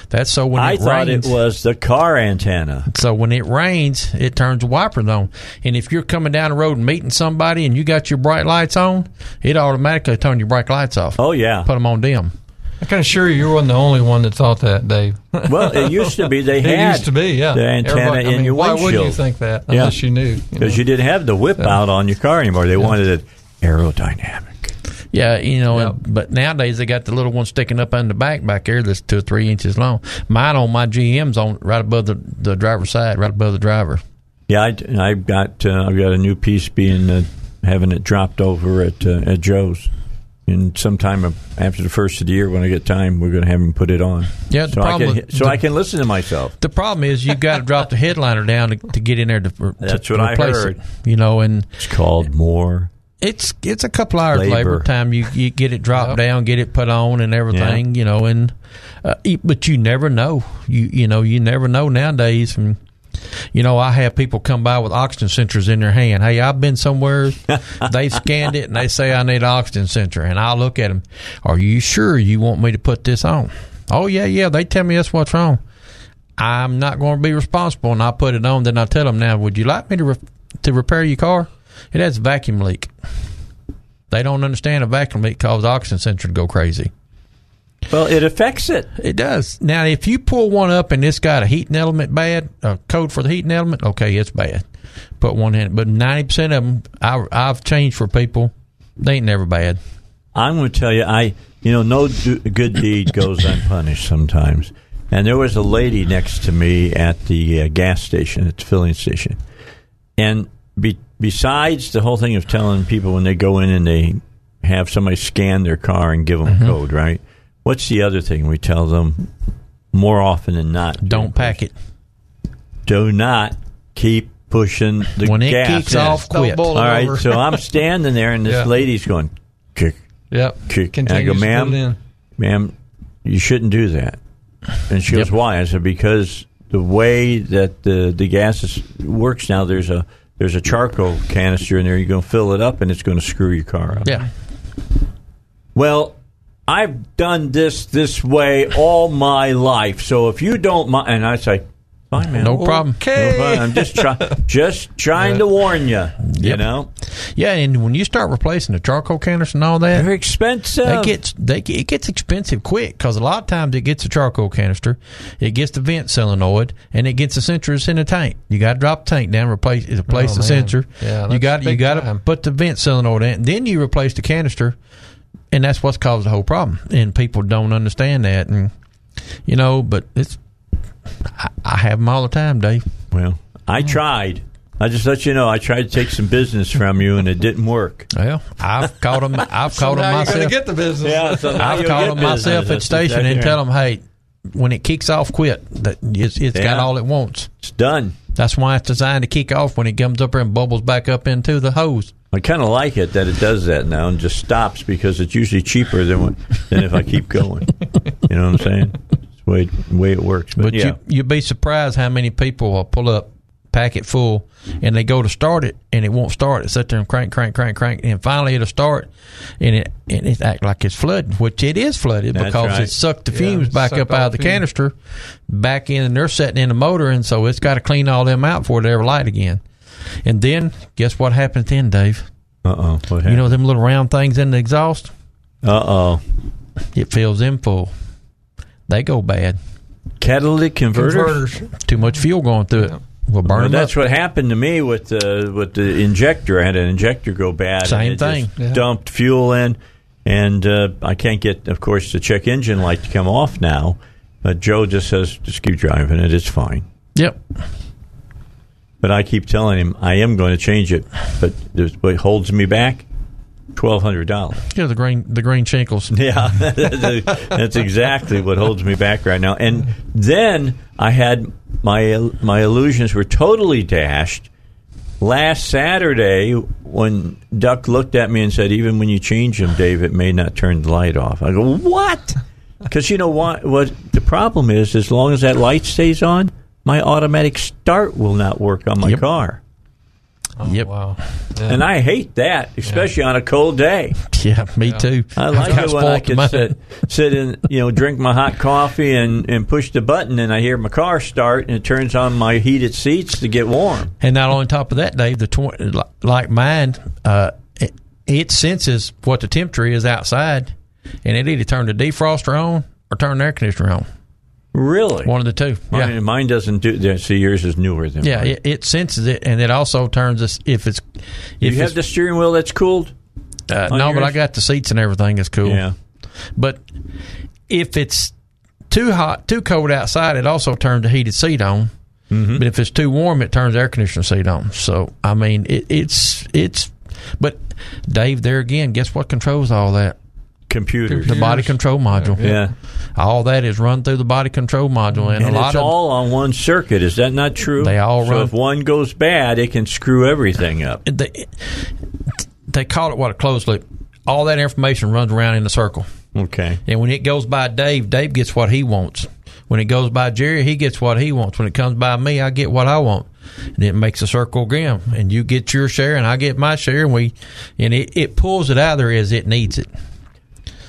That's so when I it thought rains, it was the car antenna. So when it rains, it turns the wipers on. And if you're coming down the road and meeting somebody and you got your bright lights on, it automatically turn your bright lights off. Oh yeah, put them on dim. I can assure you, you weren't the only one that thought that, Dave. Well, it used to be they it had used to be, yeah. the antenna Everybody- I in mean, your why windshield. wouldn't you think that Yeah. unless you knew? because know? you didn't have the whip Yeah. out on your car anymore. They wanted it aerodynamic. Yeah, you know, but nowadays they got the little one sticking up on the back back there that's two or three inches long. Mine on my GM's on right above the, the driver's side, right above the driver. Yeah, I, I've got uh, I've got a new piece being uh, having it dropped over at uh, at Joe's. And sometime after the first of the year, when I get time, we're going to have him put it on. Yeah, the so I can so the- I can listen to myself. The problem is you've got to drop the headliner down to, to get in there to, to That's what I replace heard. it. You know, and It's called more. it's it's a couple hours labor, Labor. time. You you get it dropped down, get it put on, and everything. You know, and uh, e- but you never know. You you know you never know nowadays. And you know, I have people come by with oxygen sensors in their hand. Hey, I've been somewhere. they scanned it and they say I need an oxygen sensor, and I'll look at them. Are you sure you want me to put this on? Oh yeah, yeah. They tell me that's what's wrong. I'm not going to be responsible, and I put it on. Then I tell them, now, would you like me to re- to repair your car? It has a vacuum leak. They don't understand a vacuum leak causes oxygen sensor to go crazy. Well, it affects it. It does. Now, if you pull one up and it's got a heating element bad, a code for the heating element, okay, it's bad. Put one in. But ninety percent of them, I, I've changed for people. They ain't never bad. I'm going to tell you, I you know, no do, good deed goes unpunished sometimes. And there was a lady next to me at the uh, gas station, at the filling station, and be, besides the whole thing of telling people when they go in and they have somebody scan their car and give them Mm-hmm. a code, right? What's the other thing we tell them more often than not? Don't pack it. Do not keep pushing the When it gas kicks in. off, quit. All right, so I'm standing there, and this Yeah. lady's going, kick, Yep. kick. And I Continues go, to ma'am, ma'am, you shouldn't do that. And she goes, why? I said, because the way that the the gas is, works now, there's a there's a charcoal canister in there. You're going to fill it up, and it's going to screw your car up. Yeah. Well, I've done this this way all my life. So if you don't mind, and I say, fine, man, No problem. No problem. I'm just trying, just trying to warn you. You Yep. know, Yeah, and when you start replacing the charcoal counters and all that, they're expensive. It gets they it gets expensive quick because a lot of times it gets a charcoal canister, it gets the vent solenoid, and it gets the sensors in the tank. You got to drop the tank down, replace replace Oh, the man. sensor. Yeah, you that's got you got to time. put the vent solenoid in, then you replace the canister, and that's what's caused the whole problem. And people don't understand that, and you know, but it's I, I have them all the time, Dave. well, I tried. I just let you know I tried to take some business from you, and it didn't work. Well, I've caught them. I've So caught them now you're going myself. to get the business. Yeah, so I've you'll called get them myself business. at station That's and tell them, hey, when it kicks off, quit. That it's, it's got all it wants. It's done. That's why it's designed to kick off when it comes up and bubbles back up into the hose. I kind of like it that it does that now and just stops because it's usually cheaper than what, than if I keep going. You know what I'm saying? It's the way, the way it works. But, But yeah, you, you'd be surprised how many people will pull up, pack it full, and they go to start it and it won't start. It sit there and crank, crank, crank, crank, and finally it'll start, and it and it act like it's flooding, which it is flooded That's because right. it sucked the fumes it back up out of the the fumes. canister, back in, and they're setting in the motor, and so it's got to clean all them out before it ever light again. And then guess what happens then, Dave? uh oh. You know them little round things in the exhaust? uh oh. It fills them full. They go bad. Catalytic converters. Converters. Too much fuel going through it. Will burn Well, that's up. what happened to me with the with the injector. I had an injector go bad. and Same it just thing. Yeah. Dumped fuel in, and uh, I can't get, of course, the check engine light to come off now. But Joe just says, just keep driving it. It's fine. Yep. But I keep telling him I am going to change it. But there's, what holds me back? Twelve hundred dollars. Yeah, the grain the green chinkles. Yeah, that's exactly what holds me back right now. And then I had my my illusions were totally dashed last Saturday when Duck looked at me and said, "Even when you change them, Dave, it may not turn the light off." I go, "What?" Because you know what? What the problem is? As long as that light stays on, my automatic start will not work on my Yep. car. yep. Wow. And I hate that, especially on a cold day. Yeah, me too. I like Kinda it when I can mine. sit, sit and you know drink my hot coffee and, and push the button and I hear my car start and it turns on my heated seats to get warm. And not on top of that, Dave, the tw- like mine, uh, it, it senses what the temperature is outside, and it either turn the defroster on or turn the air conditioner on. Really? One of the two. Mine, Yeah. mine doesn't do that. See, yours is newer than Yeah, mine. it, it senses it, and it also turns us if it's if you have the steering wheel that's cooled. uh, no, but I got the seats and everything is cool. Yeah. But if it's too hot, too cold outside, it also turns the heated seat on. Mm-hmm. But if it's too warm, it turns the air conditioner seat on. So I mean, it, it's it's. But Dave, there again, guess what controls all that? Computers. The body control module. Yeah. All that is run through the body control module, and, And a lot it's of all on one circuit. Is that not true? They all so run- if one goes bad, it can screw everything up. they, they call it what a closed loop. All that information runs around in a circle. Okay. And when it goes by Dave, Dave gets what he wants. When it goes by Jerry, he gets what he wants. When it comes by me, I get what I want. And it makes a circle again. And you get your share and I get my share and we and it, it pulls it out there as it needs it.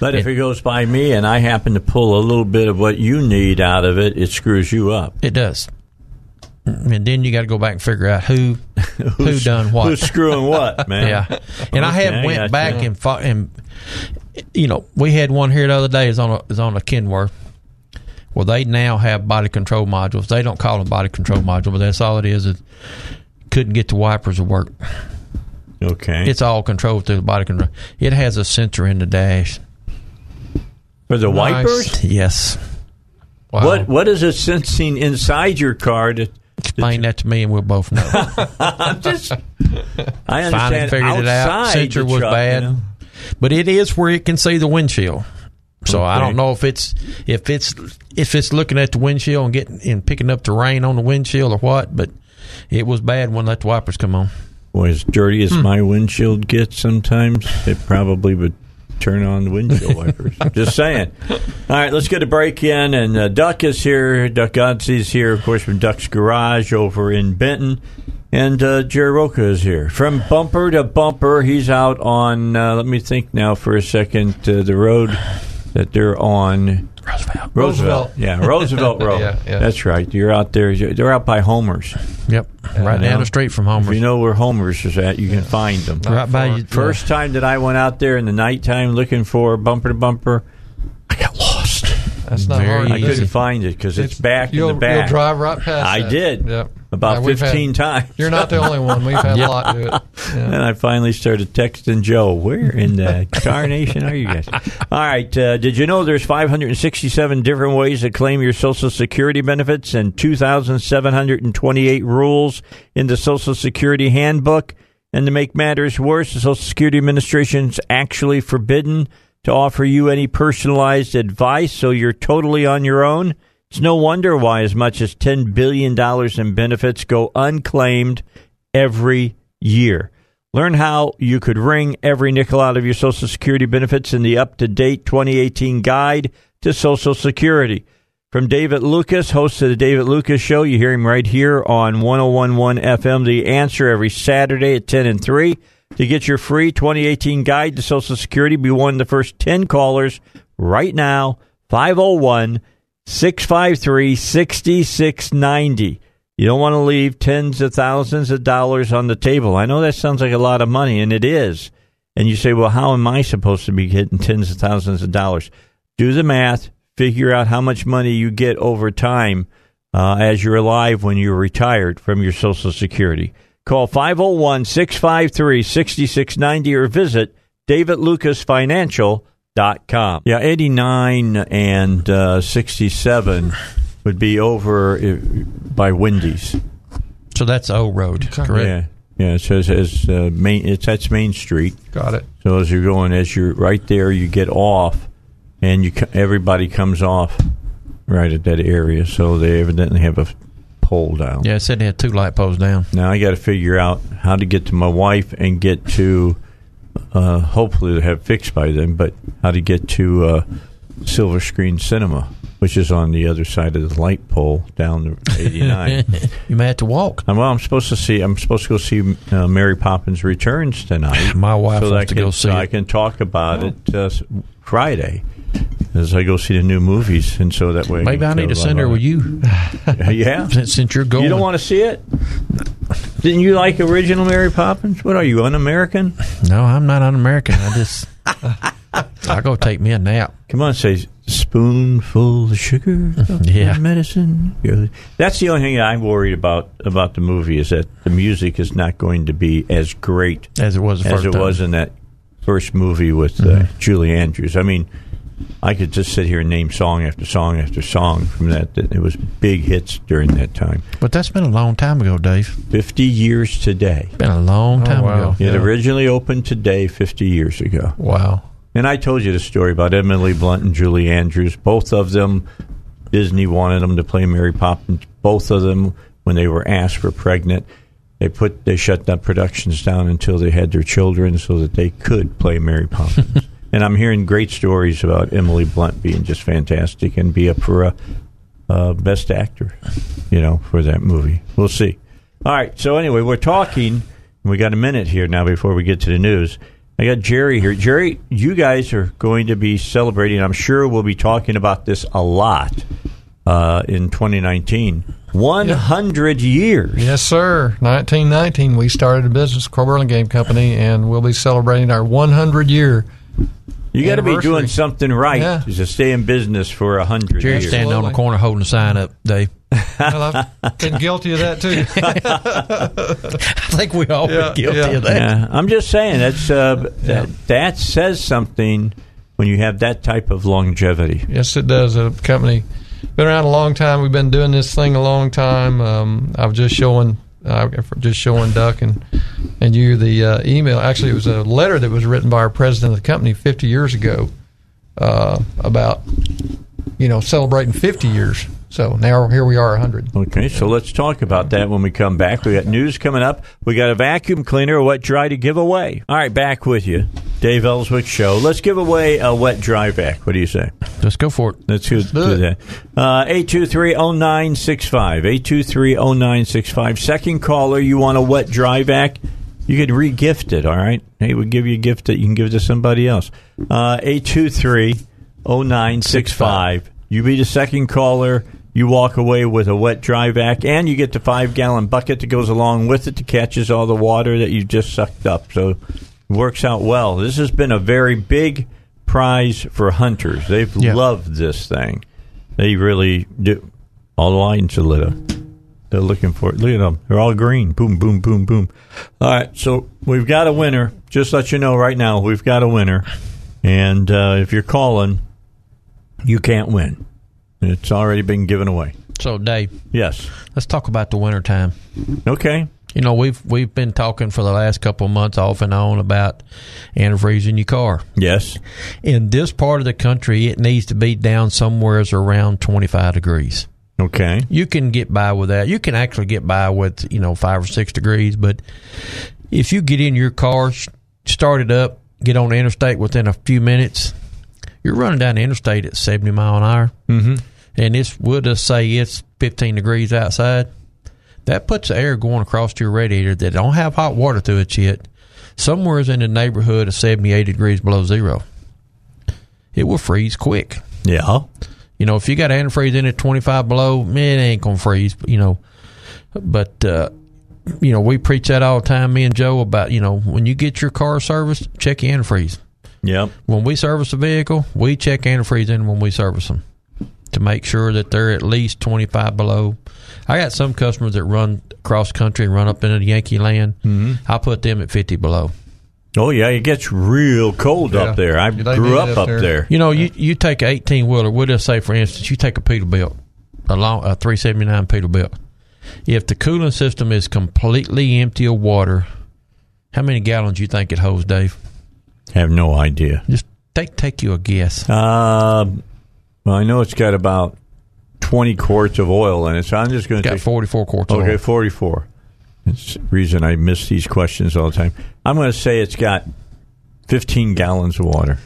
But if it goes by me and I happen to pull a little bit of what you need out of it, it screws you up. It does. And then you got to go back and figure out who who done what. who's screwing what, man? Yeah, and I Okay, have went got back you. and fought, and you know we had one here the other day is on a is on a Kenworth. Well, they now have body control modules. They don't call them body control module, but that's all it is. It couldn't get the wipers to work. Okay. It's all controlled through the body control. It has a sensor in the dash. For the wipers? Yes. What What is it sensing inside your car? To, Explain that to me, and we'll both know. I'm just. I Finally understand. figured it out. outside Sensor was truck, bad, you know? but it is where it can see the windshield. So I don't know if it's if it's if it's looking at the windshield and getting and picking up the rain on the windshield or what. But it was bad when let the wipers come on. Boy, as dirty Hmm. as my windshield gets sometimes, it probably would turn on the windshield wipers. Just saying. All right, let's get a break in. And uh, Duck is here. Duck Godsey's here, of course, from Duck's Garage over in Benton. And uh, Jerry Roca is here. From bumper to bumper, he's out on, uh, let me think now for a second, uh, the road that they're on. Roosevelt. Roosevelt. Yeah, Roosevelt Road. Yeah, yeah. That's right. You're out there. They're out by Homer's. Yep, right down the street from Homer's. If you know where Homer's is at, you can find them. Right by you. First time that I went out there in the nighttime looking for bumper to bumper, I got lost. That's not Very hard. I couldn't find it because it's, back You'll, in the back. you'll drive right past. It. I that. did. Yep. About Yeah, we've had- 15 times. You're not the only one. We've had a lot do it. And I finally started texting Joe, where in the carnation are you guys? All right. Uh, did you know there's 567 different ways to claim your Social Security benefits and 2,728 rules in the Social Security handbook? And to make matters worse, the Social Security Administration's actually forbidden to offer you any personalized advice, so you're totally on your own. It's no wonder why as much as $10 billion in benefits go unclaimed every year. Learn how you could wring every nickel out of your Social Security benefits in the up to date 2018 Guide to Social Security. From David Lucas, host of the David Lucas Show, you hear him right here on 1011 FM. The answer every Saturday at 10 and 3. To get your free 2018 Guide to Social Security, be one of the first 10 callers right now, 501 653 6690. You don't want to leave tens of thousands of dollars on the table. I know that sounds like a lot of money, and it is. And you say, well, how am I supposed to be getting tens of thousands of dollars? Do the math, figure out how much money you get over time uh, as you're alive when you're retired from your Social Security. Call 501 653 6690 or visit davidlucasfinancial.com. Yeah, 89 and uh, 67 would be over uh, by Wendy's. So that's O Road, correct? Yeah. Yeah, it says as uh, main. It's that's Main Street. Got it. So as you're going, as you're right there, you get off, and you everybody comes off right at that area. So they evidently have a pole down. Yeah, it said they had two light poles down. Now I got to figure out how to get to my wife and get to. Uh, hopefully, they have fixed by then, but how to get to uh, Silver Screen Cinema, which is on the other side of the light pole down the 89. you may have to walk. And, well, I'm supposed to see. I'm supposed to go see uh, Mary Poppins Returns tonight. My wife so I wants to can, go see so I can talk about it uh, Friday as I go see the new movies, and so that way Maybe I can need to send her with you. yeah, since, since you're going. you don't want to see it? Didn't you like original Mary Poppins? What are you, un-American? No, I'm not un-American. I just I go take me a nap. Come on, say spoonful of sugar, Yeah. medicine. That's the only thing I'm worried about about the movie is that the music is not going to be as great As it was as it time. was in that first movie with uh, Mhm. Julie Andrews. I mean, I could just sit here and name song after song after song from that. that It was big hits during that time. But that's been a long time ago, Dave. Fifty years today. Been a long oh, time ago. It originally opened today, 50 years ago. Wow. And I told you the story about Emily Blunt and Julie Andrews. Both of them, Disney wanted them to play Mary Poppins. Both of them, when they were asked, were pregnant. They put they shut the productions down until they had their children, so that they could play Mary Poppins. And I'm hearing great stories about Emily Blunt being just fantastic and be up for a, a best actor, you know, for that movie. We'll see. All right. So anyway, we're talking. We got a minute here now before we get to the news. I got Jerry here. Jerry, you guys are going to be celebrating. I'm sure we'll be talking about this a lot uh, in 2019. 100 years. Yes, sir. 1919, we started a business, Crow Burlingame Company, and we'll be celebrating our 100 year. You got to be doing something right Yeah. to stay in business for a hundred Jerry's years. standing on the corner holding a sign up, Dave. Well, I've been guilty of that too. I think we all Yeah, been guilty yeah. of that. Yeah, I'm just saying that's uh, that that says something when you have that type of longevity. Yes, it does. A company been around a long time. We've been doing this thing a long time. Um, I was just showing, uh, just showing Duck and and you the uh, email. Actually, it was a letter that was written by our president of the company 50 years ago uh, about you know celebrating 50 years. So now here we are, 100. Okay, so let's talk about that when we come back. We got news coming up. We got a vacuum cleaner, a wet dry to give away. All right, back with you, Dave Elswick Show. Let's give away a wet dry vac. What do you say? Let's go for it. Let's do, do do it. that. Uh, 823-0965. 823-0965. Second caller, you want a wet dry vac? You could re-gift it, all right? Hey, we'll give you a gift that you can give to somebody else. Uh, 823-0965. You be the second caller. You walk away with a wet dry vac, and you get the five-gallon bucket that goes along with it that catches all the water that you just sucked up. So it works out well. This has been a very big prize for hunters. They've Yeah. loved this thing. They really do. All the lines are lit up. They're looking for it. Look at them. They're all green. Boom, boom, boom, boom. All right. So we've got a winner. Just let you know right now, we've got a winner. And uh, if you're calling, you can't win. It's already been given away. So, Dave, Yes. let's talk about the wintertime. Okay. You know, we've we've been talking for the last couple of months off and on about antifreeze in your car. Yes. In this part of the country, it needs to be down somewhere around 25 degrees. Okay. You can get by with that. You can actually get by with, you know, five or six degrees. But if you get in your car, start it up, get on the interstate within a few minutes, you're running down the interstate at 70 mile an hour. Mm-hmm. And it's, we'll just say it's 15 degrees outside. That puts the air going across your radiator that don't have hot water through it yet. Somewhere's in the neighborhood of 70, 80 degrees below zero. It will freeze quick. Yeah. You know, if you got antifreeze in at 25 below, man, it ain't going to freeze, you know. But, uh, you know, we preach that all the time, me and Joe, about, you know, when you get your car serviced, check your antifreeze. Yep. When we service a vehicle, we check antifreeze in when we service them to make sure that they're at least 25 below. I got some customers that run cross country and run up into Yankee land. Mm-hmm. I put them at 50 below. Oh, yeah. It gets real cold Yeah. up there. I They grew up up up there. there. You know, you, you take an 18 wheeler, we'll just say, for instance, you take a Peterbilt, a, long, a 379 Peterbilt. If the cooling system is completely empty of water, how many gallons do you think it holds, Dave? Have no idea. Just take take you a guess. Uh, well, I know it's got about 20 quarts of oil in it, so I'm just going to got take 44 quarts Okay, 44. It's the reason I miss these questions all the time. I'm going to say it's got 15 gallons of water.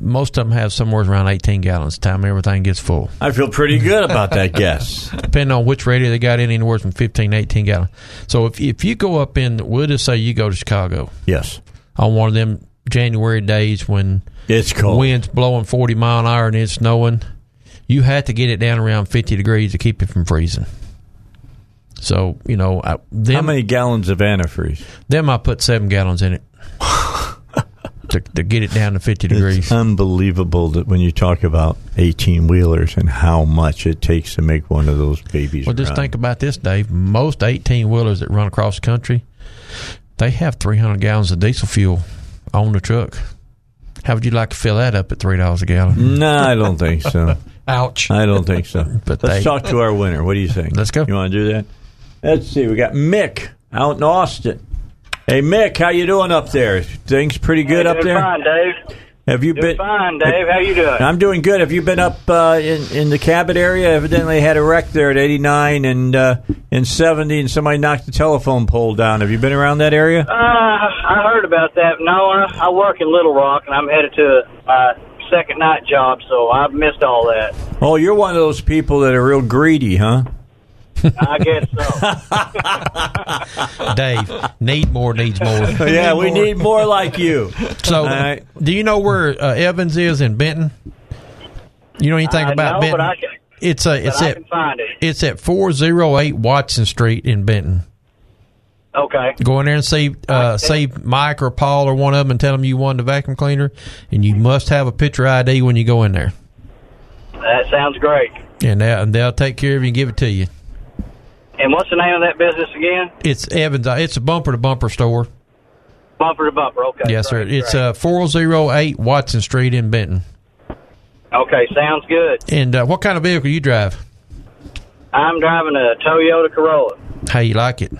Most of them have somewhere around 18 gallons. Time everything gets full. I feel pretty good about that guess. Depending on which radio they got in, anywhere from 15 to 18 gallons. So if if you go up in, we'll just say you go to Chicago. Yes. On one of them January days when it's cold, winds blowing 40 mile an hour and it's snowing, you had to get it down around 50 degrees to keep it from freezing. So you know, I, them, How many gallons of antifreeze? Them I put seven gallons in it to, to get it down to 50 degrees. It's unbelievable that when you talk about 18 wheelers and how much it takes to make one of those babies. Well, just run. think about this, Dave. Most 18 wheelers that run across the country, they have 300 gallons of diesel fuel on the truck. How would you like to fill that up at three dollars a gallon? No, I don't think so. Ouch. I don't think so. But let's they- talk to our winner. What do you think? Let's go. You want to do that? Let's see. We got Mick out in Austin. Hey, Mick, how you doing up there? Things pretty good up Doing there. Fine, Dave. Have you Doing been fine, Dave. How you doing? I'm doing good. Have you been up uh, in in the Cabot area? Evidently had a wreck there at 89 and uh, in 70, and somebody knocked the telephone pole down. Have you been around that area? Uh, I heard about that. No, I, I work in Little Rock, and I'm headed to my second night job, so I've missed all that. Oh, you're one of those people that are real greedy, huh? I guess so. Dave, need more needs more. yeah, we need more like you. So, All right. do you know where uh, Evans is in Benton? You know anything I about know, Benton? but I can, it's a it's but I at can find it. it's at four zero eight Watson Street in Benton. Okay. Go in there and see uh, see Mike or Paul or one of them and tell them you won the vacuum cleaner, and you must have a picture ID when you go in there, That sounds great. and they'll, and they'll take care of you and give it to you. And what's the name of that business again? It's Evans. uh, It's a bumper to bumper store. Bumper to Bumper. Okay. yes, sir. great, It's great. uh, four zero eight Watson Street in Benton. Okay, sounds good. And uh, what kind of vehicle you drive? I'm driving a Toyota Corolla. How you like it?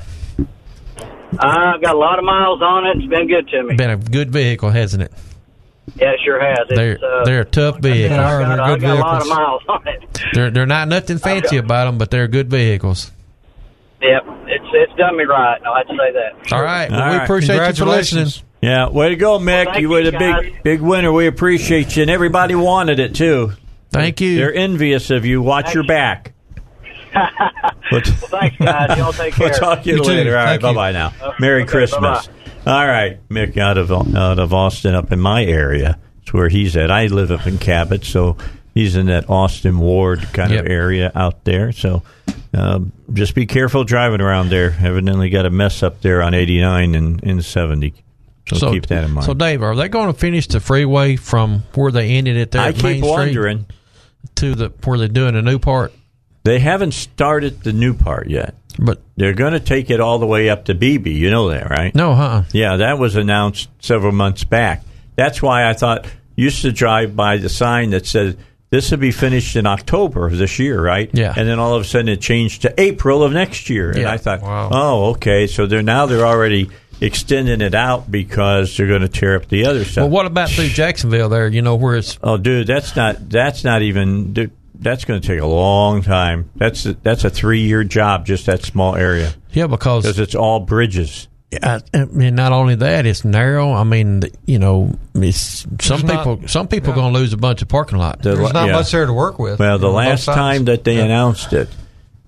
I've got a lot of miles on it. It's been good to me. Been a good vehicle, hasn't it? Yeah, it sure has. It's, They're uh, they're a tough vehicle. I've got, I've got a lot of miles on it. They're they're not nothing fancy about them, but they're good vehicles. Yep, it's it's done me right. I have to say that. All right, well, All we right. appreciate you for listening. Yeah, way to go, Mick. thank you were you, the guys. big big winner. We appreciate you, and everybody wanted it too. Thank you. They're envious of you. Watch your back. well, thanks, guys. Y'all take care. We'll talk to you, You too. later. All right, bye bye now. Okay, Merry okay, Christmas. All right, Mick out of out of Austin, up in my area. It's where he's at. I live up in Cabot, so he's in that Austin Ward kind Yep. of area out there. So um, just be careful driving around there. Evidently got a mess up there on 89 and, and 70. So, keep that in mind. So, Dave, are they going to finish the freeway from where they ended it there I at keep Main Street wondering. to the where they're doing a new part? They haven't started the new part yet. But They're going to take it all the way up to Beebe. You know that, right? no, huh? Yeah, that was announced several months back. That's why I thought used to drive by the sign that said this will be finished in October of this year, right? Yeah. And then all of a sudden it changed to April of next year, and Yeah. I thought, Wow. oh, okay, so they're now they're already extending it out because they're going to tear up the other stuff. Well, what about through Jacksonville there? You know where it's Oh, dude, that's not that's not even. Dude, that's going to take a long time. That's a, that's a three year job, just that small area, yeah because because it's all bridges. I, I mean, not only that, it's narrow. I mean, you know, it's some There's not- people. some people are going to lose a bunch of parking lot. The- There's not yeah. much there to work with. Well, the last time that they Yeah. announced it,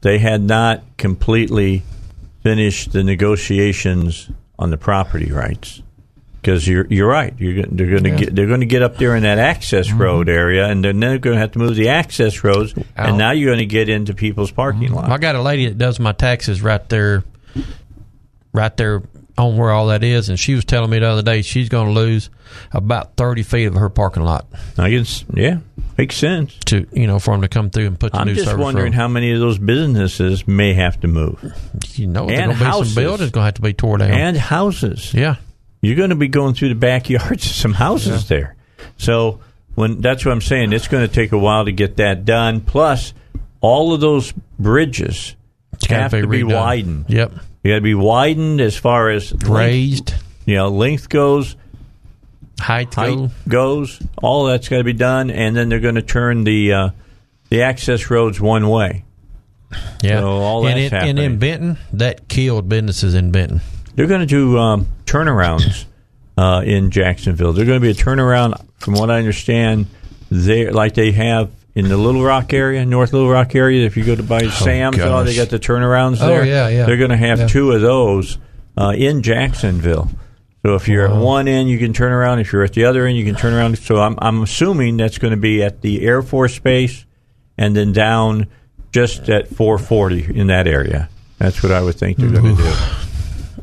they had not completely finished the negotiations on the property rights. Because you're you're right, you're they're going to Yeah. get they're going to get up there in that access mm-hmm. road area, and then they're going to have to move the access roads, Out. and now you're going to get into people's parking mm-hmm. lots. I got a lady that does my taxes right there, right there on where all that is, and she was telling me the other day she's going to lose about thirty feet of her parking lot I guess, yeah, makes sense. to you know for them to come through and put the I'm new just wondering road. how many of those businesses may have to move, you know and going to be houses. some buildings going to have to be torn down. and houses. yeah, you're going to be going through the backyards of some houses there. So when that's what I'm saying, it's going to take a while to get that done. Plus, all of those bridges have to be redone. widened. Yep, You got to be widened as far as length, raised you know, length goes, height, height go. goes. All that's got to be done, and then they're going to turn the uh, the access roads one way. Yeah, So all and, that's in, and in. Benton, that killed businesses in Benton. They're going to do um, turnarounds uh, in Jacksonville. There's going to be a turnaround, from what I understand, there like they have in the Little Rock area, North Little Rock area. If you go to buy Sam's, oh, they got the turnarounds Oh, there. yeah, yeah. They're going to have Yeah. two of those uh, in Jacksonville. So if you're at one end, you can turn around. If you're at the other end, you can turn around. So I'm I'm assuming that's going to be at the Air Force Base, and then down just at 440 in that area. That's what I would think they're going to do.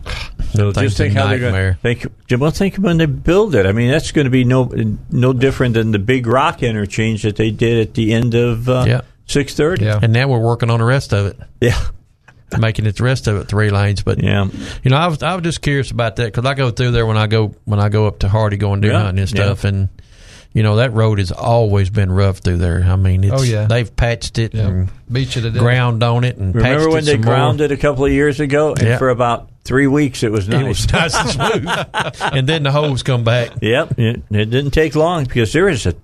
So Thing's just think a how they're going to nightmare. think. Well, think when they build it. I mean, that's going to be no no different than the Big Rock interchange that they did at the end of uh, Yeah. 630. And now we're working on the rest of it. Yeah. Making it the rest of it three lanes, but yeah, you know, I was I was just curious about that because I go through there when I go when I go up to Hardy going deer Yeah, hunting and yeah. stuff, and you know that road has always been rough through there. I mean, it's, Oh, yeah. they've patched it and Beat you to death. ground on it and Remember patched when it they some ground it a couple of years ago, and Yeah. for about three weeks it was nice. It was nice and smooth, and then the holes come back. Yep, it, it didn't take long because there is a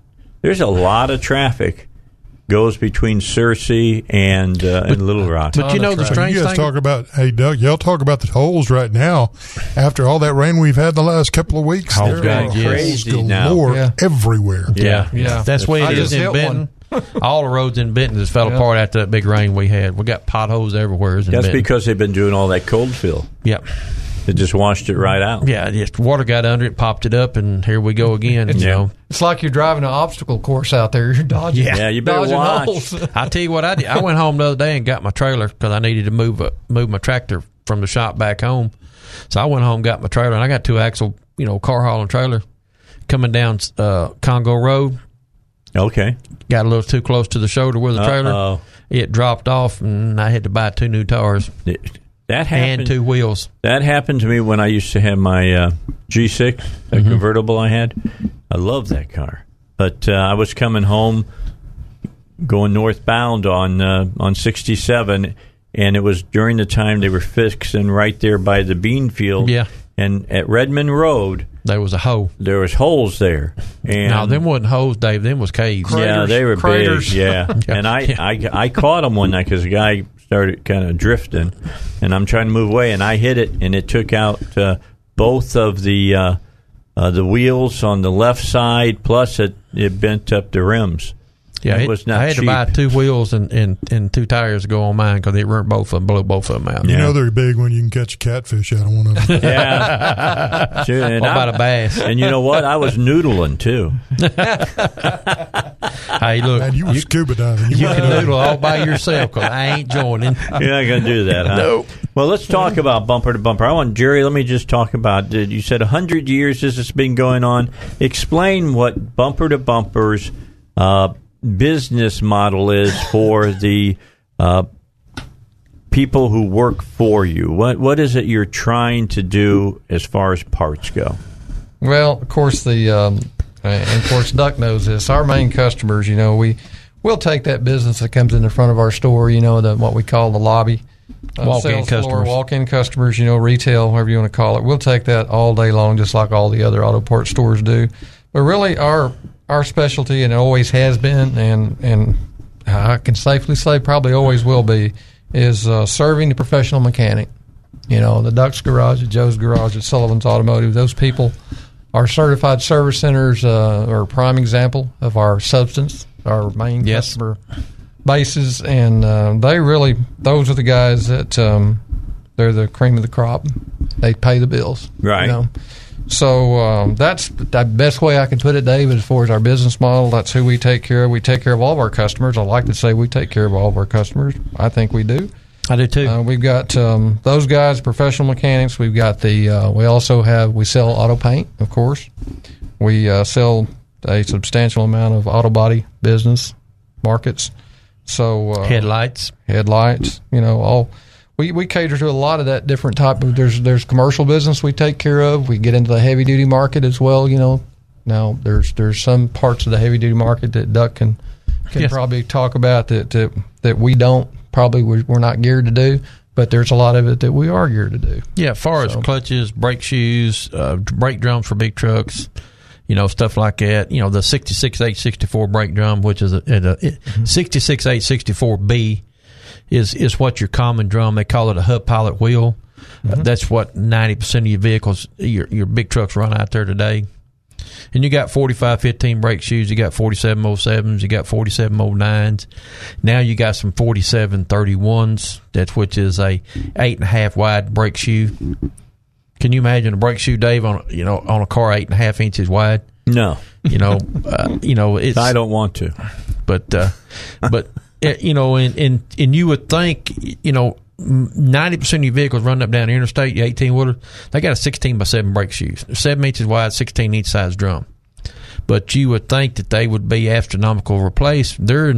there's a lot of traffic goes between Searcy and uh, and Little Rock. But you know the So strange you guys thing. talk about, hey Doug, y'all talk about the holes right now. After all that rain we've had the last couple of weeks, Oh, there are yes. holes Crazy now. galore Yeah. everywhere. Yeah, Yeah. That's the way I it is just in hit Benton. All the roads in Benton just fell Yeah. apart after that big rain we had. We got potholes everywhere. That's Benton. because they've been doing all that cold fill. Yep. It just washed it right out. Yeah, just water got under it, popped it up, and here we go again. you Yeah. know, It's like you're driving an obstacle course out there. You're dodging. Yeah. Yeah, you better dodging watch. holes. I tell you what, I did. I went home the other day and got my trailer because I needed to move a, move my tractor from the shop back home. So I went home, got my trailer, and I got two axle, you know, car hauling trailer coming down uh, Congo Road. Okay. Got a little too close to the shoulder with the trailer. Uh-oh. It dropped off, and I had to buy two new tires That happened. and two wheels. That happened to me when I used to have my uh, G6, that Mm-hmm. convertible I had. I love that car, but uh, I was coming home, going northbound on uh, on 67, and it was during the time they were fixing right there by the bean field. Yeah. and at Redmond Road There was a hole. there was holes there, and No, them wasn't holes, Dave. Them was caves. yeah, they were craters. big. Yeah, and I, Yeah. I, I caught them one night because the guy started kind of drifting, and I'm trying to move away, and I hit it, and it took out uh, both of the uh, uh, the wheels on the left side, plus it it bent up the rims. Yeah, it it- was not I had cheap. to buy two wheels and, and, and two tires to go on mine because they weren't both of them, blew both of them out. You Yeah. know they're big when you can catch a catfish out of one of them. Yeah, Sure, and What I- about a bass? And you know what? I was noodling too. Hey, look, Man, you were scuba diving. you can noodle all by yourself because I ain't joining. You're not going to do that, huh? Nope. Well, let's talk about bumper to bumper. I want Jerry. Let me just talk about. You said hundred years this has been going on? Explain what bumper to bumpers uh, business model is for the uh, people who work for you. What what is it you're trying to do as far as parts go? Well, of course, the um, and of course Duck knows this. Our main customers, you know, we we'll take that business that comes in the front of our store. You know, the what we call the lobby. uh, Walk-in sales floor, customers. walk-in customers, you know, retail, whatever you want to call it. We'll take that all day long, just like all the other auto parts stores do. But really, our our specialty, and it always has been, and and I can safely say probably always will be, is uh, serving the professional mechanic. You know, the Ducks Garage, at Joe's Garage, at Sullivan's Automotive. Those people, our certified service centers, uh, are a prime example of our substance, our main Yes. customer bases, and uh, they really those are the guys that um, they're the cream of the crop. They pay the bills, Right. You know? So um, that's the best way I can put it, Dave. As far as our business model, that's who we take care of. We take care of all of our customers. I like to say we take care of all of our customers. I think we do. I do too. Uh, we've got um, those guys, professional mechanics. We've got the. Uh, we also have. We sell auto paint, of course. We uh, sell a substantial amount of auto body business markets. So uh, Headlights. headlights, you know, all we, we cater to a lot of that different type of there's there's commercial business we take care of. We get into the heavy duty market as well, you know. Now there's there's some parts of the heavy duty market that Duck can can Yes. probably talk about that, that that we don't probably we're, we're not geared to do, but there's a lot of it that we are geared to do. Yeah, as far as clutches, brake shoes, uh, brake drums for big trucks, you know, stuff like that. You know, the 66864 brake drum, which is a, a, a 66864B, is is what your common drum. They call it a hub pilot wheel. Uh, that's what ninety percent of your vehicles, your your big trucks run out there today. And you got 45 15 brake shoes, you got 47 07s, you got 47 09s. Now you got some 47 31s, that's which is a eight and a half wide brake shoe. Can you imagine a brake shoe, Dave, on you know on a car eight and a half inches wide? No, you know, uh, you know, it's. I don't want to, but uh, but you know, and, and and you would think, you know, ninety percent of your vehicles running up down the interstate, your eighteen wheeler, they got a sixteen by seven brake shoes, They're seven inches wide, sixteen inch size drum. But you would think that they would be astronomical replaced. They're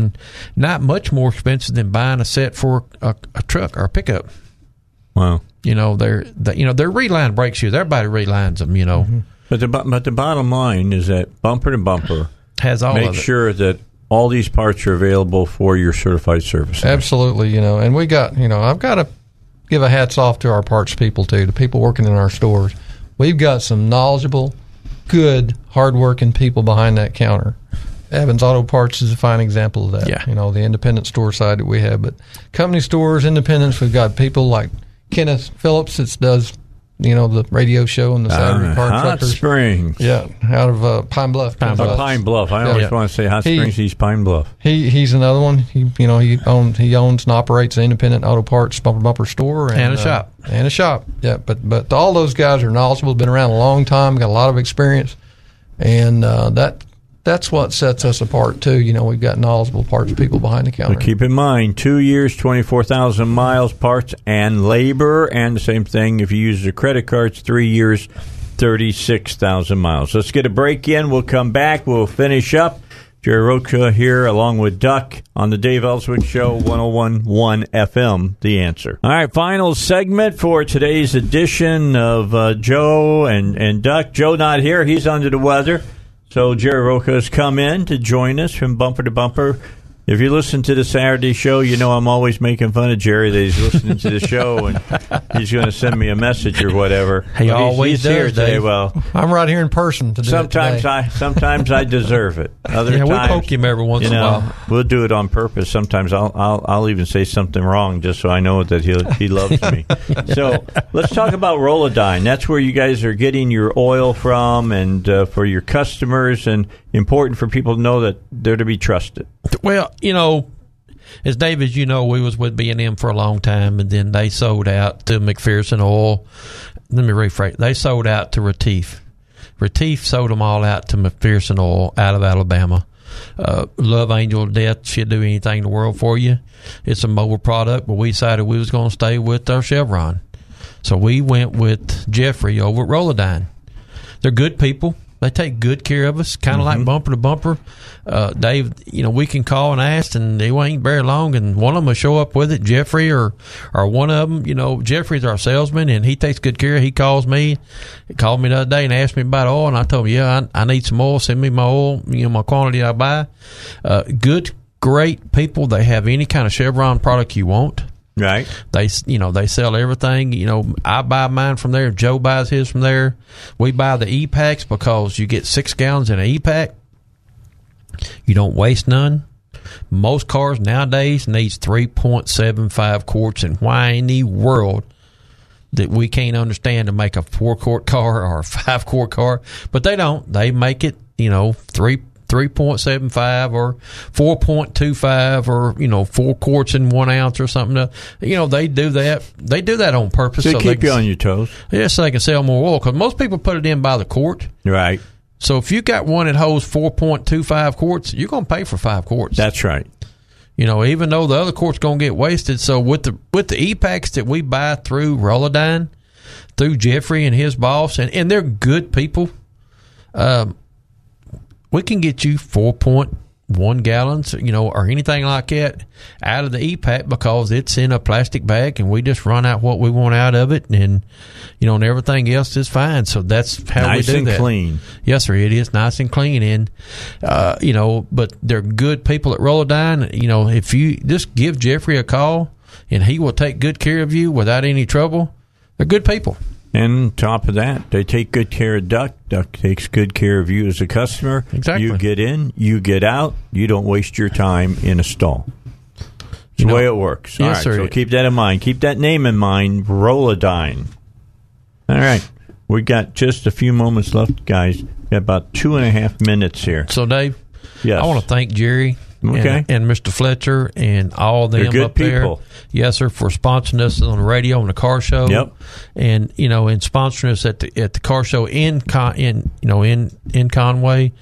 not much more expensive than buying a set for a, a truck or a pickup. Wow. You know they're they, you know they're relined brake shoes. Everybody relines them. You know. Mm-hmm. But the but the bottom line is that bumper to bumper has all. Make sure that all these parts are available for your certified service. Absolutely, you know, and we got you know I've got to give a hats off to our parts people too, the people working in our stores. We've got some knowledgeable, good, hardworking people behind that counter. Evans Auto Parts is a fine example of that. Yeah. You know, the independent store side that we have. But company stores, independents, we've got people like Kenneth Phillips that does you know the radio show and the Saturday uh, Car Hot Truckers. Springs. Yeah, out of uh, Pine Bluff. Pine Bluff. Pine Bluff. I always yeah. want to say Hot Springs. He, he's Pine Bluff. He he's another one. He you know he owns he owns and operates an independent auto parts bumper bumper store and, and a uh, shop and a shop. Yeah, but but all those guys are knowledgeable. Been around a long time. Got a lot of experience, and uh, that that's what sets us apart too. You know, we've got knowledgeable parts people behind the counter. But keep in mind, two years, twenty four thousand miles, parts and labor, and the same thing if you use the credit cards, three years, thirty six thousand miles. Let's get a break in. We'll come back. We'll finish up. Jerry Rocha here, along with Duck, on the Dave Elswick Show, 1011 FM, The Answer. All right, final segment for today's edition of uh, Joe and, and Duck. Joe not here. He's under the weather. So Jerry Rocha has come in to join us from Bumper to Bumper. If you listen to the Saturday show, you know I'm always making fun of Jerry that he's listening to the show and he's going to send me a message or whatever. He well, always he's, he's does. Here today. Well, I'm right here in person to do sometimes I sometimes I deserve it. Other yeah, times, we poke him every once you know, in a while. We'll do it on purpose. Sometimes I'll I'll, I'll even say something wrong just so I know that he he loves me. so let's talk about Rolladyne. That's where you guys are getting your oil from, and uh, for your customers, and important for people to know that they're to be trusted. Well, you know as Dave, as you know, we was with B and M for a long time, and then they sold out to McPherson Oil. Let me rephrase: they sold out to Retief. Retief sold them all out to McPherson Oil out of Alabama. Uh, Love Angel Death should do anything in the world for you. It's a Mobil product, but we decided we was going to stay with our Chevron. So we went with Jeffrey over at Rolladyne. They're good people. They take good care of us, kind of mm-hmm. like bumper to bumper. Uh, Dave, you know, we can call and ask, and they ain't very long, and one of them will show up with it. Jeffrey or or one of them, you know, Jeffrey's our salesman, and he takes good care. He calls me, he called me the other day and asked me about oil, and I told him, yeah, I, I need some oil. Send me my oil, you know, my quantity I buy. Uh, good, great people. They have any kind of Chevron product you want. Right. They, you know, they sell everything. You know, I buy mine from there. Joe buys his from there. We buy the e packs because you get six gallons in an e pack. You don't waste none. Most cars nowadays needs three point seven five quarts, and why in the world that we can't understand to make a four quart car or a five quart car? But they don't. They make it, you know, three 3.75 or 4.25 or, you know, four quarts in one ounce or something. You know, they do that. They do that on purpose. To so keep you on your toes. Yes, so they can sell more oil because most people put it in by the quart. Right. So if you got one that holds 4.25 quarts, you're going to pay for five quarts. That's right. You know, even though the other quart's going to get wasted. So with the with the e-packs that we buy through Rolladyne, through Jeffrey and his boss, and, and they're good people. Um, we can get you 4.1 gallons, you know, or anything like that out of the e-pack because it's in a plastic bag and we just run out what we want out of it and, you know, and everything else is fine. So that's how nice we do and that. clean. Yes, sir. It is nice and clean. And, uh, you know, but they're good people at Rolladyne. You know, if you just give Jeffrey a call and he will take good care of you without any trouble, they're good people. And top of that, they take good care of Duck. Duck takes good care of you as a customer. Exactly. You get in, you get out. You don't waste your time in a stall. It's the way it works. Yes, right, sir. so keep that in mind. Keep that name in mind, Rolladyne. All right. We got just a few moments left, guys. Got about two and a half minutes here. So, Dave, Yes. I want to thank Jerry Okay. and, and Mr. Fletcher and all them They're good up there. Yes, sir, for sponsoring us on the radio on the car show. Yep. And you know, and sponsoring us at the at the car show in Con, in you know in in Conway.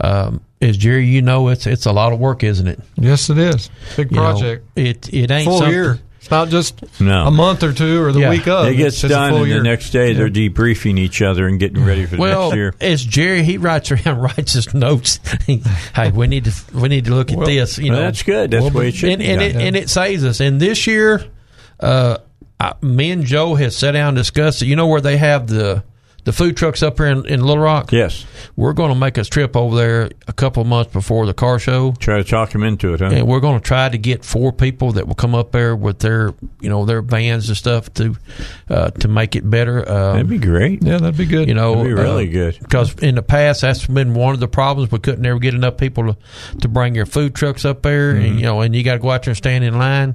Um, as Jerry, you know, it's it's a lot of work, isn't it? Yes, it is. Big You know, project. it it ain't full year. Not just No. a month or two or the Yeah. week of. It gets done, and year. the next day they're debriefing each other and getting ready for the Well, next year. as Jerry, he writes around, writes his notes. hey, we need to we need to look at Well, this. You well, know, that's good. That's the way it should and, be and it, and it saves us. And this year, uh, I, me and Joe has sat down and discussed it. You know where they have the the food trucks up here in, in Little Rock? Yes. We're going to make a trip over there a couple of months before the car show. Try to talk them into it, huh? And we're going to try to get four people that will come up there with their, you know, their vans and stuff to, uh, to make it better. Um, That'd be great. Yeah, that'd be good. you know, That'd be really good. Because in the past, that's been one of the problems. We couldn't ever get enough people to, to bring your food trucks up there, Mm-hmm. and you know, and you got to go out there and stand in line.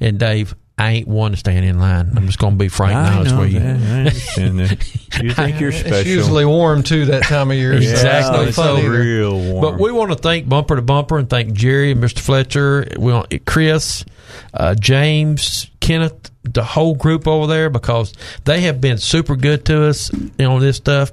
And Dave, I ain't one to stand in line. I'm just going to be frank and I honest with you. that. I understand that. You think you're special. It's usually warm too that time of year. Exactly. not it's so real warm. But we want to thank Bumper to Bumper and thank Jerry and Mr. Fletcher, we want Chris, uh, James, Kenneth, the whole group over there because they have been super good to us on this stuff.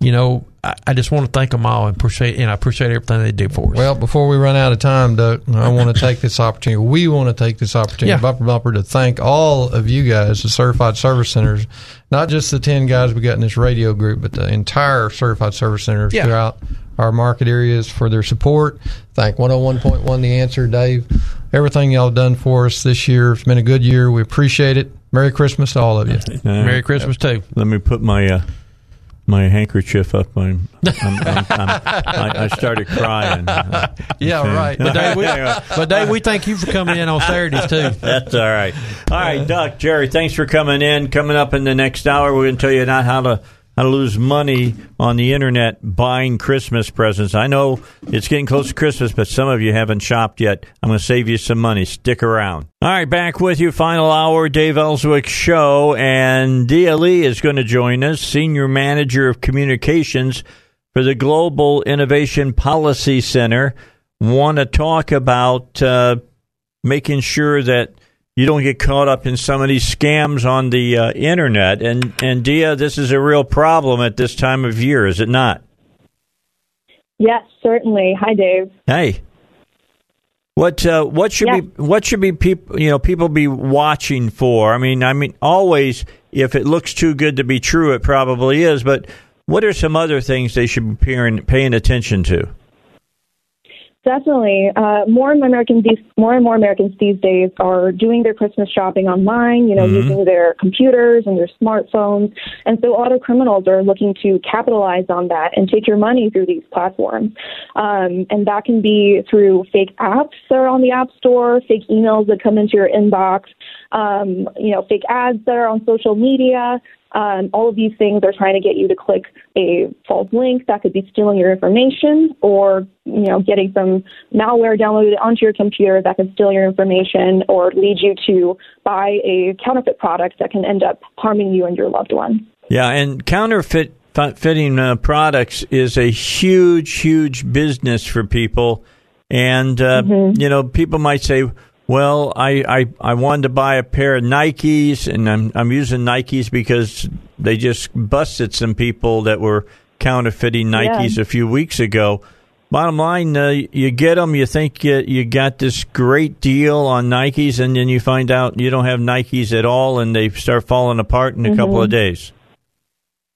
You know, I, I just want to thank them all and appreciate and I appreciate everything they do for us. Well, before we run out of time, Doug, I want to take this opportunity. We want to take this opportunity, Yeah. bumper bumper, to thank all of you guys, the certified service centers, not just the ten guys we got in this radio group, but the entire certified service centers Yeah. throughout our market areas for their support. Thank 101.1 The Answer, Dave. Everything y'all done for us this year. It's been a good year. We appreciate it. Merry Christmas to all of you. Uh, Merry Christmas too. Let me put my uh, my handkerchief up. I'm, I'm, I'm, I'm, I, I started crying. Yeah, right. But Dave, we, but Dave, we thank you for coming in on Saturdays too. That's all right. All right, Doc, Jerry, thanks for coming in. Coming up in the next hour, we're going to tell you not how to to lose money on the internet buying Christmas presents. I know it's getting close to Christmas, but some of you haven't shopped yet. I'm going to save you some money. Stick around. All right, back with you. Final hour, Dave Elswick show, and Dia Lee is going to join us, senior manager of communications for the Global Innovation Policy Center. Want to talk about uh, making sure that you don't get caught up in some of these scams on the uh, internet. And and Dia, this is a real problem at this time of year, is it not? Yes, certainly. Hi, Dave. Hey, what uh, what should Yeah. be what should be people you know people be watching for? I mean, I mean, always if it looks too good to be true, it probably is. But what are some other things they should be paying, paying attention to? Definitely. Uh, more and more Americans, these, more and more Americans these days are doing their Christmas shopping online. You know, Mhm. using their computers and their smartphones, and so auto criminals are looking to capitalize on that and take your money through these platforms. Um, and that can be through fake apps that are on the App Store, fake emails that come into your inbox, um, you know, fake ads that are on social media. Um, all of these things are trying to get you to click a false link that could be stealing your information or, you know, getting some malware downloaded onto your computer that can steal your information or lead you to buy a counterfeit product that can end up harming you and your loved one. Yeah, and counterfeit fitting uh, products is a huge, huge business for people. And uh, you know, people might say, "Well, I, I I wanted to buy a pair of Nikes, and I'm I'm using Nikes because they just busted some people that were counterfeiting Nikes Yeah. a few weeks ago." Bottom line, uh, you get them, you think you, you got this great deal on Nikes, and then you find out you don't have Nikes at all, and they start falling apart in a couple of days.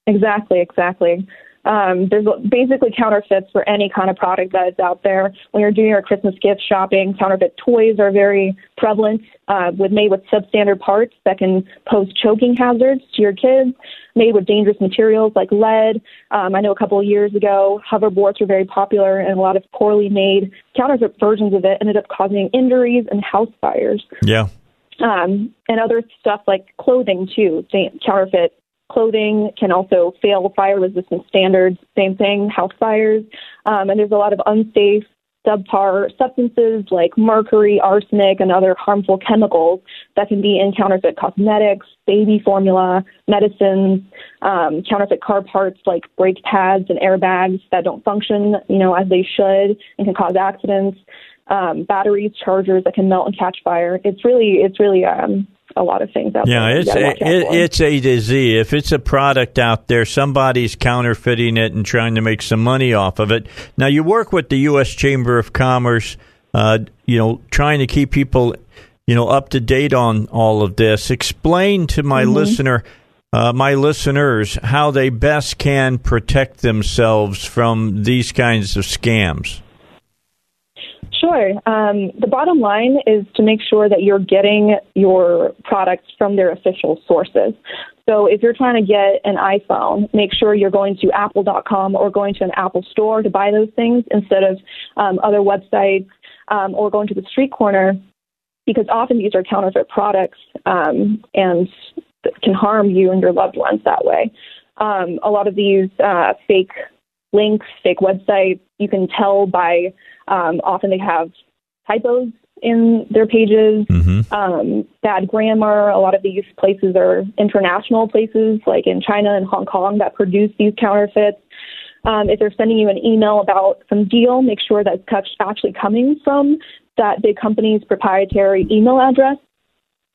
Exactly, exactly. Um, there's basically counterfeits for any kind of product that is out there. When you're doing your Christmas gift shopping, counterfeit toys are very prevalent, uh, with made with substandard parts that can pose choking hazards to your kids. Made with dangerous materials like lead. Um, I know a couple of years ago, hoverboards were very popular, and a lot of poorly made counterfeit versions of it ended up causing injuries and house fires Yeah. um, and other stuff like clothing too. Counterfeit clothing can also fail fire resistant standards. Same thing, house fires, um, and there's a lot of unsafe subpar substances like mercury, arsenic, and other harmful chemicals that can be in counterfeit cosmetics, baby formula, medicines, um, counterfeit car parts like brake pads and airbags that don't function, you know, as they should and can cause accidents. Um, batteries, chargers that can melt and catch fire. It's really, it's really um, a lot of things out yeah, there. it's a, it, it's A to Z. If it's a product out there, somebody's counterfeiting it and trying to make some money off of it. Now, you work with the U.S. Chamber of Commerce, uh, you know, trying to keep people, you know, up to date on all of this. Explain to my Mm-hmm. listener. Uh, my listeners, how they best can protect themselves from these kinds of scams. Sure. Um, the bottom line is to make sure that you're getting your products from their official sources. So if you're trying to get an iPhone, make sure you're going to apple.com or going to an Apple store to buy those things instead of um, other websites um, or going to the street corner because often these are counterfeit products um, and can harm you and your loved ones that way. Um, a lot of these uh, fake links, fake websites, you can tell by um, often they have typos in their pages, um, bad grammar. A lot of these places are international places, like in China and Hong Kong, that produce these counterfeits. Um, if they're sending you an email about some deal, make sure that it's actually coming from that big company's proprietary email address.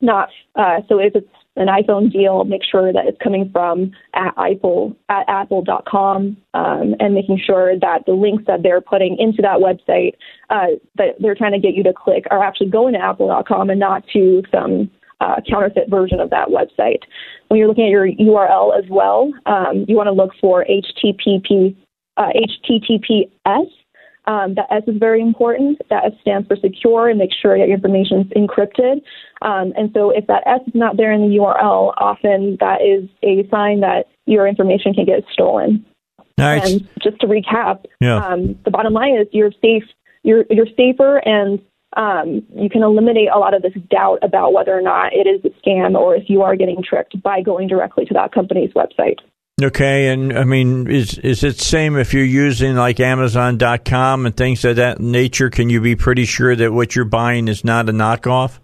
Not uh, so if it's an iPhone deal, make sure that it's coming from at Apple at apple.com um, and making sure that the links that they're putting into that website uh, that they're trying to get you to click are actually going to apple.com and not to some uh, counterfeit version of that website. When you're looking at your URL as well, um, you want to look for HTTP, uh, HTTPS. Um, that S is very important. That S stands for secure and make sure that your information is encrypted. Um, and so if that S is not there in the URL, often that is a sign that your information can get stolen. Nice. And just to recap, Yeah. um, the bottom line is you're safe. You're you're safer, and um, you can eliminate a lot of this doubt about whether or not it is a scam or if you are getting tricked by going directly to that company's website. Okay, and I mean, is is it same if you're using like Amazon.com and things of that nature? Can you be pretty sure that what you're buying is not a knockoff?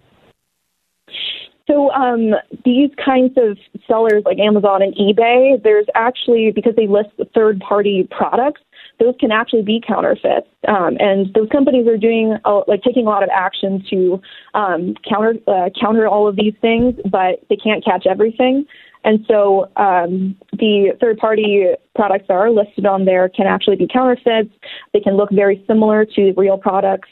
So um, these kinds of sellers like Amazon and eBay, there's actually because they list third-party products, those can actually be counterfeits, um, and those companies are doing uh, like taking a lot of action to um, counter uh, counter all of these things, but they can't catch everything. And so um, the third party products that are listed on there can actually be counterfeits. They can look very similar to real products.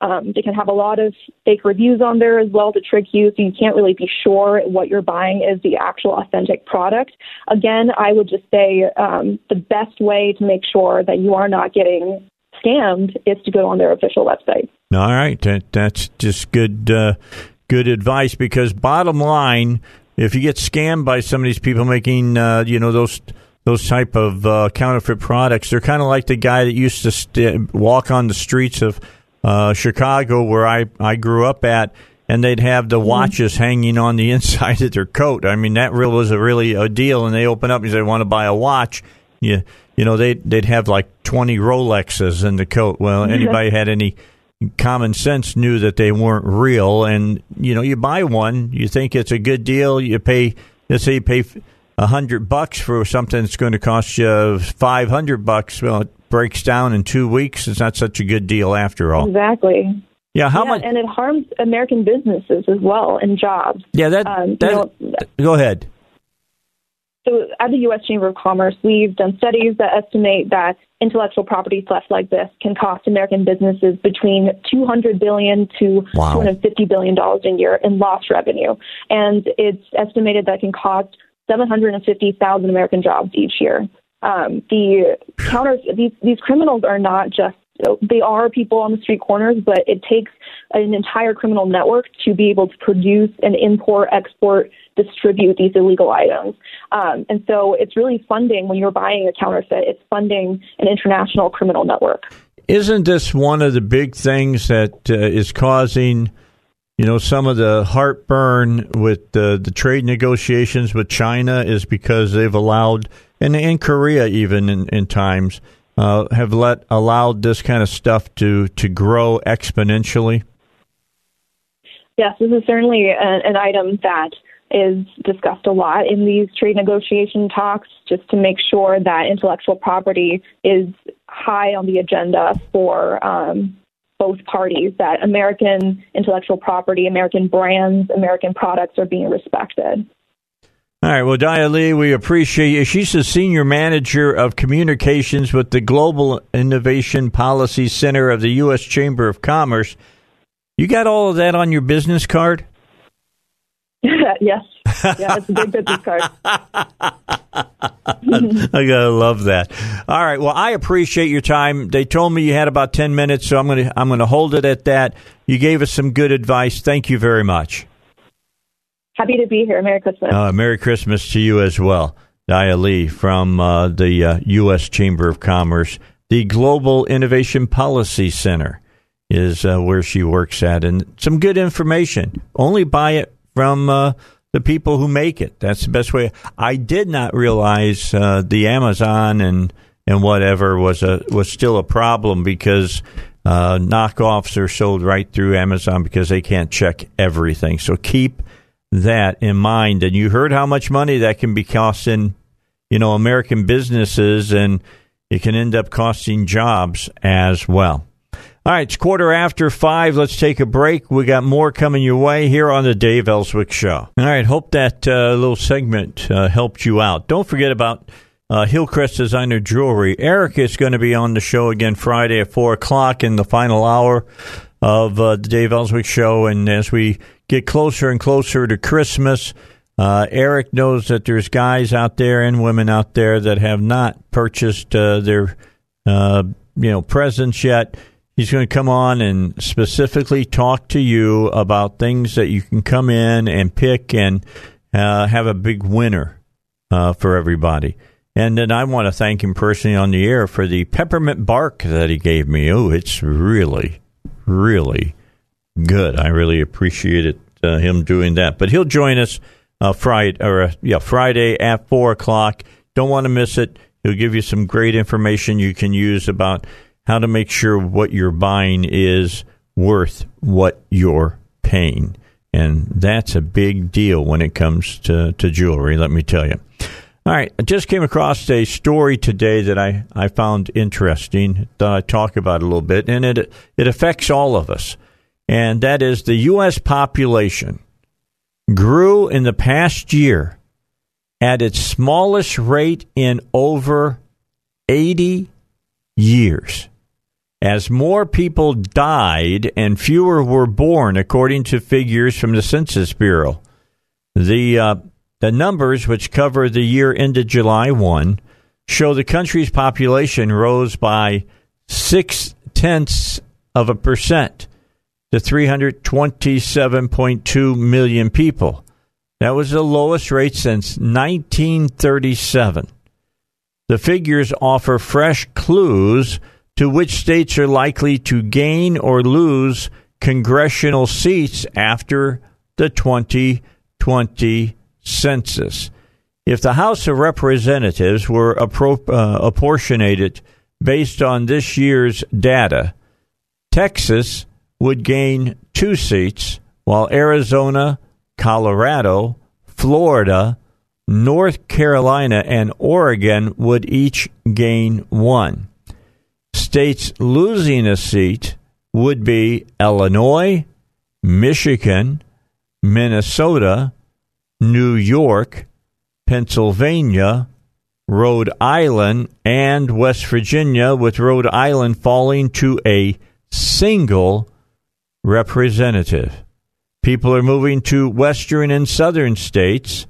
Um, they can have a lot of fake reviews on there as well to trick you, so you can't really be sure what you're buying is the actual authentic product. Again, I would just say um, the best way to make sure that you are not getting scammed is to go on their official website. All right, that, that's just good uh, good advice because bottom line, if you get scammed by some of these people making uh, you know those those type of uh, counterfeit products, they're kind of like the guy that used to st- walk on the streets of uh, Chicago where I I grew up at. And they'd have the watches hanging on the inside of their coat. I mean, that real was a really a deal. And they open up and say, "Want to buy a watch?" You you know they they'd have like twenty Rolexes in the coat. Well, anybody had any common sense knew that they weren't real. And you know, you buy one, you think it's a good deal. You pay, let's say, you pay a hundred bucks for something that's going to cost you five hundred bucks. Well, it breaks down in two weeks. It's not such a good deal after all. Exactly. Yeah, how yeah, much? And it harms American businesses as well and jobs. Yeah, that. Um, you know, go ahead. So, at the U.S. Chamber of Commerce, we've done studies that estimate that intellectual property theft like this can cost American businesses between 200 billion to Wow. 250 billion dollars a year in lost revenue, and it's estimated that it can cost 750,000 American jobs each year. Um, the counter these these criminals are not just they are people on the street corners, but it takes an entire criminal network to be able to produce and import, export, distribute these illegal items. Um, and so it's really funding when you're buying a counterfeit. It's funding an international criminal network. Isn't this one of the big things that uh, is causing, you know, some of the heartburn with the, the trade negotiations with China is because they've allowed, and in Korea even in, in times, uh, have let allowed this kind of stuff to to grow exponentially? Yes, this is certainly an, an item that is discussed a lot in these trade negotiation talks, just to make sure that intellectual property is high on the agenda for um, both parties, that American intellectual property, American brands, American products are being respected. All right. Well, Dia Lee, we appreciate you. She's the senior manager of communications with the Global Innovation Policy Center of the U.S. Chamber of Commerce. You got all of that on your business card? yes. Yeah, it's a big business card. I gotta love that. All right. Well, I appreciate your time. They told me you had about ten minutes, so I'm gonna I'm gonna hold it at that. You gave us some good advice. Thank you very much. Happy to be here. Merry Christmas. Uh, Merry Christmas to you as well, Dia Lee from uh, the uh, U.S. Chamber of Commerce, the Global Innovation Policy Center is uh, where she works at, and some good information. Only buy it from uh, the people who make it. That's the best way. I did not realize uh, the Amazon and and whatever was a was still a problem because uh, knockoffs are sold right through Amazon because they can't check everything. So keep that in mind. And you heard how much money that can be costing, you know, American businesses, and it can end up costing jobs as well. All right, it's quarter after five. Let's take a break. We got more coming your way here on the Dave Elswick Show. All right, hope that uh, little segment uh, helped you out. Don't forget about uh, Hillcrest Designer Jewelry. Eric is going to be on the show again Friday at 4 o'clock in the final hour of uh, the Dave Elswick Show. And as we get closer and closer to Christmas, uh, Eric knows that there's guys out there and women out there that have not purchased uh, their uh, you know presents yet He's going to come on and specifically talk to you about things that you can come in and pick and uh, have a big winner uh, for everybody. And then I want to thank him personally on the air for the peppermint bark that he gave me. Oh, it's really, really good. I really appreciated uh, him doing that. But he'll join us uh, Friday or uh, yeah Friday at four o'clock. Don't want to miss it. He'll give you some great information you can use about how to make sure what you're buying is worth what you're paying. And that's a big deal when it comes to, to jewelry, let me tell you. All right, I just came across a story today that I, I found interesting that I talk about a little bit, and it it affects all of us. And that is the U.S. population grew in the past year at its smallest rate in over 80 years as more people died and fewer were born, according to figures from the Census Bureau. The uh, the numbers, which cover the year ended July one, show the country's population rose by six tenths of a percent to 327.2 million people. That was the lowest rate since 1937. The figures offer fresh clues to which states are likely to gain or lose congressional seats after the 2020 census. If the House of Representatives were appro- uh, apportionated based on this year's data, Texas would gain two seats, while Arizona, Colorado, Florida, North Carolina, and Oregon would each gain one. States losing a seat would be Illinois, Michigan, Minnesota, New York, Pennsylvania, Rhode Island, and West Virginia, with Rhode Island falling to a single representative. People are moving to western and southern states,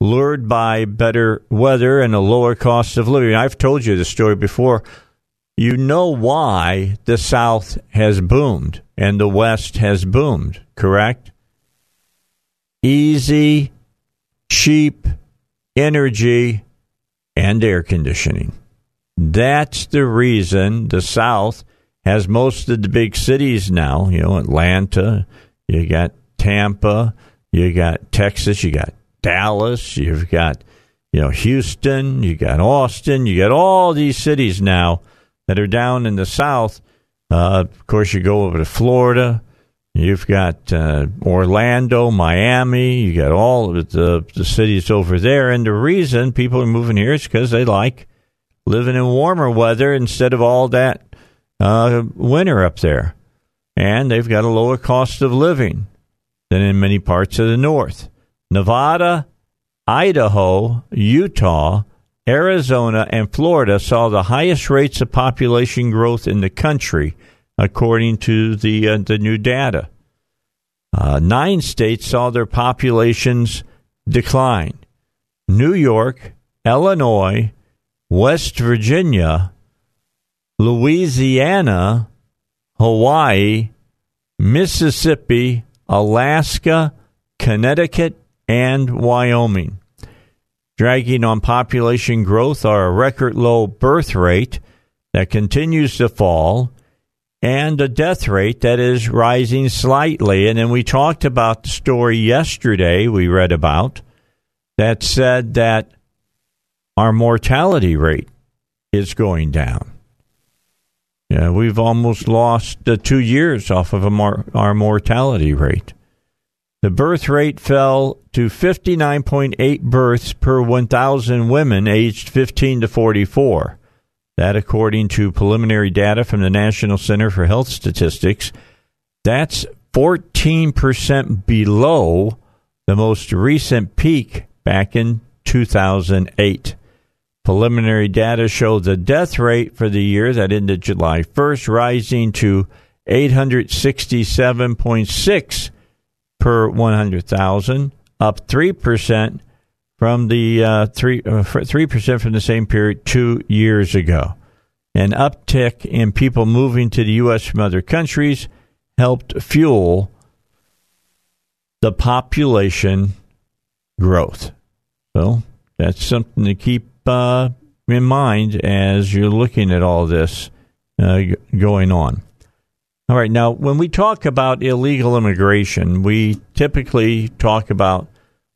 lured by better weather and a lower cost of living. I've told you the story before you know why the South has boomed and the West has boomed, correct? Easy, cheap energy and air conditioning. That's the reason the South has most of the big cities now. You know, Atlanta, you got Tampa, you got Texas, you got Dallas, you've got you know, Houston, you got Austin, you got all these cities now that are down in the south. Uh, of course, you go over to Florida. You've got uh, Orlando, Miami. You got all of the, the cities over there. And the reason people are moving here is because they like living in warmer weather instead of all that uh, winter up there. And they've got a lower cost of living than in many parts of the north. Nevada, Idaho, Utah, Arizona, and Florida saw the highest rates of population growth in the country, according to the uh, the new data. Uh, nine states saw their populations decline. New York, Illinois, West Virginia, Louisiana, Hawaii, Mississippi, Alaska, Connecticut, and Wyoming. Dragging on population growth are a record low birth rate that continues to fall and a death rate that is rising slightly. And then we talked about the story yesterday we read about that said that our mortality rate is going down. Yeah, we've almost lost uh, two years off of our mortality rate. The birth rate fell to 59.8 births per 1,000 women aged 15 to 44. That, according to preliminary data from the National Center for Health Statistics, that's 14% below the most recent peak back in 2008. Preliminary data show the death rate for the year that ended July 1st rising to 867.6 per 100,000, up 3% from the uh, 3 uh, 3% from the same period 2 years ago. An uptick in people moving to the US from other countries helped fuel the population growth. So, that's something to keep uh, in mind as you're looking at all this uh, going on. All right, now when we talk about illegal immigration, we typically talk about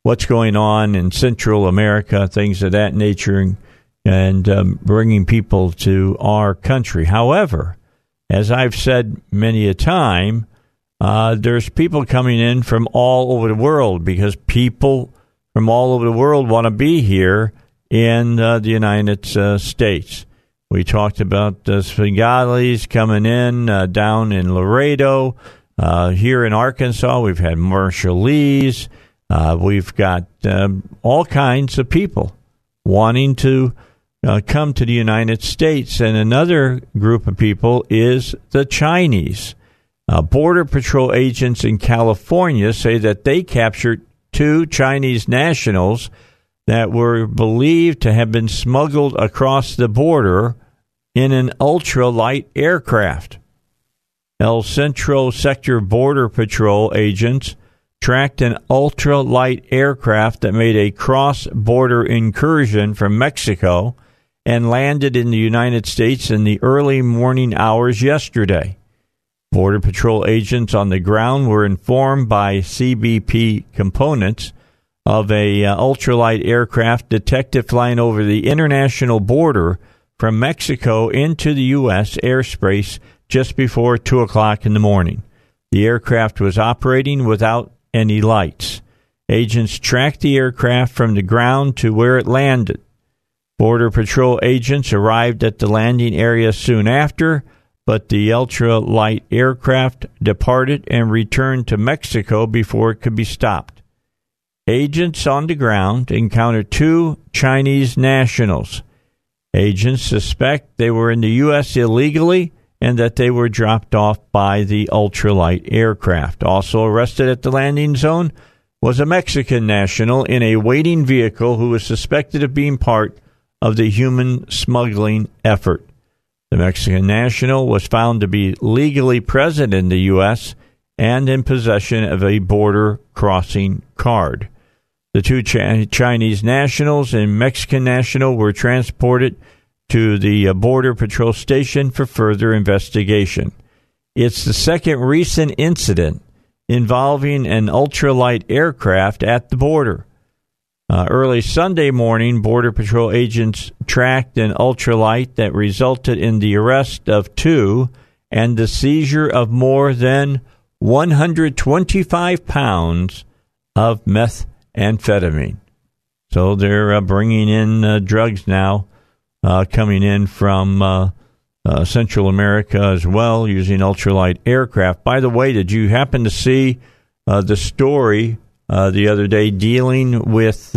what's going on in Central America, things of that nature, and, um, bringing people to our country. However, as I've said many a time, uh, there's people coming in from all over the world because people from all over the world want to be here in uh, the United uh, States. We talked about the Svengalis coming in uh, down in Laredo. Uh, here in Arkansas, we've had Marshallese. Uh, we've got um, all kinds of people wanting to uh, come to the United States. And another group of people is the Chinese. Border Patrol agents in California say that they captured two Chinese nationals that were believed to have been smuggled across the border in an ultralight aircraft. El Centro Sector Border Patrol agents tracked an ultralight aircraft that made a cross border incursion from Mexico and landed in the United States in the early morning hours yesterday. Border Patrol agents on the ground were informed by CBP components of a uh, ultralight aircraft detected flying over the international border from Mexico into the U.S. airspace just before 2 o'clock in the morning. The aircraft was operating without any lights. Agents tracked the aircraft from the ground to where it landed. Border Patrol agents arrived at the landing area soon after, but the ultralight aircraft departed and returned to Mexico before it could be stopped. Agents on the ground encountered two Chinese nationals. Agents suspect they were in the U.S. illegally and that they were dropped off by the ultralight aircraft. Also arrested at the landing zone was a Mexican national in a waiting vehicle who was suspected of being part of the human smuggling effort. The Mexican national was found to be legally present in the U.S. and in possession of a border crossing card. The two Chinese nationals and Mexican national were transported to the uh, Border Patrol station for further investigation. It's the second recent incident involving an ultralight aircraft at the border. Uh, early Sunday morning, Border Patrol agents tracked an ultralight that resulted in the arrest of two and the seizure of more than 125 pounds of methamphetamine. So they're uh, bringing in uh, drugs now, uh, coming in from uh, uh, Central America as well, using ultralight aircraft. By the way, did you happen to see uh, the story the other day dealing with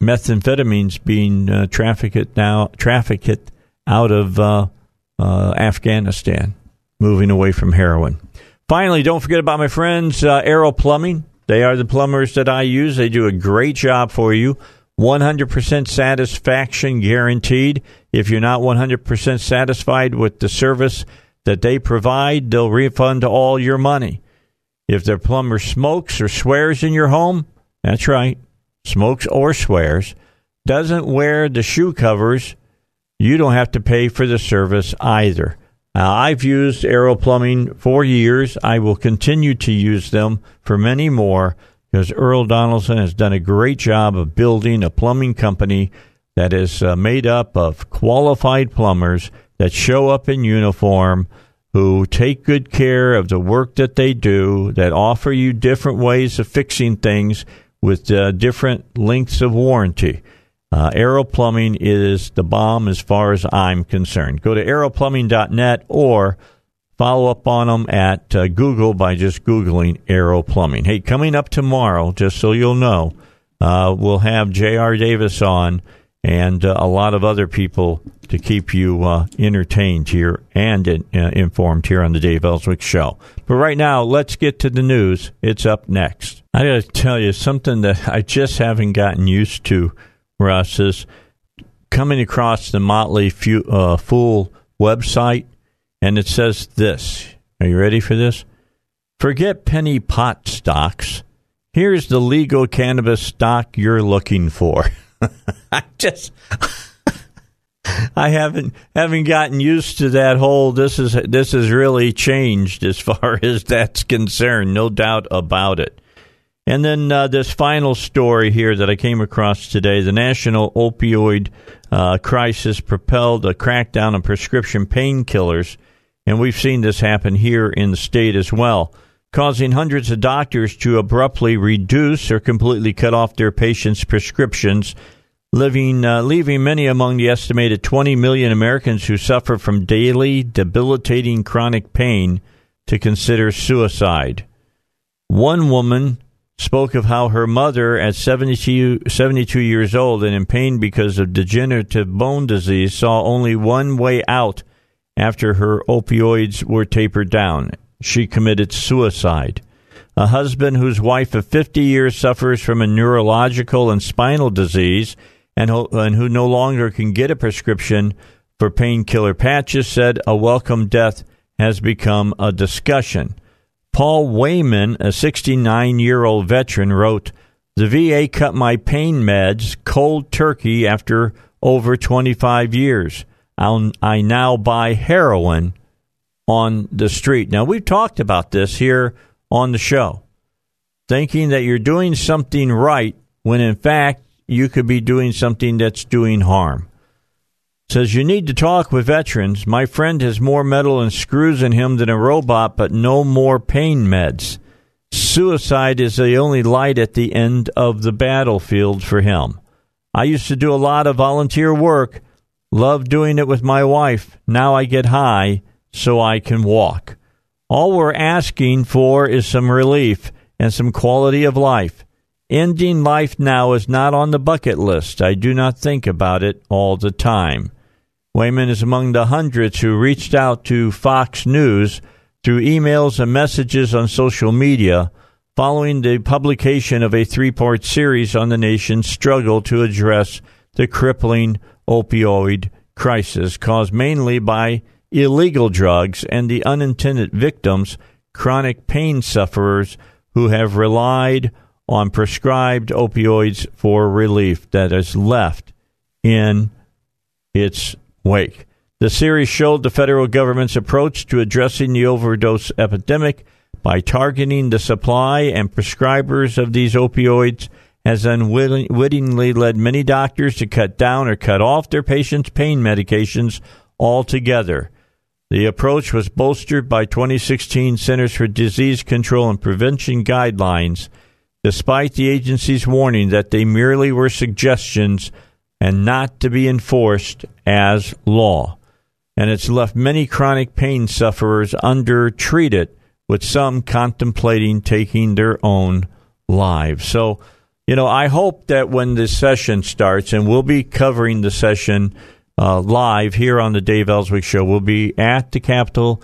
methamphetamines being trafficked now, trafficked out of Afghanistan, moving away from heroin? Finally, don't forget about my friends Aero Plumbing. They are the plumbers that I use. They do a great job for you. 100% satisfaction guaranteed. If you're not 100% satisfied with the service that they provide, they'll refund all your money. If their plumber smokes or swears in your home, that's right, smokes or swears, doesn't wear the shoe covers, you don't have to pay for the service either. Now, I've used Aero Plumbing for years. I will continue to use them for many more because Earl Donaldson has done a great job of building a plumbing company that is uh, made up of qualified plumbers that show up in uniform, who take good care of the work that they do, that offer you different ways of fixing things with uh, different lengths of warranty. Uh, Aero Plumbing is the bomb as far as I'm concerned. Go to aeroplumbing.net or follow up on them at uh, Google by just Googling Aero Plumbing. Hey, coming up tomorrow, just so you'll know, uh, we'll have J.R. Davis on and uh, a lot of other people to keep you uh, entertained here and uh, informed here on the Dave Elswick Show. But right now, let's get to the news. It's up next. I got to tell you something that I just haven't gotten used to Russ, is coming across the Motley uh, Fool website, and it says this. Are you ready for this? Forget penny pot stocks. Here's the legal cannabis stock you're looking for. I just I haven't haven't gotten used to that whole this is this has really changed as far as that's concerned, no doubt about it. And then uh, this final story here that I came across today the national opioid uh, crisis propelled a crackdown on prescription painkillers. And we've seen this happen here in the state as well, causing hundreds of doctors to abruptly reduce or completely cut off their patients' prescriptions, leaving, uh, leaving many among the estimated 20 million Americans who suffer from daily debilitating chronic pain to consider suicide. One woman spoke of how her mother, at 72, 72 years old and in pain because of degenerative bone disease, saw only one way out after her opioids were tapered down. She committed suicide. A husband whose wife of 50 years suffers from a neurological and spinal disease and, and who no longer can get a prescription for painkiller patches said a welcome death has become a discussion. Paul Wayman, a 69 year old veteran, wrote, The VA cut my pain meds cold turkey after over 25 years. I'll, I now buy heroin on the street. Now, we've talked about this here on the show, thinking that you're doing something right when in fact you could be doing something that's doing harm says you need to talk with veterans. My friend has more metal and screws in him than a robot, but no more pain meds. Suicide is the only light at the end of the battlefield for him. I used to do a lot of volunteer work, loved doing it with my wife. Now I get high so I can walk. All we're asking for is some relief and some quality of life. Ending life now is not on the bucket list. I do not think about it all the time. Wayman is among the hundreds who reached out to Fox News through emails and messages on social media following the publication of a three part series on the nation's struggle to address the crippling opioid crisis caused mainly by illegal drugs and the unintended victims, chronic pain sufferers who have relied on prescribed opioids for relief that is left in its wake. The series showed the federal government's approach to addressing the overdose epidemic by targeting the supply and prescribers of these opioids has unwittingly led many doctors to cut down or cut off their patients' pain medications altogether. The approach was bolstered by 2016 Centers for Disease Control and Prevention guidelines, despite the agency's warning that they merely were suggestions and not to be enforced as law. And it's left many chronic pain sufferers undertreated, with some contemplating taking their own lives. So, you know, I hope that when this session starts, and we'll be covering the session uh, live here on the Dave Elswick Show, we'll be at the Capitol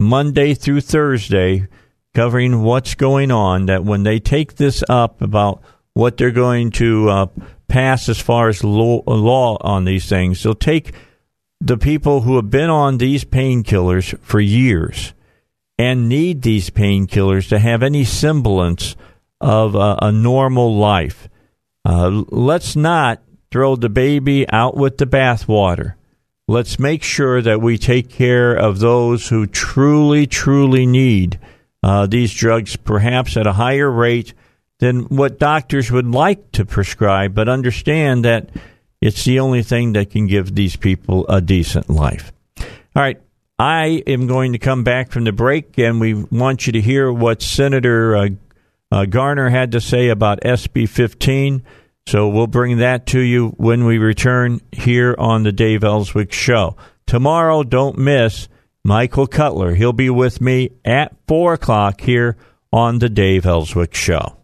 Monday through Thursday covering what's going on. That when they take this up about what they're going to uh, pass as far as law, law on these things, they'll take the people who have been on these painkillers for years and need these painkillers to have any semblance of a, a normal life. Uh, let's not throw the baby out with the bathwater. Let's make sure that we take care of those who truly, truly need uh, these drugs, perhaps at a higher rate than what doctors would like to prescribe, but understand that it's the only thing that can give these people a decent life. All right. I am going to come back from the break, and we want you to hear what Senator uh, uh, Garner had to say about SB 15. So we'll bring that to you when we return here on the Dave Elswick Show. Tomorrow, don't miss Michael Cutler. He'll be with me at 4 o'clock here on the Dave Elswick Show.